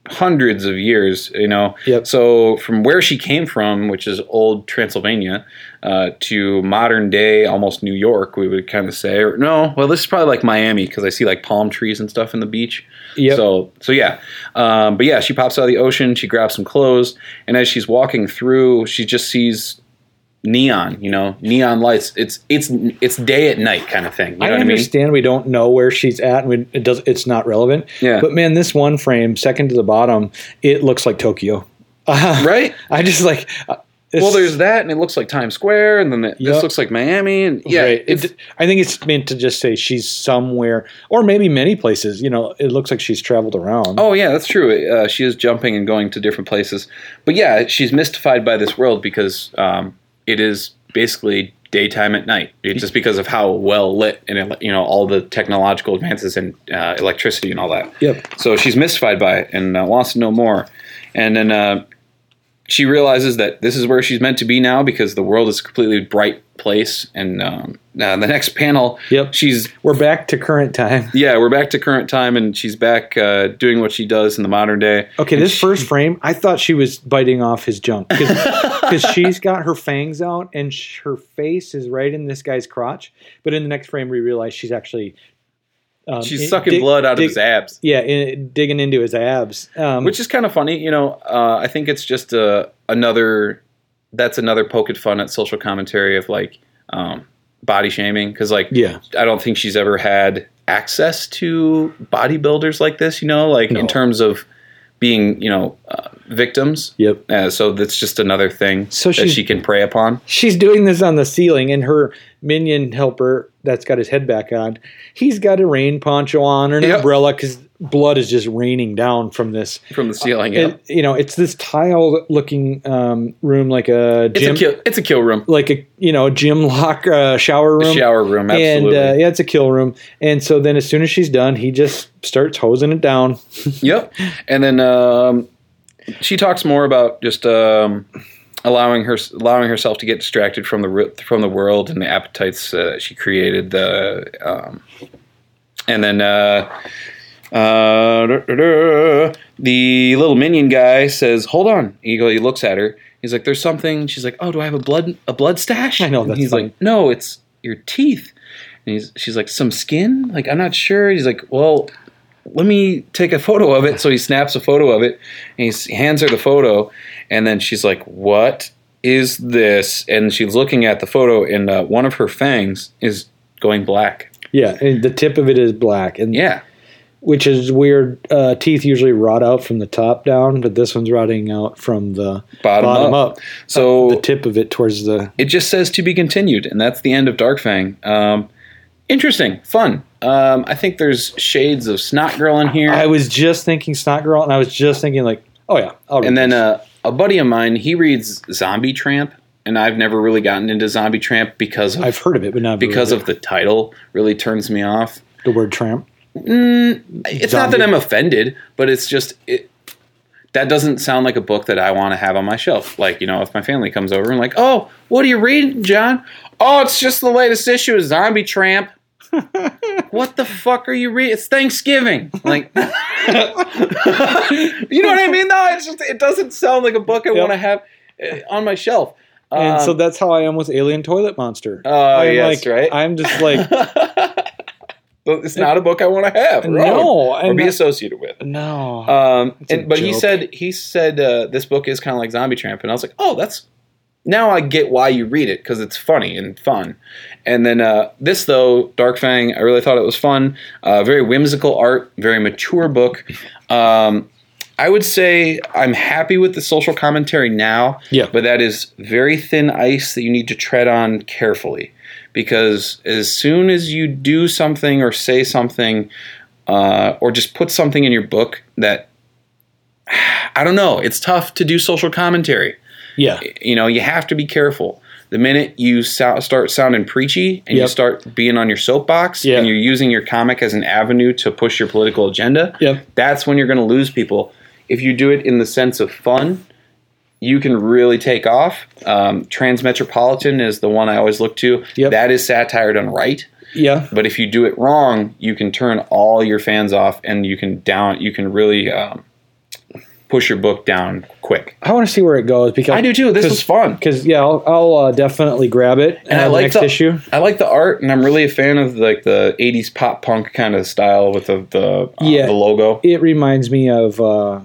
Speaker 2: hundreds of years. You know.
Speaker 1: Yep.
Speaker 2: So from where she came from, which is old Transylvania, uh, to modern day, almost New York, we would kind of say. Or no, well, this is probably like Miami because I see like palm trees and stuff in the beach.
Speaker 1: Yep.
Speaker 2: So so yeah, um, but yeah, she pops out of the ocean. She grabs some clothes, and as she's walking through, she just sees neon. You know, neon lights. It's it's it's day at night kind of thing. You know
Speaker 1: I
Speaker 2: what I mean?
Speaker 1: understand we don't know where she's at, and we, it does. It's not relevant.
Speaker 2: Yeah.
Speaker 1: But man, this one frame, second to the bottom, it looks like Tokyo. [LAUGHS]
Speaker 2: Right.
Speaker 1: I just like. Uh, it's-
Speaker 2: Well, there's that, and it looks like Times Square, and then the,
Speaker 1: Yep.
Speaker 2: this looks like Miami, and yeah,
Speaker 1: right. It, I think it's meant to just say she's somewhere, or maybe many places. You know, it looks like she's traveled around.
Speaker 2: Oh yeah, that's true. Uh, she is jumping and going to different places, but yeah, she's mystified by this world because um, it is basically daytime at night. It's just because of how well lit and you know all the technological advances in uh, electricity and all that.
Speaker 1: Yep.
Speaker 2: So she's mystified by it and uh, wants to know more, and then uh, she realizes that this is where she's meant to be now because the world is a completely bright place. And um, the next panel,
Speaker 1: Yep.
Speaker 2: she's
Speaker 1: We're back to current time. [LAUGHS]
Speaker 2: yeah, we're back to current time, and she's back uh, doing what she does in the modern day.
Speaker 1: Okay,
Speaker 2: And
Speaker 1: this
Speaker 2: she-
Speaker 1: first frame, I thought she was biting off his junk because [LAUGHS] she's got her fangs out and sh- her face is right in this guy's crotch. But in the next frame, we realize she's actually Um,
Speaker 2: She's sucking
Speaker 1: dig-
Speaker 2: blood out
Speaker 1: dig-
Speaker 2: of his abs,
Speaker 1: Yeah, in, digging into his abs. Um,
Speaker 2: which is kind of funny. You know, uh, I think it's just uh, another. That's another poke at fun at social commentary of like um, body shaming because like
Speaker 1: yeah,
Speaker 2: I don't think she's ever had access to bodybuilders like this. You know, like
Speaker 1: No.
Speaker 2: in terms of being you know uh, victims.
Speaker 1: yep.
Speaker 2: Uh, so that's just another thing
Speaker 1: So
Speaker 2: that she can prey upon.
Speaker 1: She's doing this on the ceiling, and her minion helper that's got his head back on, he's got a rain poncho on or an
Speaker 2: Yep.
Speaker 1: umbrella because blood is just raining down from this.
Speaker 2: from the ceiling. Yeah.
Speaker 1: It, you know, it's this tiled-looking um, room, like a
Speaker 2: it's
Speaker 1: gym,
Speaker 2: a kill. It's a kill room.
Speaker 1: like a you know gym lock uh, shower room.
Speaker 2: Shower room. Absolutely.
Speaker 1: And uh, yeah, it's a kill room. And so then, as soon as she's done, he just starts hosing it down. [LAUGHS]
Speaker 2: Yep. And then um, she talks more about just um, allowing her allowing herself to get distracted from the from the world and the appetites uh, she created. The um, and then uh, the little minion guy says, "Hold on." He. He looks at her. He's like, "There's something." She's like, "Oh, do I have a blood a blood stash?" [LAUGHS]
Speaker 1: I know,
Speaker 2: And
Speaker 1: that's
Speaker 2: he's
Speaker 1: funny.
Speaker 2: like, "No, it's your teeth." And he's she's like, "Some skin?" Like, I'm not sure. He's like, "Well." let me take a photo of it. So he snaps a photo of it and he hands her the photo. And then she's like, What is this? And she's looking at the photo, and uh, one of her fangs is going black.
Speaker 1: Yeah, and the tip of it is black, and
Speaker 2: Yeah.
Speaker 1: Which is weird. Uh, teeth usually rot out from the top down, but this one's rotting out from the
Speaker 2: Bottom,
Speaker 1: bottom
Speaker 2: up.
Speaker 1: up.
Speaker 2: So
Speaker 1: the tip of it towards the.
Speaker 2: it just says to be continued. And that's the end of Dark Fang. Um, interesting, fun. Um, I think there's shades of Snot Girl in here.
Speaker 1: I was just thinking Snot Girl, and I was just thinking like, oh yeah, I'll read
Speaker 2: and then uh, a buddy of mine, he reads Zombie Tramp. And I've never really gotten into Zombie Tramp because of,
Speaker 1: I've heard of it, but not
Speaker 2: because of the title really turns me off.
Speaker 1: the word tramp.
Speaker 2: Mm, it's not that I'm offended, but it's just it. That doesn't sound like a book that I want to have on my shelf. Like you know, if my family comes over and like, oh, what are you reading, John? Oh, it's just the latest issue of Zombie Tramp. [LAUGHS] what the fuck are you reading? It's Thanksgiving. Like, [LAUGHS] you know what I mean? No, it's just it doesn't sound like a book I
Speaker 1: Yep.
Speaker 2: want to have uh, on my shelf.
Speaker 1: And so
Speaker 2: Um,
Speaker 1: that's how I am with Alien Toilet Monster.
Speaker 2: Oh,
Speaker 1: I'm
Speaker 2: yes,
Speaker 1: like,
Speaker 2: right.
Speaker 1: I'm just [LAUGHS] like,
Speaker 2: it's not a book I want to have. or own,
Speaker 1: no,
Speaker 2: or be associated with.
Speaker 1: no.
Speaker 2: Um, and, but he said he said uh, this book is kind of like Zombie Tramp, and I was like, oh, that's now I get why you read it because it's funny and fun. And then uh, this though, Dark Fang, I really thought it was fun. Uh, very whimsical art, very mature book. Um, I would say I'm happy with the social commentary now,
Speaker 1: Yeah.
Speaker 2: but that is very thin ice that you need to tread on carefully because as soon as you do something or say something uh, or just put something in your book that [SIGHS] I don't know, it's tough to do social commentary.
Speaker 1: yeah,
Speaker 2: You know, you have to be careful. The minute you so- start sounding preachy and you start being on your soapbox
Speaker 1: Yeah.
Speaker 2: and you're using your comic as an avenue to push your political agenda,
Speaker 1: Yep.
Speaker 2: that's when you're going to lose people. If you do it in the sense of fun, you can really take off. Um, Transmetropolitan is the one I always look to.
Speaker 1: Yep.
Speaker 2: That is satire done right.
Speaker 1: yeah.
Speaker 2: But if you do it wrong, you can turn all your fans off, and you can down. You can really um, push your book down quick.
Speaker 1: I want to see where it goes because
Speaker 2: I do too. This was fun,
Speaker 1: Because yeah, I'll, I'll uh, definitely grab it.
Speaker 2: and
Speaker 1: uh,
Speaker 2: I
Speaker 1: the
Speaker 2: like
Speaker 1: next
Speaker 2: the
Speaker 1: issue.
Speaker 2: I like the art, and I'm really a fan of like the '80s pop punk kind of style with the the, uh,
Speaker 1: Yeah.
Speaker 2: the logo.
Speaker 1: It reminds me of. Uh,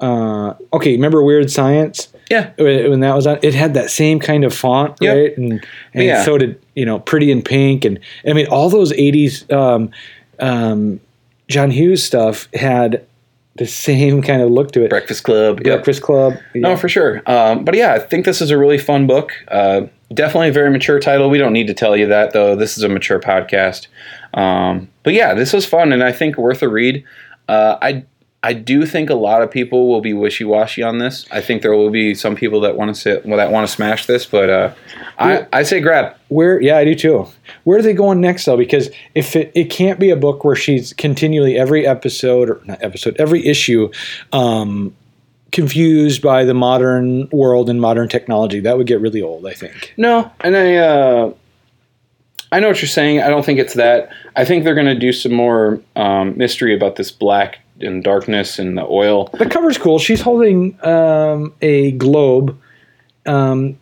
Speaker 1: uh, okay, remember Weird Science?
Speaker 2: Yeah,
Speaker 1: when that was on, it had that same kind of font,
Speaker 2: Yep.
Speaker 1: right? And and
Speaker 2: Yeah.
Speaker 1: so did you know Pretty in Pink, and I mean all those '80s um, um, John Hughes stuff had the same [LAUGHS] kind of look to it.
Speaker 2: Breakfast Club. Yep.
Speaker 1: Breakfast Club.
Speaker 2: No, for sure. Um, but yeah, I think this is a really fun book. Uh, definitely a very mature title. We don't need to tell you that, though. This is a mature podcast. Um, but yeah, this was fun, and I think worth a read. Uh, I I do think a lot of people will be wishy washy on this. I think there will be some people that want to sit, well, that want to smash this, but uh, I I say grab.
Speaker 1: Where? Yeah, I do too. Where are they going next though? Because if it, it can't be a book where she's continually every episode or not episode every issue. Um, confused by the modern world and modern technology that would get really old i think
Speaker 2: No, and I uh, I know what you're saying. I don't think it's that. I think they're going to do some more um, mystery about this black and darkness and the oil.
Speaker 1: The cover's cool. She's holding um, a globe. Um,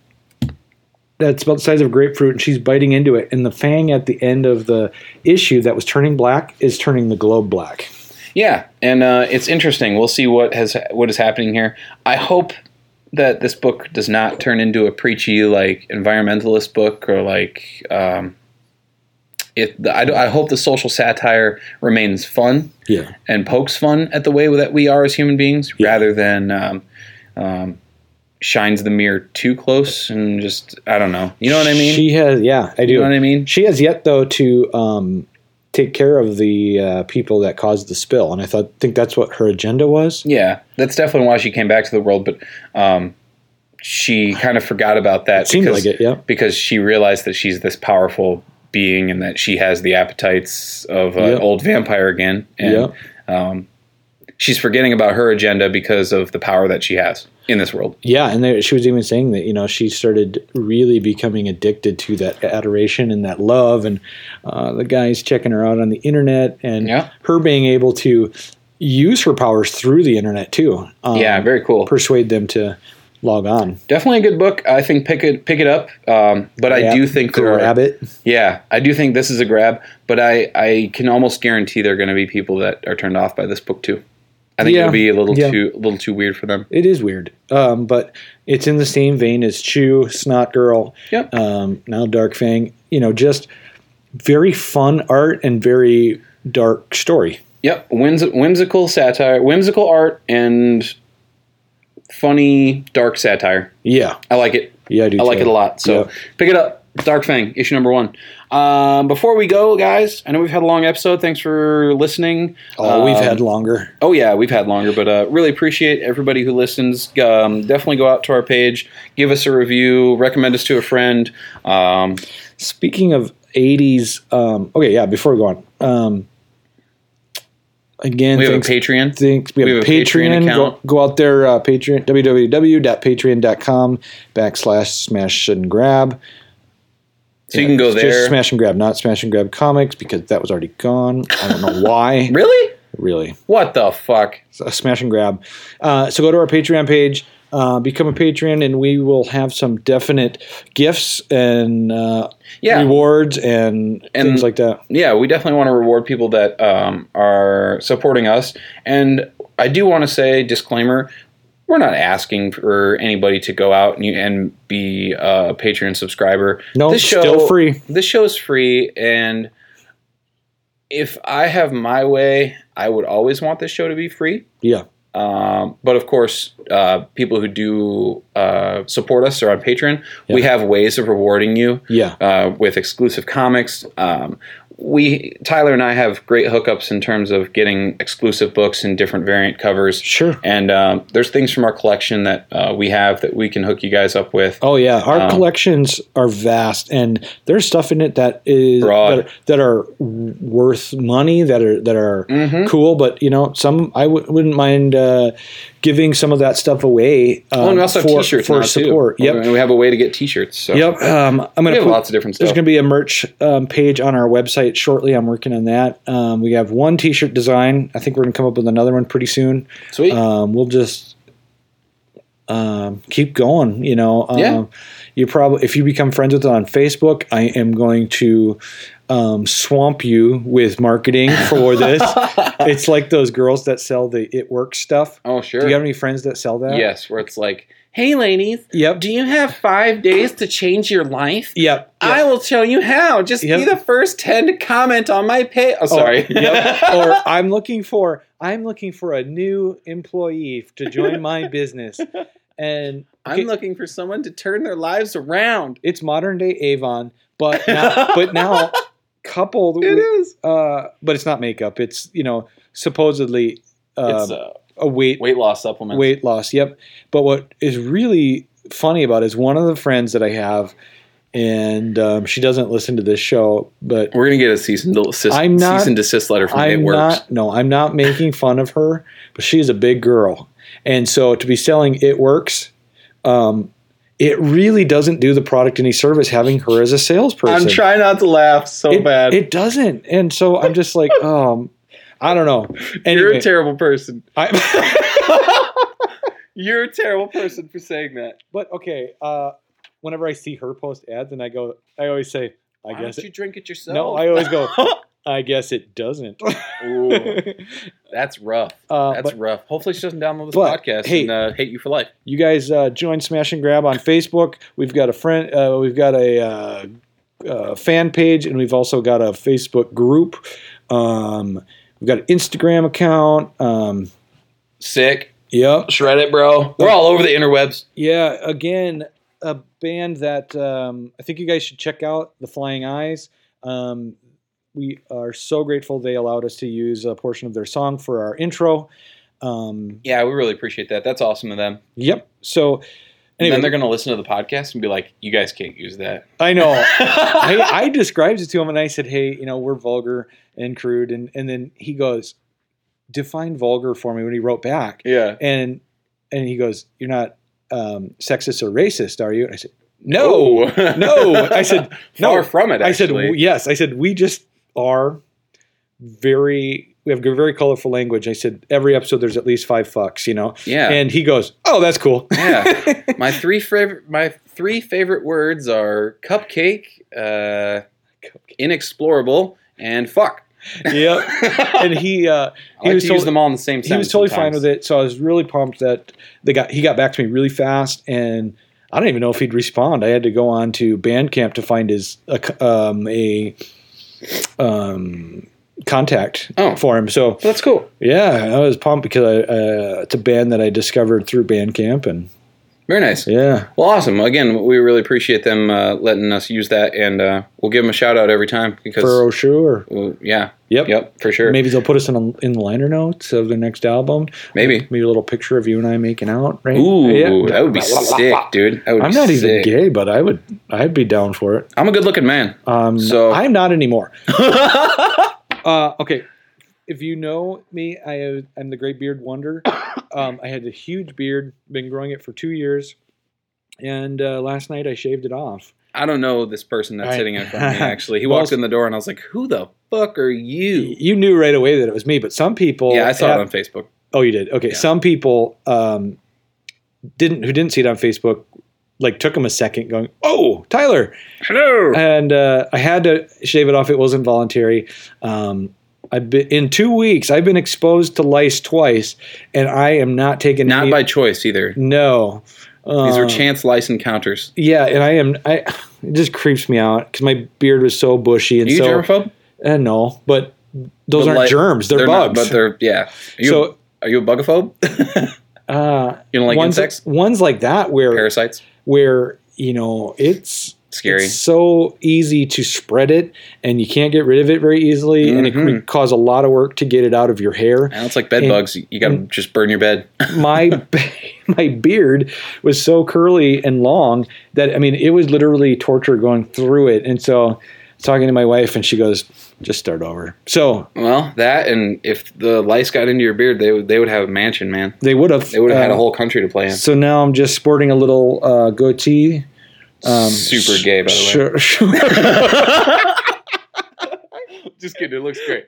Speaker 1: that's about the size of a grapefruit, and she's biting into it. And the fang at the end of the issue that was turning black is turning the globe black.
Speaker 2: Yeah, and uh, it's interesting. We'll see what has what is happening here. I hope that this book does not turn into a preachy like environmentalist book or like um, it. I, I hope the social satire remains fun
Speaker 1: Yeah.
Speaker 2: and pokes fun at the way that we are as human beings,
Speaker 1: Yeah.
Speaker 2: rather than um, um, shines the mirror too close and just I don't know. You know what I mean?
Speaker 1: She has, yeah, I do.
Speaker 2: you know what I mean?
Speaker 1: She has yet though to um, take care of the uh, people that caused the spill, and I thought think that's what her agenda was.
Speaker 2: Yeah, that's definitely why she came back to the world, but um, she kind of forgot about that.
Speaker 1: Seemed
Speaker 2: because,
Speaker 1: like it, yeah.
Speaker 2: Because she realized that she's this powerful being and that she has the appetites of an
Speaker 1: Yep.
Speaker 2: old vampire again. And
Speaker 1: Yep.
Speaker 2: um, she's forgetting about her agenda because of the power that she has in this world.
Speaker 1: Yeah, and there, she was even saying that you know she started really becoming addicted to that adoration and that love, and uh, the guys checking her out on the internet, and
Speaker 2: Yeah.
Speaker 1: her being able to use her powers through the internet too. Um,
Speaker 2: yeah, very cool.
Speaker 1: persuade them to log on.
Speaker 2: Definitely a good book. I think pick it pick it up. Um, but I do think there are
Speaker 1: grab it.
Speaker 2: Yeah, I do think this is a grab, but I, I can almost guarantee there are going to be people that are turned off by this book too. I think
Speaker 1: Yeah,
Speaker 2: it'll be a little
Speaker 1: yeah.
Speaker 2: too a little too weird for them.
Speaker 1: It is weird, um, but it's in the same vein as Chew, Snot Girl,
Speaker 2: Yep.
Speaker 1: um, now Dark Fang. You know, just very fun art and very dark story.
Speaker 2: Yep, Whims- whimsical satire, whimsical art, and funny dark satire.
Speaker 1: Yeah,
Speaker 2: I like it.
Speaker 1: yeah, I do.
Speaker 2: I like
Speaker 1: too.
Speaker 2: it a lot. So
Speaker 1: Yeah.
Speaker 2: pick it up. Dark Fang, issue number one. Um, before we go, guys, I know we've had a long episode. Thanks for listening.
Speaker 1: Oh, we've
Speaker 2: Um,
Speaker 1: had longer.
Speaker 2: Oh yeah, we've had longer, but uh, really appreciate everybody who listens. Um, definitely go out to our page, give us a review, recommend us to a friend. Um,
Speaker 1: Speaking of '80s, um, okay, yeah. Before we go on, um, again,
Speaker 2: we have
Speaker 1: thanks,
Speaker 2: a Patreon.
Speaker 1: thanks. We have, a Patreon. go,
Speaker 2: account.
Speaker 1: go out there, uh, Patreon, www.patreon.com backslash smash and grab.
Speaker 2: So you can go there.
Speaker 1: Just smash and grab, not smash and grab comics because that was already gone. I don't know why. [LAUGHS]
Speaker 2: Really?
Speaker 1: really,
Speaker 2: What the fuck?
Speaker 1: so smash and grab. Uh, so go to our Patreon page, uh, become a patron, and we will have some definite gifts and uh,
Speaker 2: Yeah.
Speaker 1: rewards and,
Speaker 2: And-
Speaker 1: things like that.
Speaker 2: yeah, we definitely want to reward people that um, are supporting us. And I do want to say, disclaimer, we're not asking for anybody to go out and, and be a Patreon subscriber.
Speaker 1: No,
Speaker 2: this show,
Speaker 1: still free.
Speaker 2: This show is free, and if I have my way, I would always want this show to be free.
Speaker 1: Yeah,
Speaker 2: Um, but of course, uh, people who do uh, support us are on Patreon. We have ways of rewarding you
Speaker 1: yeah,
Speaker 2: uh, with exclusive comics. Um, we Tyler and I have great hookups in terms of getting exclusive books and different variant covers.
Speaker 1: sure.
Speaker 2: And um, there's things from our collection that uh, we have that we can hook you guys up with.
Speaker 1: Oh yeah, our
Speaker 2: Um,
Speaker 1: collections are vast, and there's stuff in it that is
Speaker 2: Broad.
Speaker 1: that are, that are worth money, that are that are
Speaker 2: Mhm.
Speaker 1: cool. But you know, some I w- wouldn't mind uh, giving some of that stuff away. Um,
Speaker 2: Oh, and we also have
Speaker 1: for,
Speaker 2: T-shirts
Speaker 1: for support.
Speaker 2: too.
Speaker 1: Yep,
Speaker 2: And we have a way to get T-shirts. So
Speaker 1: yep. Um, I'm gonna
Speaker 2: have
Speaker 1: put,
Speaker 2: lots of different stuff.
Speaker 1: There's going to be a merch um, page on our website shortly. I'm working on that. Um, we have one T-shirt design. I think we're going to come up with another one pretty soon.
Speaker 2: Sweet.
Speaker 1: Um, we'll just um, keep going. You know, um,
Speaker 2: Yeah.
Speaker 1: You probably if you become friends with us on Facebook, I am going to um, swamp you with marketing for this. [LAUGHS] it's like those girls that sell the It Works stuff.
Speaker 2: oh sure.
Speaker 1: Do you have any friends that sell that?
Speaker 2: yes, where it's like, hey ladies,
Speaker 1: Yep.
Speaker 2: do you have five days to change your life?
Speaker 1: Yep.
Speaker 2: I will show you how. Just
Speaker 1: Yep.
Speaker 2: be the first ten to comment on my page. Oh,
Speaker 1: Oh,
Speaker 2: sorry.
Speaker 1: yep. [LAUGHS] or I'm looking for I'm looking for a new employee to join my [LAUGHS] business, and
Speaker 2: I'm looking for someone to turn their lives around.
Speaker 1: it's modern day Avon, but [LAUGHS] now, but now coupled
Speaker 2: It
Speaker 1: with,
Speaker 2: is.
Speaker 1: uh, but it's not makeup. It's you know supposedly um,
Speaker 2: it's uh,
Speaker 1: a weight
Speaker 2: weight loss supplement.
Speaker 1: weight loss. Yep. But what is really funny about it is one of the friends that I have, and um, she doesn't listen to this show, but
Speaker 2: We're gonna get a cease and desist,
Speaker 1: I'm not-
Speaker 2: cease and desist letter from It
Speaker 1: I'm
Speaker 2: Works.
Speaker 1: not. No, I'm not making fun of her, but she's a big girl, and so to be selling it works. Um, it really doesn't do the product any service having her as a salesperson.
Speaker 2: I'm trying not to laugh so
Speaker 1: it,
Speaker 2: bad.
Speaker 1: It doesn't, and so I'm just like, [LAUGHS] um, I don't know.
Speaker 2: You're a terrible person.
Speaker 1: I, [LAUGHS]
Speaker 2: You're a terrible person for saying that.
Speaker 1: but okay, uh, whenever I see her post ads, and I go, I always say, I
Speaker 2: Why
Speaker 1: guess
Speaker 2: don't
Speaker 1: it,
Speaker 2: you drink it yourself?
Speaker 1: no, I always go, [LAUGHS] I guess it doesn't.
Speaker 2: Ooh, [LAUGHS] that's rough.
Speaker 1: Uh,
Speaker 2: That's
Speaker 1: but
Speaker 2: rough. Hopefully, she doesn't download this
Speaker 1: but,
Speaker 2: podcast
Speaker 1: hey-
Speaker 2: and uh, hate you for life.
Speaker 1: you guys uh, join Smash and Grab on Facebook. We've got a friend. Uh, we've got a uh, uh, fan page, and we've also got a Facebook group. Um, we've got an Instagram account. Um,
Speaker 2: Sick.
Speaker 1: yep.
Speaker 2: Shred it, bro. We're all over the interwebs.
Speaker 1: Yeah. Again, a band that um, I think you guys should check out, The Flying Eyes. Um, we are so grateful they allowed us to use a portion of their song for our intro. Um,
Speaker 2: Yeah, we really appreciate that. That's awesome of them.
Speaker 1: yep. So
Speaker 2: And then they're going to listen to the podcast and be like, you guys can't use that.
Speaker 1: I know. [LAUGHS] I, I described it to him and I said, "Hey, you know, we're vulgar and crude," and and then he goes, "Define vulgar for me." When he wrote back,
Speaker 2: yeah.
Speaker 1: and and he goes, "You're not um, sexist or racist, are you?" And I said, "No, no." I said, [LAUGHS] "No."
Speaker 2: Far from it,
Speaker 1: I said, "Yes." I said, "We just are very." We have very colorful language. I said every episode there's at least five fucks, you know.
Speaker 2: yeah.
Speaker 1: And he goes, "Oh, that's cool."
Speaker 2: Yeah. [LAUGHS] my three favorite my three favorite words are cupcake, uh, inexplorable, and fuck. [LAUGHS]
Speaker 1: yep. And he uh, he
Speaker 2: like
Speaker 1: was
Speaker 2: to them all in the same
Speaker 1: he was totally fine with it. So I was really pumped that they got he got back to me really fast, and I don't even know if he'd respond. I had to go on to Bandcamp to find his uh, um, a um, contact
Speaker 2: Oh.
Speaker 1: for him. So
Speaker 2: That's cool.
Speaker 1: yeah, I was pumped because I, uh, it's a band that I discovered through Bandcamp, and
Speaker 2: Very nice.
Speaker 1: yeah,
Speaker 2: Well, awesome. Again, we really appreciate them uh, letting us use that, and uh, we'll give them a shout out every time because,
Speaker 1: for sure.
Speaker 2: well, yeah,
Speaker 1: Yep.
Speaker 2: yep, for sure.
Speaker 1: Maybe they'll put us in a, in the liner notes of their next album.
Speaker 2: Maybe.
Speaker 1: Maybe a little picture of you and I making out. Right?
Speaker 2: Ooh,
Speaker 1: Yeah.
Speaker 2: that would be sick, dude.
Speaker 1: I'm not even gay, but I would I'd be down for it.
Speaker 2: I'm a good looking man.
Speaker 1: Um,
Speaker 2: So-
Speaker 1: I'm not anymore. [LAUGHS] uh, okay, if you know me, I I'm the Great Beard Wonder. [COUGHS] Um, I had a huge beard, been growing it for two years, and uh, last night I shaved it off.
Speaker 2: I don't know this person that's
Speaker 1: Right.
Speaker 2: sitting in front of me. [LAUGHS] Actually, he
Speaker 1: Well,
Speaker 2: walked in the door, and I was like, "Who the fuck are you?"
Speaker 1: You knew right away that it was me, but some people.
Speaker 2: Yeah, I saw
Speaker 1: have-
Speaker 2: it on Facebook.
Speaker 1: Oh, you did. Okay,
Speaker 2: Yeah.
Speaker 1: some people um, didn't who didn't see it on Facebook. Like took them a second, going, "Oh, Tyler,"
Speaker 2: Hello.
Speaker 1: and uh, I had to shave it off. It wasn't voluntary. Um, I've been in two weeks. I've been exposed to lice twice, and I am not taking
Speaker 2: Not
Speaker 1: any,
Speaker 2: by choice either.
Speaker 1: no.
Speaker 2: These are
Speaker 1: Uh,
Speaker 2: chance lice encounters.
Speaker 1: Yeah, and I am. I it just creeps me out because my beard was so bushy
Speaker 2: Are
Speaker 1: and
Speaker 2: you
Speaker 1: so.
Speaker 2: germaphobe?
Speaker 1: Uh, no, but those
Speaker 2: But
Speaker 1: aren't
Speaker 2: like-
Speaker 1: germs. They're,
Speaker 2: not,
Speaker 1: bugs.
Speaker 2: but they're yeah. Are you,
Speaker 1: so
Speaker 2: are you a bugaphobe? [LAUGHS]
Speaker 1: uh,
Speaker 2: you don't like
Speaker 1: ones,
Speaker 2: insects?
Speaker 1: ones like that where
Speaker 2: Parasites?
Speaker 1: where you know it's
Speaker 2: Scary.
Speaker 1: It's so easy to spread it, and you can't get rid of it very easily, and it
Speaker 2: Mhm.
Speaker 1: can cause a lot of work to get it out of your hair.
Speaker 2: And it's like bed
Speaker 1: And-
Speaker 2: bugs. You got to just burn your bed. [LAUGHS]
Speaker 1: My my beard was so curly and long that I mean it was literally torture going through it, and so talking to my wife, and she goes, "Just start over." So
Speaker 2: well, that and if the lice got into your beard, they would they would have a mansion, man.
Speaker 1: they would have
Speaker 2: They would have had
Speaker 1: uh,
Speaker 2: a whole country to play in.
Speaker 1: So now I'm just sporting a little uh, goatee. Um,
Speaker 2: Super gay, by the way.
Speaker 1: Sure, sure. [LAUGHS]
Speaker 2: Just kidding. It looks great.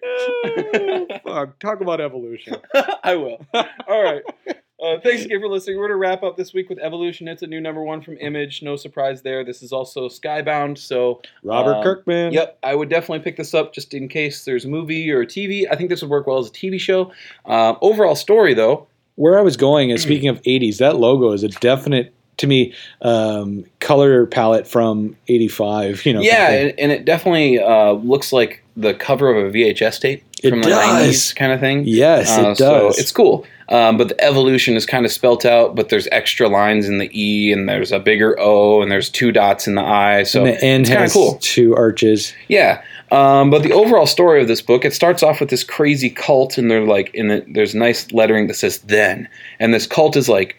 Speaker 2: [LAUGHS]
Speaker 1: Fuck, talk about evolution. [LAUGHS]
Speaker 2: I will. All right. Uh, thanks again for listening. We're going to wrap up this week with Evolution. It's a new number one from Image. No surprise there. This is also Skybound. So,
Speaker 1: Robert
Speaker 2: Um,
Speaker 1: Kirkman.
Speaker 2: yep, I would definitely pick this up just in case there's a movie or a TV. I think this would work well as a TV show. Um, overall story, though,
Speaker 1: Where I was going is speaking of 80s, that logo is a definite, to me, um, color palette from 85. You know,
Speaker 2: yeah, and, and it definitely uh, looks like the cover of a VHS tape
Speaker 1: It
Speaker 2: from the
Speaker 1: does.
Speaker 2: 90s kind of thing.
Speaker 1: Yes,
Speaker 2: Uh,
Speaker 1: it does.
Speaker 2: So it's cool. Um, but the evolution is kind of spelt out, but there's extra lines in the E, and there's a bigger O, and there's two dots in the I. So
Speaker 1: and the end
Speaker 2: it's kind of cool.
Speaker 1: two arches.
Speaker 2: Yeah. Um, but the overall story of this book, it starts off with this crazy cult, and they're like, in the, there's nice lettering that says "then," and this cult is like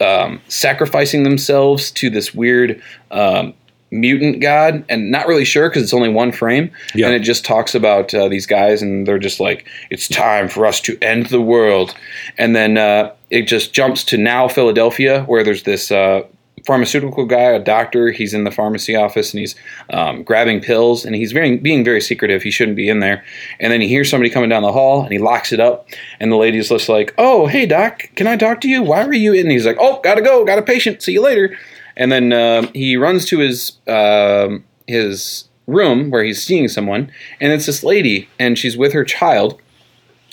Speaker 2: um, sacrificing themselves to this weird um, mutant god, and not really sure because it's only one frame,
Speaker 1: Yeah.
Speaker 2: and it just talks about uh, these guys, and they're just like, "It's time for us to end the world," and then uh, it just jumps to now Philadelphia, where there's this. Uh, pharmaceutical guy, a doctor. He's in the pharmacy office and he's um, grabbing pills and he's very being very secretive. He shouldn't be in there. And then he hears somebody coming down the hall and he locks it up. And the lady's just like, "Oh, hey doc, can I talk to you? Why were you in?" And he's like, "Oh, gotta go, got a patient. See you later." And then um he runs to his um, his room where he's seeing someone, and it's this lady, and she's with her child,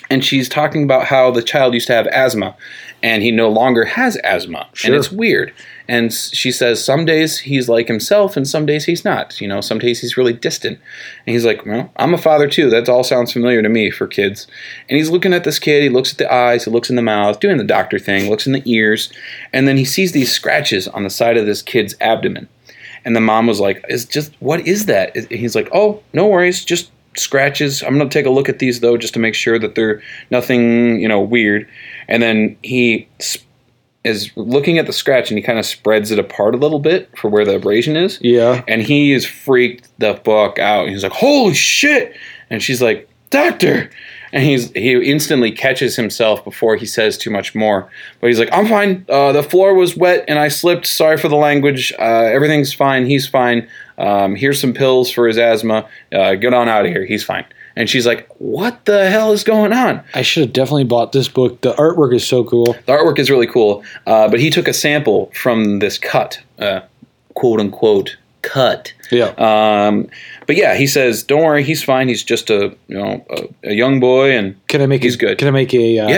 Speaker 2: and she's talking about how the child used to have asthma, and he no longer has asthma,
Speaker 1: Sure.
Speaker 2: and it's weird. And she says some days he's like himself, and some days he's not. You know, some days he's really distant. And he's like, "Well, I'm a father too. That all sounds familiar to me for kids." And he's looking at this kid. He looks at the eyes. He looks in the mouth, doing the doctor thing. Looks in the ears, and then he sees these scratches on the side of this kid's abdomen. And the mom was like, "Is just what is that?" And He's like, "Oh, no worries, just scratches. I'm gonna take a look at these though, just to make sure that they're nothing, you know, weird." And then he is looking at the scratch and he kind of spreads it apart a little bit for where the abrasion is.
Speaker 1: Yeah.
Speaker 2: And he is freaked the fuck out. He's like, "Holy shit!" And she's like, "Doctor!" And he's he instantly catches himself before he says too much more. But he's like, "I'm fine. Uh, the floor was wet and I slipped. Sorry for the language. Uh, everything's fine. He's fine. Um, here's some pills for his asthma. Uh, get on out of here. He's fine." And she's like, "What the hell is going on?"
Speaker 1: I should have definitely bought this book. The artwork is so cool.
Speaker 2: The artwork is really cool, uh, but he took a sample from this cut, uh, quote unquote cut.
Speaker 1: Yeah.
Speaker 2: Um, but yeah, he says, "Don't worry, he's fine. He's just a you know a, a young boy, and
Speaker 1: Can I make
Speaker 2: he's
Speaker 1: a,
Speaker 2: good.
Speaker 1: Can I make a uh,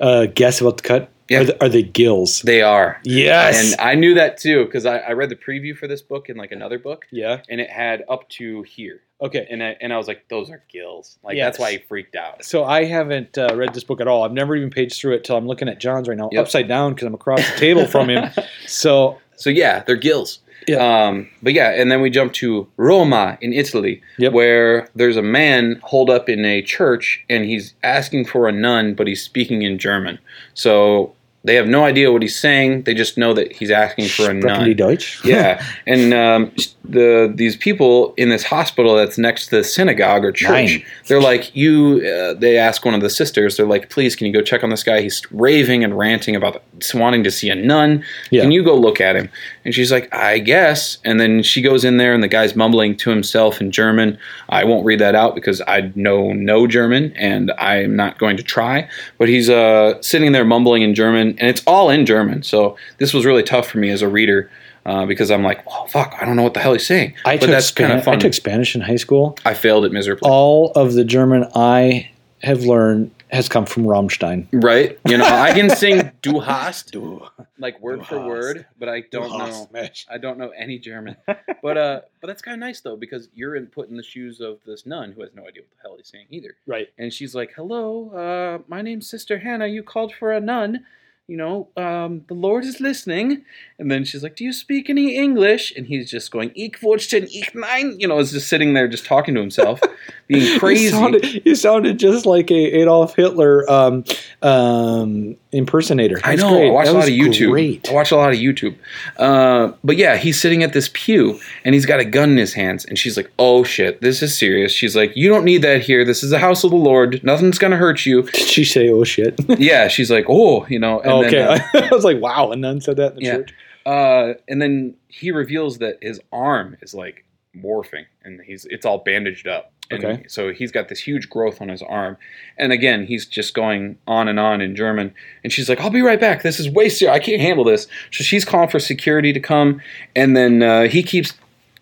Speaker 2: yeah,
Speaker 1: guess about the cut?
Speaker 2: Yeah.
Speaker 1: Are, the, are they gills?
Speaker 2: they are."
Speaker 1: Yes.
Speaker 2: And I knew that too because I, I read the preview for this book in like another book,
Speaker 1: yeah.
Speaker 2: and it had up to here,
Speaker 1: Okay.
Speaker 2: and I and I was like, "Those are gills." Like
Speaker 1: Yes.
Speaker 2: that's why he freaked out.
Speaker 1: So I haven't uh, read this book at all. I've never even paged through it till I'm looking at John's right now,
Speaker 2: Yep.
Speaker 1: upside down because I'm across the table from him. [LAUGHS] So
Speaker 2: So yeah, they're gills.
Speaker 1: Yeah.
Speaker 2: Um, but yeah, and then we jump to Roma in Italy,
Speaker 1: Yep.
Speaker 2: where there's a man holed up in a church, and he's asking for a nun, but he's speaking in German. So they have no idea what he's saying. They just know that he's asking for a nun.
Speaker 1: Deutsch? [LAUGHS]
Speaker 2: yeah, and um, the these people in this hospital that's next to the synagogue or church, they're like, you. Uh, they ask one of the sisters, they're like, please, can you go check on this guy? He's raving and ranting about wanting to see a nun.
Speaker 1: Yeah.
Speaker 2: Can you go look at him? And she's like, I guess. And then she goes in there, and the guy's mumbling to himself in German. I won't read that out because I know no German, and I'm not going to try. But he's uh, sitting there mumbling in German, and it's all in German. So this was really tough for me as a reader. Uh, because I'm like, oh fuck, I don't know what the hell he's saying.
Speaker 1: I
Speaker 2: but
Speaker 1: took
Speaker 2: that's kind of fun.
Speaker 1: I took Spanish in high school.
Speaker 2: I failed it miserably.
Speaker 1: All of the German I have learned has come from Rammstein.
Speaker 2: Right? You know, I can sing [LAUGHS] Du hast like word
Speaker 1: Du
Speaker 2: for
Speaker 1: hast.
Speaker 2: word, but I don't know. I don't know any German. [LAUGHS] But uh, but that's kind of nice though because you're in put in the shoes of this nun who has no idea what the hell he's saying either.
Speaker 1: Right.
Speaker 2: And she's like, "Hello, uh, my name's Sister Hannah. You called for a nun. You know, um, the Lord is listening." And then she's like, "Do you speak any English?" And he's just going, "Ich wollte ich nein." You know, is just sitting there just talking to himself, [LAUGHS] being crazy.
Speaker 1: You sounded, you sounded just like a Adolf Hitler um, um, impersonator.
Speaker 2: I know.
Speaker 1: great.
Speaker 2: I watch
Speaker 1: That
Speaker 2: a lot of YouTube.
Speaker 1: Great.
Speaker 2: I watch a lot of YouTube. Uh, but yeah, he's sitting at this pew and he's got a gun in his hands, and she's like, "Oh shit, this is serious." She's like, "You don't need that here. This is the house of the Lord. Nothing's gonna hurt you." [LAUGHS]
Speaker 1: Did she say, "Oh shit"?
Speaker 2: yeah, she's like, "Oh, you know." And
Speaker 1: okay,
Speaker 2: Then, uh, [LAUGHS]
Speaker 1: I was like, "Wow!" And none said that in the
Speaker 2: Yeah.
Speaker 1: church.
Speaker 2: uh, and then he reveals that his arm is like morphing, and he's it's all bandaged up. And
Speaker 1: Okay.
Speaker 2: So he's got this huge growth on his arm, and again, he's just going on and on in German. And she's like, "I'll be right back. This is way serious. I can't handle this." So she's calling for security to come, and then uh, he keeps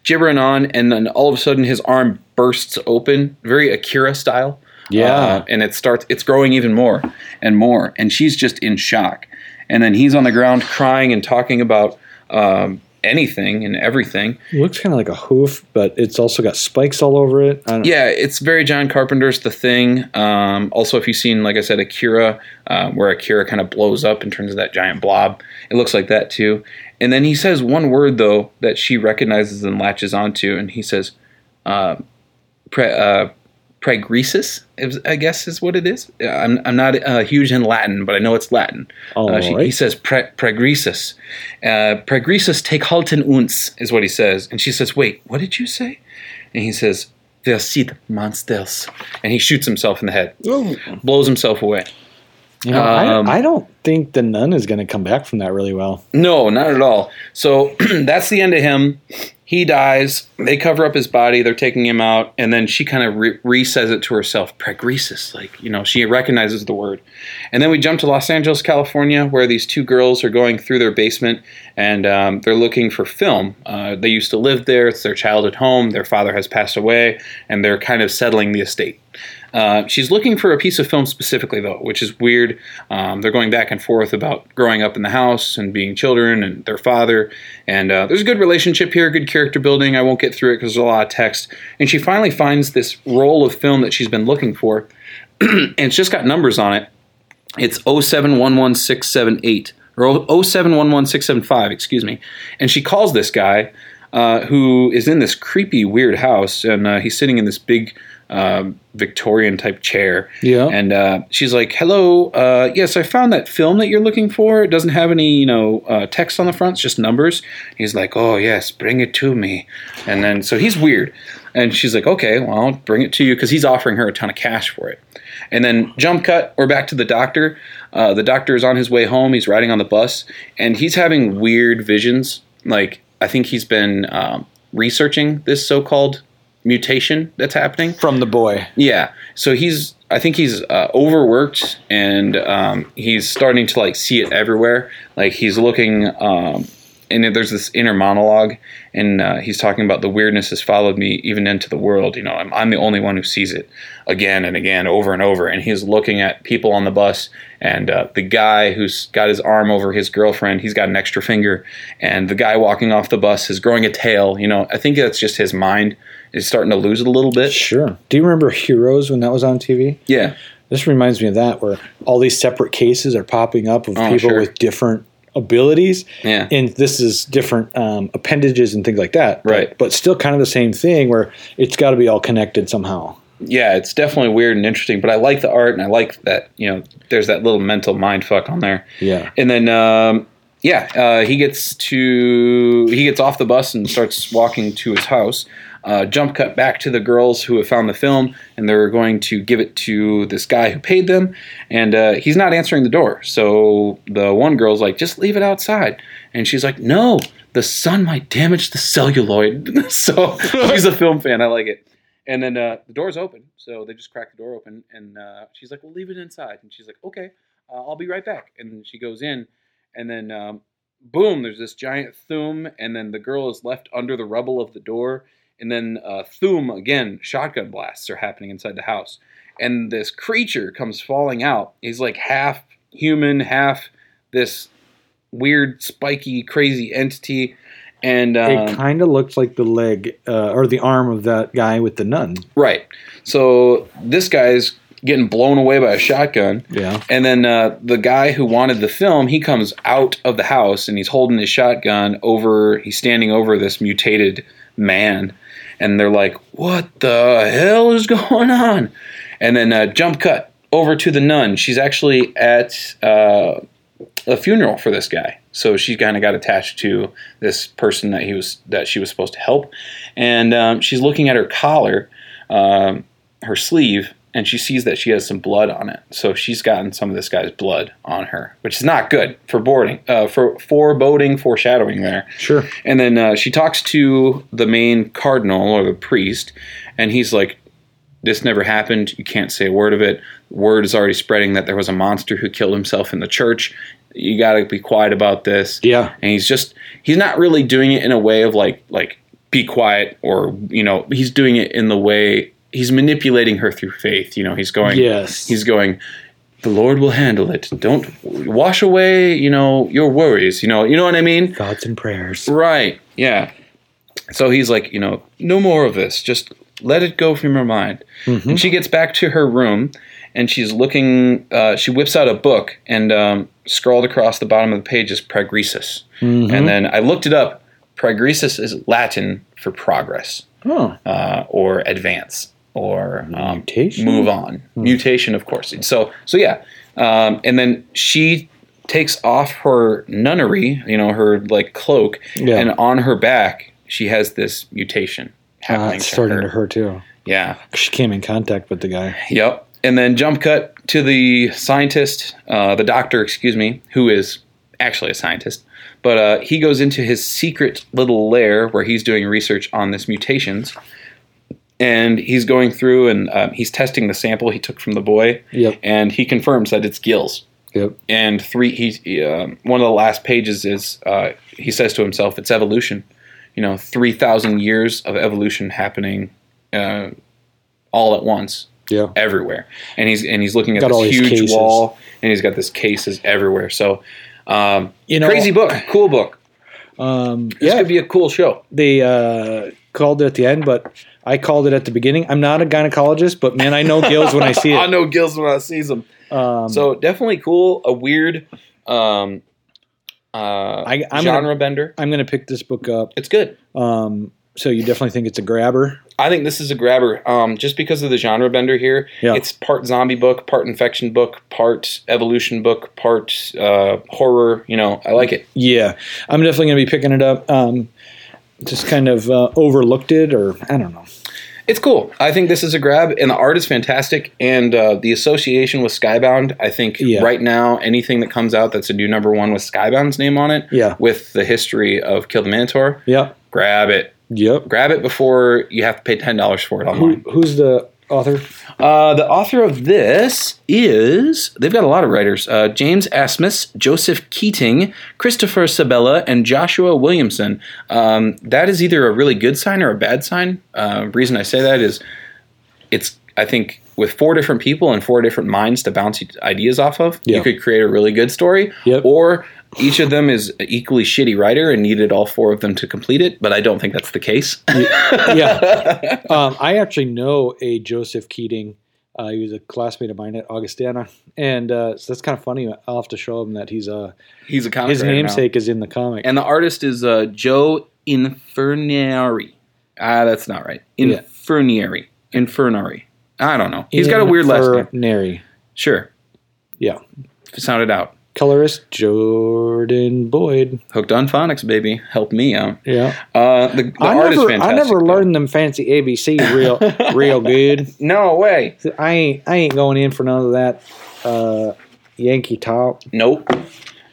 Speaker 2: gibbering on, and then all of a sudden his arm bursts open, very Akira style.
Speaker 1: Yeah.
Speaker 2: Uh, and it starts. It's growing even more and more, and she's just in shock. And then he's on the ground crying and talking about um, anything and everything.
Speaker 1: It looks kind of like a hoof, but it's also got spikes all over it.
Speaker 2: Yeah, it's very John Carpenter's The Thing. Um, also, if you've seen, like I said, Akira, uh, where Akira kind of blows up and turns into that giant blob, it looks like that too. And then he says one word though that she recognizes and latches onto, and he says, uh, pre, uh, "Pregresis," I guess is what it is. I'm I'm not uh, huge in Latin, but I know it's Latin. Uh, she,
Speaker 1: right.
Speaker 2: He says pre, pregresis. Uh, pregresis take halten uns is what he says. And she says, wait, what did you say? And he says, Wer sieht monsters? And he shoots himself in the head,
Speaker 1: Ooh.
Speaker 2: blows himself away.
Speaker 1: You know,
Speaker 2: Um,
Speaker 1: I, I don't think the nun is going to come back from that really well.
Speaker 2: No, not at all. So [CLEARS THROAT] that's the end of him. He dies. They cover up his body. They're taking him out, and then she kind of re- re-says it to herself, "Pregresis," like you know, she recognizes the word. And then we jump to Los Angeles, California, where these two girls are going through their basement, and um, they're looking for film. Uh, they used to live there. It's their childhood home. Their father has passed away, and they're kind of settling the estate. Uh, she's looking for a piece of film specifically, though, which is weird. Um, they're going back and forth about growing up in the house and being children and their father. And uh, there's a good relationship here, good character building. I won't get through it because there's a lot of text. And she finally finds this roll of film that she's been looking for, [CLEARS THROAT] and it's just got numbers on it. It's 0711678 or 0711675, excuse me. And she calls this guy uh, who is in this creepy, weird house, and uh, he's sitting in this big um, Victorian type chair.
Speaker 1: Yeah.
Speaker 2: And uh, she's like, "Hello, uh, yes, I found that film that you're looking for. It doesn't have any, you know, uh, text on the front. It's just numbers." He's like, "Oh yes, bring it to me." And then so he's weird, and she's like, "Okay, well, I'll bring it to you," because he's offering her a ton of cash for it. And then jump cut, we're back to the doctor. Uh, the doctor is on his way home. He's riding on the bus, and he's having weird visions. Like I think he's been um, researching this so-called mutation that's happening.
Speaker 1: From the boy.
Speaker 2: Yeah. So he's, I think he's uh, overworked and um, he's starting to like see it everywhere. Like he's looking, um, and there's this inner monologue, and uh, he's talking about the weirdness has followed me even into the world. You know, I'm, I'm the only one who sees it again and again, over and over. And he's looking at people on the bus, and uh, the guy who's got his arm over his girlfriend, he's got an extra finger, and the guy walking off the bus is growing a tail. You know, I think that's just his mind is starting to lose it a little bit.
Speaker 1: Sure. Do you remember Heroes when that was on TV?
Speaker 2: Yeah.
Speaker 1: This reminds me of that, where all these separate cases are popping up of
Speaker 2: Oh,
Speaker 1: people
Speaker 2: sure.
Speaker 1: with different abilities.
Speaker 2: Yeah.
Speaker 1: And this is different um, appendages and things like that. But-
Speaker 2: Right.
Speaker 1: But, still kind of the same thing where it's got to be all connected somehow.
Speaker 2: yeah, it's definitely weird and interesting, but I like the art and I like that, you know, there's that little mental mind fuck on there.
Speaker 1: Yeah.
Speaker 2: And then um, yeah, uh, he gets to he gets off the bus and starts walking to his house. Uh, jump cut back to the girls who have found the film, and they're going to give it to this guy who paid them, and uh, he's not answering the door. So the one girl's like, "Just leave it outside," and she's like, "No, the sun might damage the celluloid." [LAUGHS] so she's a film fan. I like it. And then uh, the door's open, so they just crack the door open, and uh, she's like, "We'll leave it inside." And she's like, "Okay, uh, I'll be right back." And she goes in, and then um, boom, there's this giant Thum, and then the girl is left under the rubble of the door, and then uh, Thum again, shotgun blasts are happening inside the house, and this creature comes falling out. He's like half human, half this weird, spiky, crazy entity, and
Speaker 1: it
Speaker 2: um,
Speaker 1: kind of looks like the leg uh, or the arm of that guy with the nun.
Speaker 2: right. So this guy's getting blown away by a shotgun.
Speaker 1: Yeah.
Speaker 2: And then uh, the guy who wanted the film, he comes out of the house and he's holding his shotgun over. He's standing over this mutated man, and they're like, "What the hell is going on?" And then uh, jump cut over to the nun. She's actually at uh, a funeral for this guy, so she kind of got attached to this person that he was that she was supposed to help, and um, she's looking at her collar, um, her sleeve, and she sees that she has some blood on it. So she's gotten some of this guy's blood on her, which is not good for boarding, uh, for foreboding, foreshadowing there.
Speaker 1: Sure.
Speaker 2: And then uh, she talks to the main cardinal or the priest, and he's like, "This never happened. You can't say a word of it. Word is already spreading that there was a monster who killed himself in the church. You got to be quiet about this."
Speaker 1: Yeah.
Speaker 2: and he's just he's not really doing it in a way of like like be quiet or you know he's doing it in the way he's manipulating her through faith you know he's going
Speaker 1: Yes.
Speaker 2: he's going the lord will handle it. Don't wash away you know your worries you know you know what i mean?
Speaker 1: Thoughts and prayers.
Speaker 2: right yeah. So he's like you know no more of this. Just let it go from your mind. And she gets back to her room and she's looking uh, she whips out a book and um, scrawled across the bottom of the page is pregresis. And then i looked it up. Pregresis is latin for progress
Speaker 1: Oh.
Speaker 2: uh, or advance or um,
Speaker 1: Mutation?
Speaker 2: move on mutation of course so so yeah um, and then she takes off her nunnery you know her like cloak
Speaker 1: Yeah.
Speaker 2: and on her back she has this mutation
Speaker 1: Uh,
Speaker 2: happening
Speaker 1: it's
Speaker 2: to
Speaker 1: starting
Speaker 2: her.
Speaker 1: to hurt too.
Speaker 2: yeah
Speaker 1: She came in contact with the guy.
Speaker 2: Yep. And then jump cut to the scientist, uh, the doctor, excuse me, who is actually a scientist, But uh, he goes into his secret little lair where he's doing research on this mutations, and he's going through and um, he's testing the sample he took from the boy,
Speaker 1: Yep.
Speaker 2: and he confirms that it's gills.
Speaker 1: Yep.
Speaker 2: And three, he's he, um, one of the last pages is uh, he says to himself, "It's evolution." You know, three thousand years of evolution happening uh, all at once
Speaker 1: Yeah.
Speaker 2: everywhere. And he's and he's looking at
Speaker 1: Got
Speaker 2: this
Speaker 1: these
Speaker 2: huge
Speaker 1: cases.
Speaker 2: wall, and he's got this cases everywhere. So, um,
Speaker 1: You know,
Speaker 2: crazy book, cool book.
Speaker 1: Um,
Speaker 2: This
Speaker 1: yeah,
Speaker 2: could be a cool show.
Speaker 1: The uh, called it at the end, but I called it at the beginning. I'm not a gynecologist, but man, I know gills when I [LAUGHS] see it.
Speaker 2: I know Gills when I sees them.
Speaker 1: Um,
Speaker 2: So definitely cool. A weird um, uh,
Speaker 1: I- I'm
Speaker 2: genre
Speaker 1: gonna-
Speaker 2: bender.
Speaker 1: I'm going to pick this book up.
Speaker 2: It's good.
Speaker 1: Um, so you definitely think it's a grabber?
Speaker 2: I think this is a grabber, um, just because of the genre bender here.
Speaker 1: Yeah.
Speaker 2: It's part zombie book, part infection book, part evolution book, part uh, horror. You know, I like it.
Speaker 1: Yeah, I'm definitely going to be picking it up. Um, just kind of uh, overlooked it, or I don't know.
Speaker 2: It's cool. I think this is a grab, and the art is fantastic. And uh, the association with Skybound, I think
Speaker 1: Yeah.
Speaker 2: right now, anything that comes out that's a new number one with Skybound's name on it,
Speaker 1: Yeah.
Speaker 2: with the history of Kill the Minotaur,
Speaker 1: Yep.
Speaker 2: grab it.
Speaker 1: Yep.
Speaker 2: Grab it before you have to pay ten dollars for it
Speaker 1: Who,
Speaker 2: online.
Speaker 1: who's the author?
Speaker 2: Uh, the author of this is they've got a lot of writers: uh, James Asmus, Joseph Keatinge, Christopher Sebela, and Joshua Williamson. Um, that is either a really good sign or a bad sign. Uh, reason I say that is it's I think with four different people and four different minds to bounce ideas off of,
Speaker 1: Yeah.
Speaker 2: you could create a really good story.
Speaker 1: Yep.
Speaker 2: Or each of them is an equally shitty writer and needed all four of them to complete it, but I don't think that's the case.
Speaker 1: yeah. [LAUGHS] Um, I actually know a Joseph Keating. Uh, he was a classmate of mine at Augustana, and uh, so that's kind of funny. I'll have to show him that he's uh,
Speaker 2: He's a comic
Speaker 1: his
Speaker 2: writer now.
Speaker 1: namesake is in the comic.
Speaker 2: And the artist is uh, Joe Infurnari. Ah, that's not right.
Speaker 1: Yeah.
Speaker 2: Infernieri. I don't know. He's got a weird last name.
Speaker 1: Nary.
Speaker 2: Sure.
Speaker 1: Yeah.
Speaker 2: Sound it out.
Speaker 1: Colorist Jordan Boyd.
Speaker 2: Hooked on phonics, baby. Help me out.
Speaker 1: Yeah.
Speaker 2: Uh, the the
Speaker 1: I
Speaker 2: art is
Speaker 1: never,
Speaker 2: fantastic.
Speaker 1: I never
Speaker 2: though.
Speaker 1: learned them fancy ABC real, [LAUGHS] real good.
Speaker 2: No way.
Speaker 1: I ain't, I ain't going in for none of that uh, Yankee talk.
Speaker 2: Nope.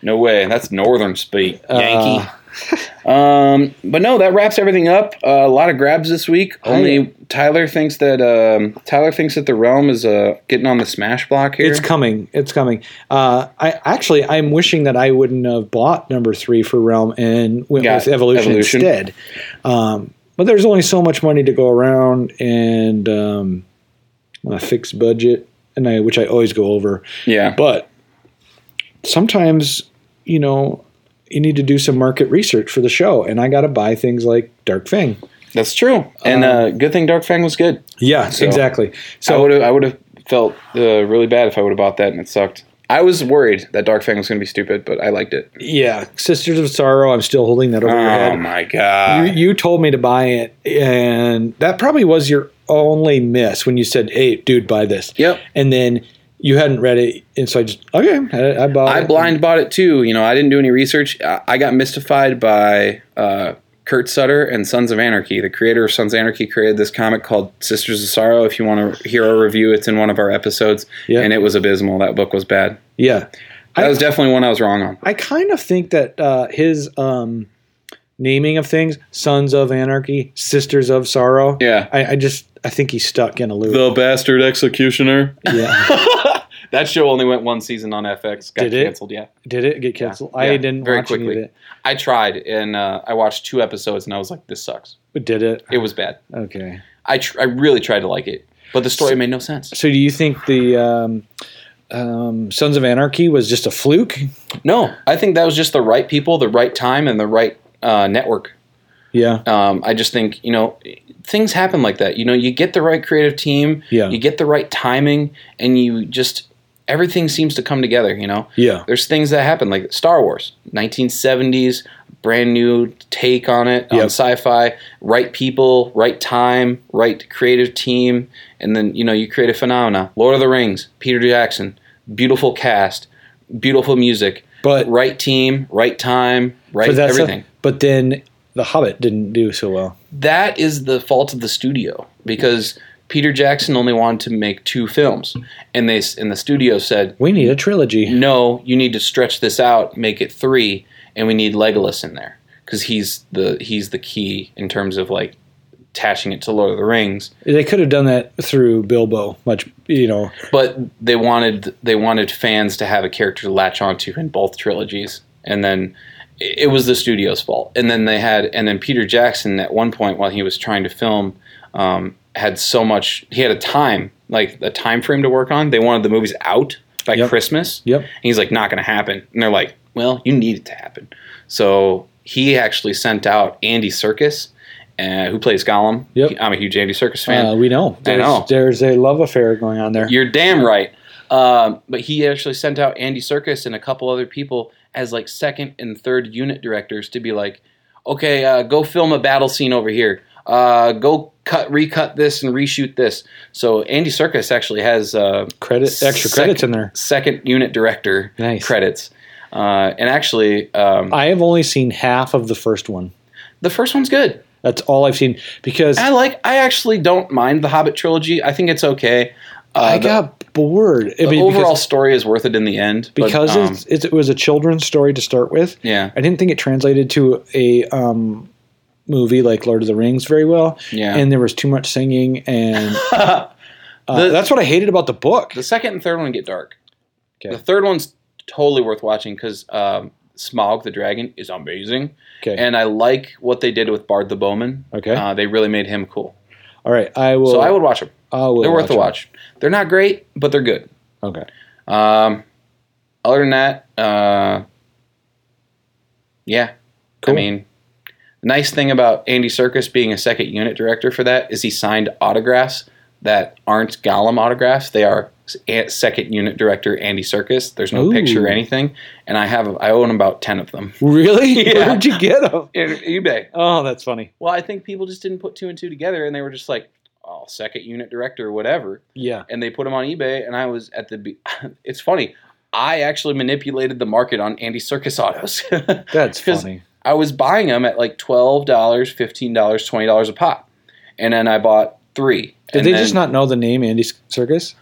Speaker 2: No way. That's northern speak.
Speaker 1: Uh,
Speaker 2: Yankee. [LAUGHS] Um, but no, that wraps everything up. Uh, a lot of grabs this week. Only Tyler thinks that um, Tyler thinks that the realm is uh, getting on the smash block here.
Speaker 1: It's coming. It's coming. Uh, I actually, I'm wishing that I wouldn't have bought number three for Realm and went
Speaker 2: Got
Speaker 1: with Evolution,
Speaker 2: Evolution.
Speaker 1: instead. Um, but there's only so much money to go around, and um, a fixed budget, and I which I always go over.
Speaker 2: yeah.
Speaker 1: But sometimes, you know, you need to do some market research for the show, and I got to buy things like Dark Fang.
Speaker 2: That's true. And uh, good thing Dark Fang was good.
Speaker 1: Yeah,
Speaker 2: So-
Speaker 1: exactly.
Speaker 2: I
Speaker 1: So
Speaker 2: would have I would have felt uh, really bad if I would have bought that and it sucked. I was worried that Dark Fang was going to be stupid, but I liked it.
Speaker 1: yeah, Sisters of Sorrow. I'm still holding that over your head.
Speaker 2: Oh my god!
Speaker 1: You, you told me to buy it, and that probably was your only miss when you said, "Hey, dude, buy this."
Speaker 2: yep.
Speaker 1: And then you hadn't read it, and so I just okay, I, I bought
Speaker 2: I
Speaker 1: it.
Speaker 2: blind bought it too. You know, I didn't do any research. I, I got mystified by uh, Kurt Sutter and Sons of Anarchy. The creator of Sons of Anarchy created this comic called Sisters of Sorrow. If you want to hear our review, it's in one of our episodes,
Speaker 1: Yeah.
Speaker 2: and it was abysmal. That book was bad.
Speaker 1: Yeah,
Speaker 2: That
Speaker 1: I-
Speaker 2: was definitely one I was wrong on.
Speaker 1: I kind of think that uh, his um, naming of things, Sons of Anarchy, Sisters of Sorrow.
Speaker 2: Yeah.
Speaker 1: I, I just I think he's stuck in a loop.
Speaker 2: The bastard executioner.
Speaker 1: yeah, [LAUGHS]
Speaker 2: that show only went one season on FX. Got
Speaker 1: Did it?
Speaker 2: canceled. Yeah.
Speaker 1: did it get canceled?
Speaker 2: Yeah,
Speaker 1: I didn't
Speaker 2: very
Speaker 1: watch any
Speaker 2: quickly.
Speaker 1: of it.
Speaker 2: I tried and uh, I watched two episodes and I was like, this sucks.
Speaker 1: But did it?
Speaker 2: It was bad.
Speaker 1: Okay.
Speaker 2: I tr- I really tried to like it, but the story made no sense.
Speaker 1: So do you think the um, um, Sons of Anarchy was just a fluke?
Speaker 2: No, I think that was just the right people, the right time, and the right uh, network.
Speaker 1: Yeah.
Speaker 2: Um, I just think you know things happen like that. You know, you get the right creative team,
Speaker 1: Yeah.
Speaker 2: you get the right timing, and you just everything seems to come together. You know,
Speaker 1: Yeah.
Speaker 2: there's things that happen like Star Wars, 1970s, brand new take on it on sci-fi. Right people, right time, right creative team, and then you know you create a phenomena. Lord of the Rings, Peter Jackson, beautiful cast, beautiful music,
Speaker 1: But
Speaker 2: right team, right time, right everything.
Speaker 1: but then The Hobbit didn't do so well.
Speaker 2: that is the fault of the studio because Peter Jackson only wanted to make two films, and they and the studio said
Speaker 1: We need a trilogy.
Speaker 2: no, you need to stretch this out, make it three. and we need Legolas in there because he's the he's the key in terms of like attaching it to Lord of the Rings.
Speaker 1: They could have done that through Bilbo, much you know.
Speaker 2: But they wanted they wanted fans to have a character to latch onto in both trilogies, and then it was the studio's fault. And then they had and then Peter Jackson at one point while he was trying to film um, had so much he had a time like a time frame to work on. They wanted the movies out by
Speaker 1: Yep.
Speaker 2: Christmas.
Speaker 1: Yep.
Speaker 2: And he's like, not going to happen. And they're like, well, you need it to happen. So he actually sent out Andy Serkis, uh, who plays Gollum.
Speaker 1: Yep.
Speaker 2: I'm a huge Andy Serkis fan.
Speaker 1: Uh, we know.
Speaker 2: I
Speaker 1: There's,
Speaker 2: know.
Speaker 1: There's a love affair going on there.
Speaker 2: You're damn right. Um, but he actually sent out Andy Serkis and a couple other people as like second and third unit directors to be like, okay, uh, go film a battle scene over here. Uh, go cut, recut this, and reshoot this. So Andy Serkis actually has uh,
Speaker 1: Credit, extra
Speaker 2: Sec-
Speaker 1: credits in there.
Speaker 2: second unit director
Speaker 1: Nice.
Speaker 2: credits. Uh, and actually, um,
Speaker 1: I have only seen half of the first one.
Speaker 2: the first one's good.
Speaker 1: That's all I've seen because
Speaker 2: I like. I actually don't mind the Hobbit trilogy. I think it's okay. Uh,
Speaker 1: I
Speaker 2: the-
Speaker 1: got bored. I
Speaker 2: the
Speaker 1: mean,
Speaker 2: overall
Speaker 1: because,
Speaker 2: story is worth it in the end. but,
Speaker 1: because
Speaker 2: um,
Speaker 1: it's, it's, it was a children's story to start with.
Speaker 2: yeah,
Speaker 1: I didn't think it translated to a um, movie like Lord of the Rings very well,
Speaker 2: yeah.
Speaker 1: and there was too much singing, and [LAUGHS] uh,
Speaker 2: The-
Speaker 1: that's what I hated about the book.
Speaker 2: The second and third one get dark.
Speaker 1: Okay.
Speaker 2: The third one's totally worth watching because um, Smaug the dragon is amazing,
Speaker 1: Okay,
Speaker 2: and I like what they did with Bard the Bowman.
Speaker 1: okay,
Speaker 2: Uh, they really made him cool,
Speaker 1: all right. I will.
Speaker 2: so I would watch them.
Speaker 1: I will
Speaker 2: They're worth the
Speaker 1: them.
Speaker 2: watch. They're not great, but they're good.
Speaker 1: Okay.
Speaker 2: Um, other than that, uh, yeah.
Speaker 1: Cool.
Speaker 2: I mean, nice thing about Andy Serkis being a second unit director for that is he signed autographs that aren't Gollum autographs. They are second unit director Andy Serkis. There's no
Speaker 1: Ooh.
Speaker 2: picture or anything, and I have I own about ten of them. [LAUGHS]
Speaker 1: Really? [LAUGHS]
Speaker 2: Yeah.
Speaker 1: Where'd you get them? [LAUGHS]
Speaker 2: In eBay.
Speaker 1: Oh, that's funny.
Speaker 2: Well, I think people just didn't put two and two together, and they were just like, "Oh, second unit director, or whatever."
Speaker 1: Yeah.
Speaker 2: and they put them on eBay. And I was at the. be- It's funny. I actually manipulated the market on Andy Serkis autos.
Speaker 1: that's funny.
Speaker 2: I was buying them at like twelve dollars, fifteen dollars, twenty dollars a pop, and then I bought three.
Speaker 1: Did
Speaker 2: And
Speaker 1: they just not know the name Andy Serkis?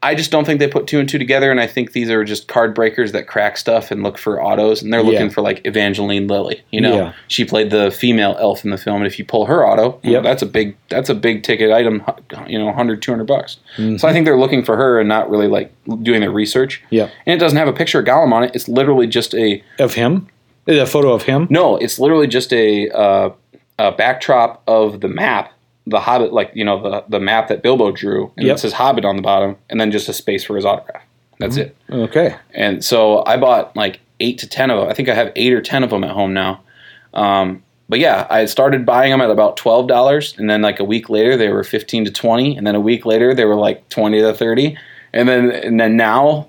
Speaker 2: I just don't think they put two and two together, and I think these are just card breakers that crack stuff and look for autos, and they're
Speaker 1: Yeah.
Speaker 2: looking for like Evangeline Lilly. You know,
Speaker 1: Yeah.
Speaker 2: she played the female elf in the film, and if you pull her auto,
Speaker 1: Yep.
Speaker 2: that's a big that's a big ticket item. You know, 100, 200 bucks.
Speaker 1: Mhm.
Speaker 2: So I think they're looking for her and not really like doing their research.
Speaker 1: Yeah.
Speaker 2: And it doesn't have a picture of Gollum on it. It's literally just a
Speaker 1: Of him? Is a photo of him?
Speaker 2: no. It's literally just a, uh, a backdrop of the map, the Hobbit, like you know the the map that Bilbo drew, and
Speaker 1: Yep.
Speaker 2: it says Hobbit on the bottom, and then just a space for his autograph. That's it.
Speaker 1: Okay.
Speaker 2: And so I bought like eight to ten of them. I think I have eight or ten of them at home now. Um, but yeah, I started buying them at about twelve dollars, and then like a week later they were fifteen to twenty, and then a week later they were like twenty to thirty, and then and then now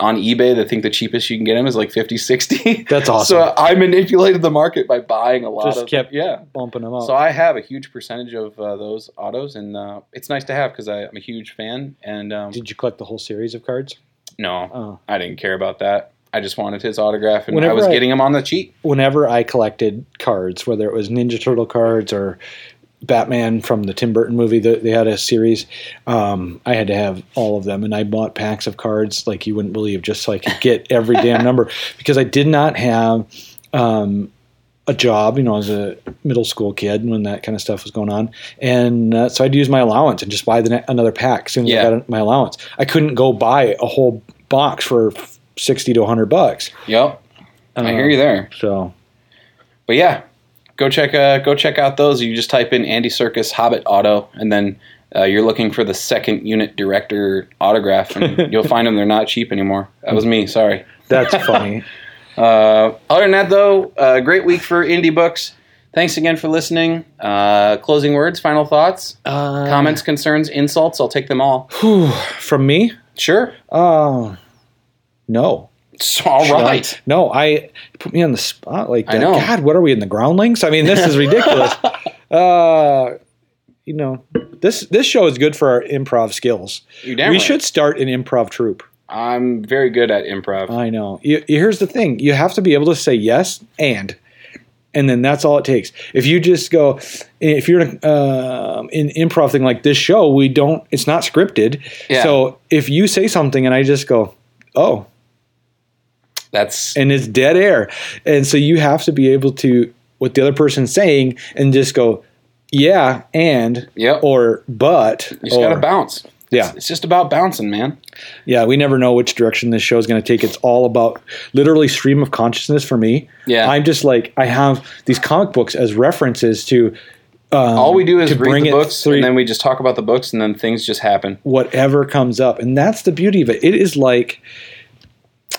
Speaker 2: on eBay they think the cheapest you can get them is like 50 60 [LAUGHS]
Speaker 1: That's awesome.
Speaker 2: so i manipulated the market by buying a lot
Speaker 1: Just
Speaker 2: of
Speaker 1: kept
Speaker 2: yeah
Speaker 1: bumping them up.
Speaker 2: so i have a huge percentage of uh, those autos and uh, it's nice to have because i'm a huge fan and um,
Speaker 1: Did you collect the whole series of cards?
Speaker 2: no
Speaker 1: Oh.
Speaker 2: I didn't care about that. I just wanted his autograph, and I was
Speaker 1: I-
Speaker 2: getting him on the cheap.
Speaker 1: Whenever I collected cards, whether it was Ninja Turtle cards or Batman from the Tim Burton movie, that they had a series. Um, I had to have all of them, and I bought packs of cards like you wouldn't believe, just so I could get every damn [LAUGHS] number because I did not have um, a job, you know, as a middle school kid when that kind of stuff was going on, and uh, so I'd use my allowance and just buy the ne- another pack as soon as
Speaker 2: Yeah.
Speaker 1: I got my allowance. I couldn't go buy a whole box for sixty to hundred bucks.
Speaker 2: Yep, I hear you there.
Speaker 1: So
Speaker 2: But yeah, go check uh, go check out those. You just type in Andy Serkis Hobbit Auto, and then uh, you're looking for the second unit director autograph, and [LAUGHS] you'll find them. They're not cheap anymore. That was me. Sorry.
Speaker 1: that's [LAUGHS] funny.
Speaker 2: Uh, other than that, though, uh, great week for indie books. Thanks again for listening. Uh, closing words, final thoughts,
Speaker 1: Uh,
Speaker 2: comments, concerns, insults. I'll take them all.
Speaker 1: from me?
Speaker 2: Sure.
Speaker 1: Oh, no.
Speaker 2: So, all
Speaker 1: Should I- No, I put me on the spot like that.
Speaker 2: I know.
Speaker 1: God, what are we in the groundlings? I mean, this is [LAUGHS] ridiculous. uh, you know, this this show is good for our improv skills.
Speaker 2: You damn
Speaker 1: we
Speaker 2: right.
Speaker 1: should start an improv troupe.
Speaker 2: I'm very good at improv.
Speaker 1: I know. You, here's the thing: you have to be able to say yes and, and then that's all it takes. If you just go, if you're in, um in improv thing like this show, we don't. It's not scripted.
Speaker 2: Yeah.
Speaker 1: So if you say something and I just go, oh,
Speaker 2: That's
Speaker 1: and it's dead air. And so you have to be able to what the other person's saying and just go, yeah, and
Speaker 2: yeah,
Speaker 1: or but
Speaker 2: you just
Speaker 1: or,
Speaker 2: gotta bounce.
Speaker 1: Yeah.
Speaker 2: It's, it's just about bouncing, man.
Speaker 1: Yeah, we never know which direction this show is going to take. It's all about literally stream of consciousness for me.
Speaker 2: Yeah.
Speaker 1: I'm just like I have these comic books as references to. Um,
Speaker 2: All we do is read
Speaker 1: bring
Speaker 2: the books,
Speaker 1: through
Speaker 2: and then we just talk about the books, and then things just happen.
Speaker 1: whatever comes up, and that's the beauty of it. It is like,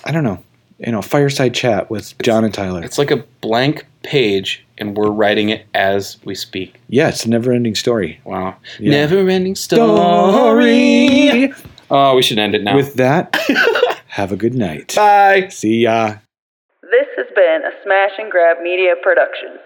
Speaker 1: I don't know, you know, fireside chat with John and Tyler.
Speaker 2: It's like a blank page, and we're writing it as we speak.
Speaker 1: yeah, it's a never-ending story.
Speaker 2: Wow.
Speaker 1: Yeah.
Speaker 2: Never ending story.
Speaker 1: Story.
Speaker 2: Oh, we should end it now.
Speaker 1: With that, [LAUGHS] have a good night.
Speaker 2: Bye.
Speaker 1: See ya.
Speaker 4: This has been a Smash and Grab Media production.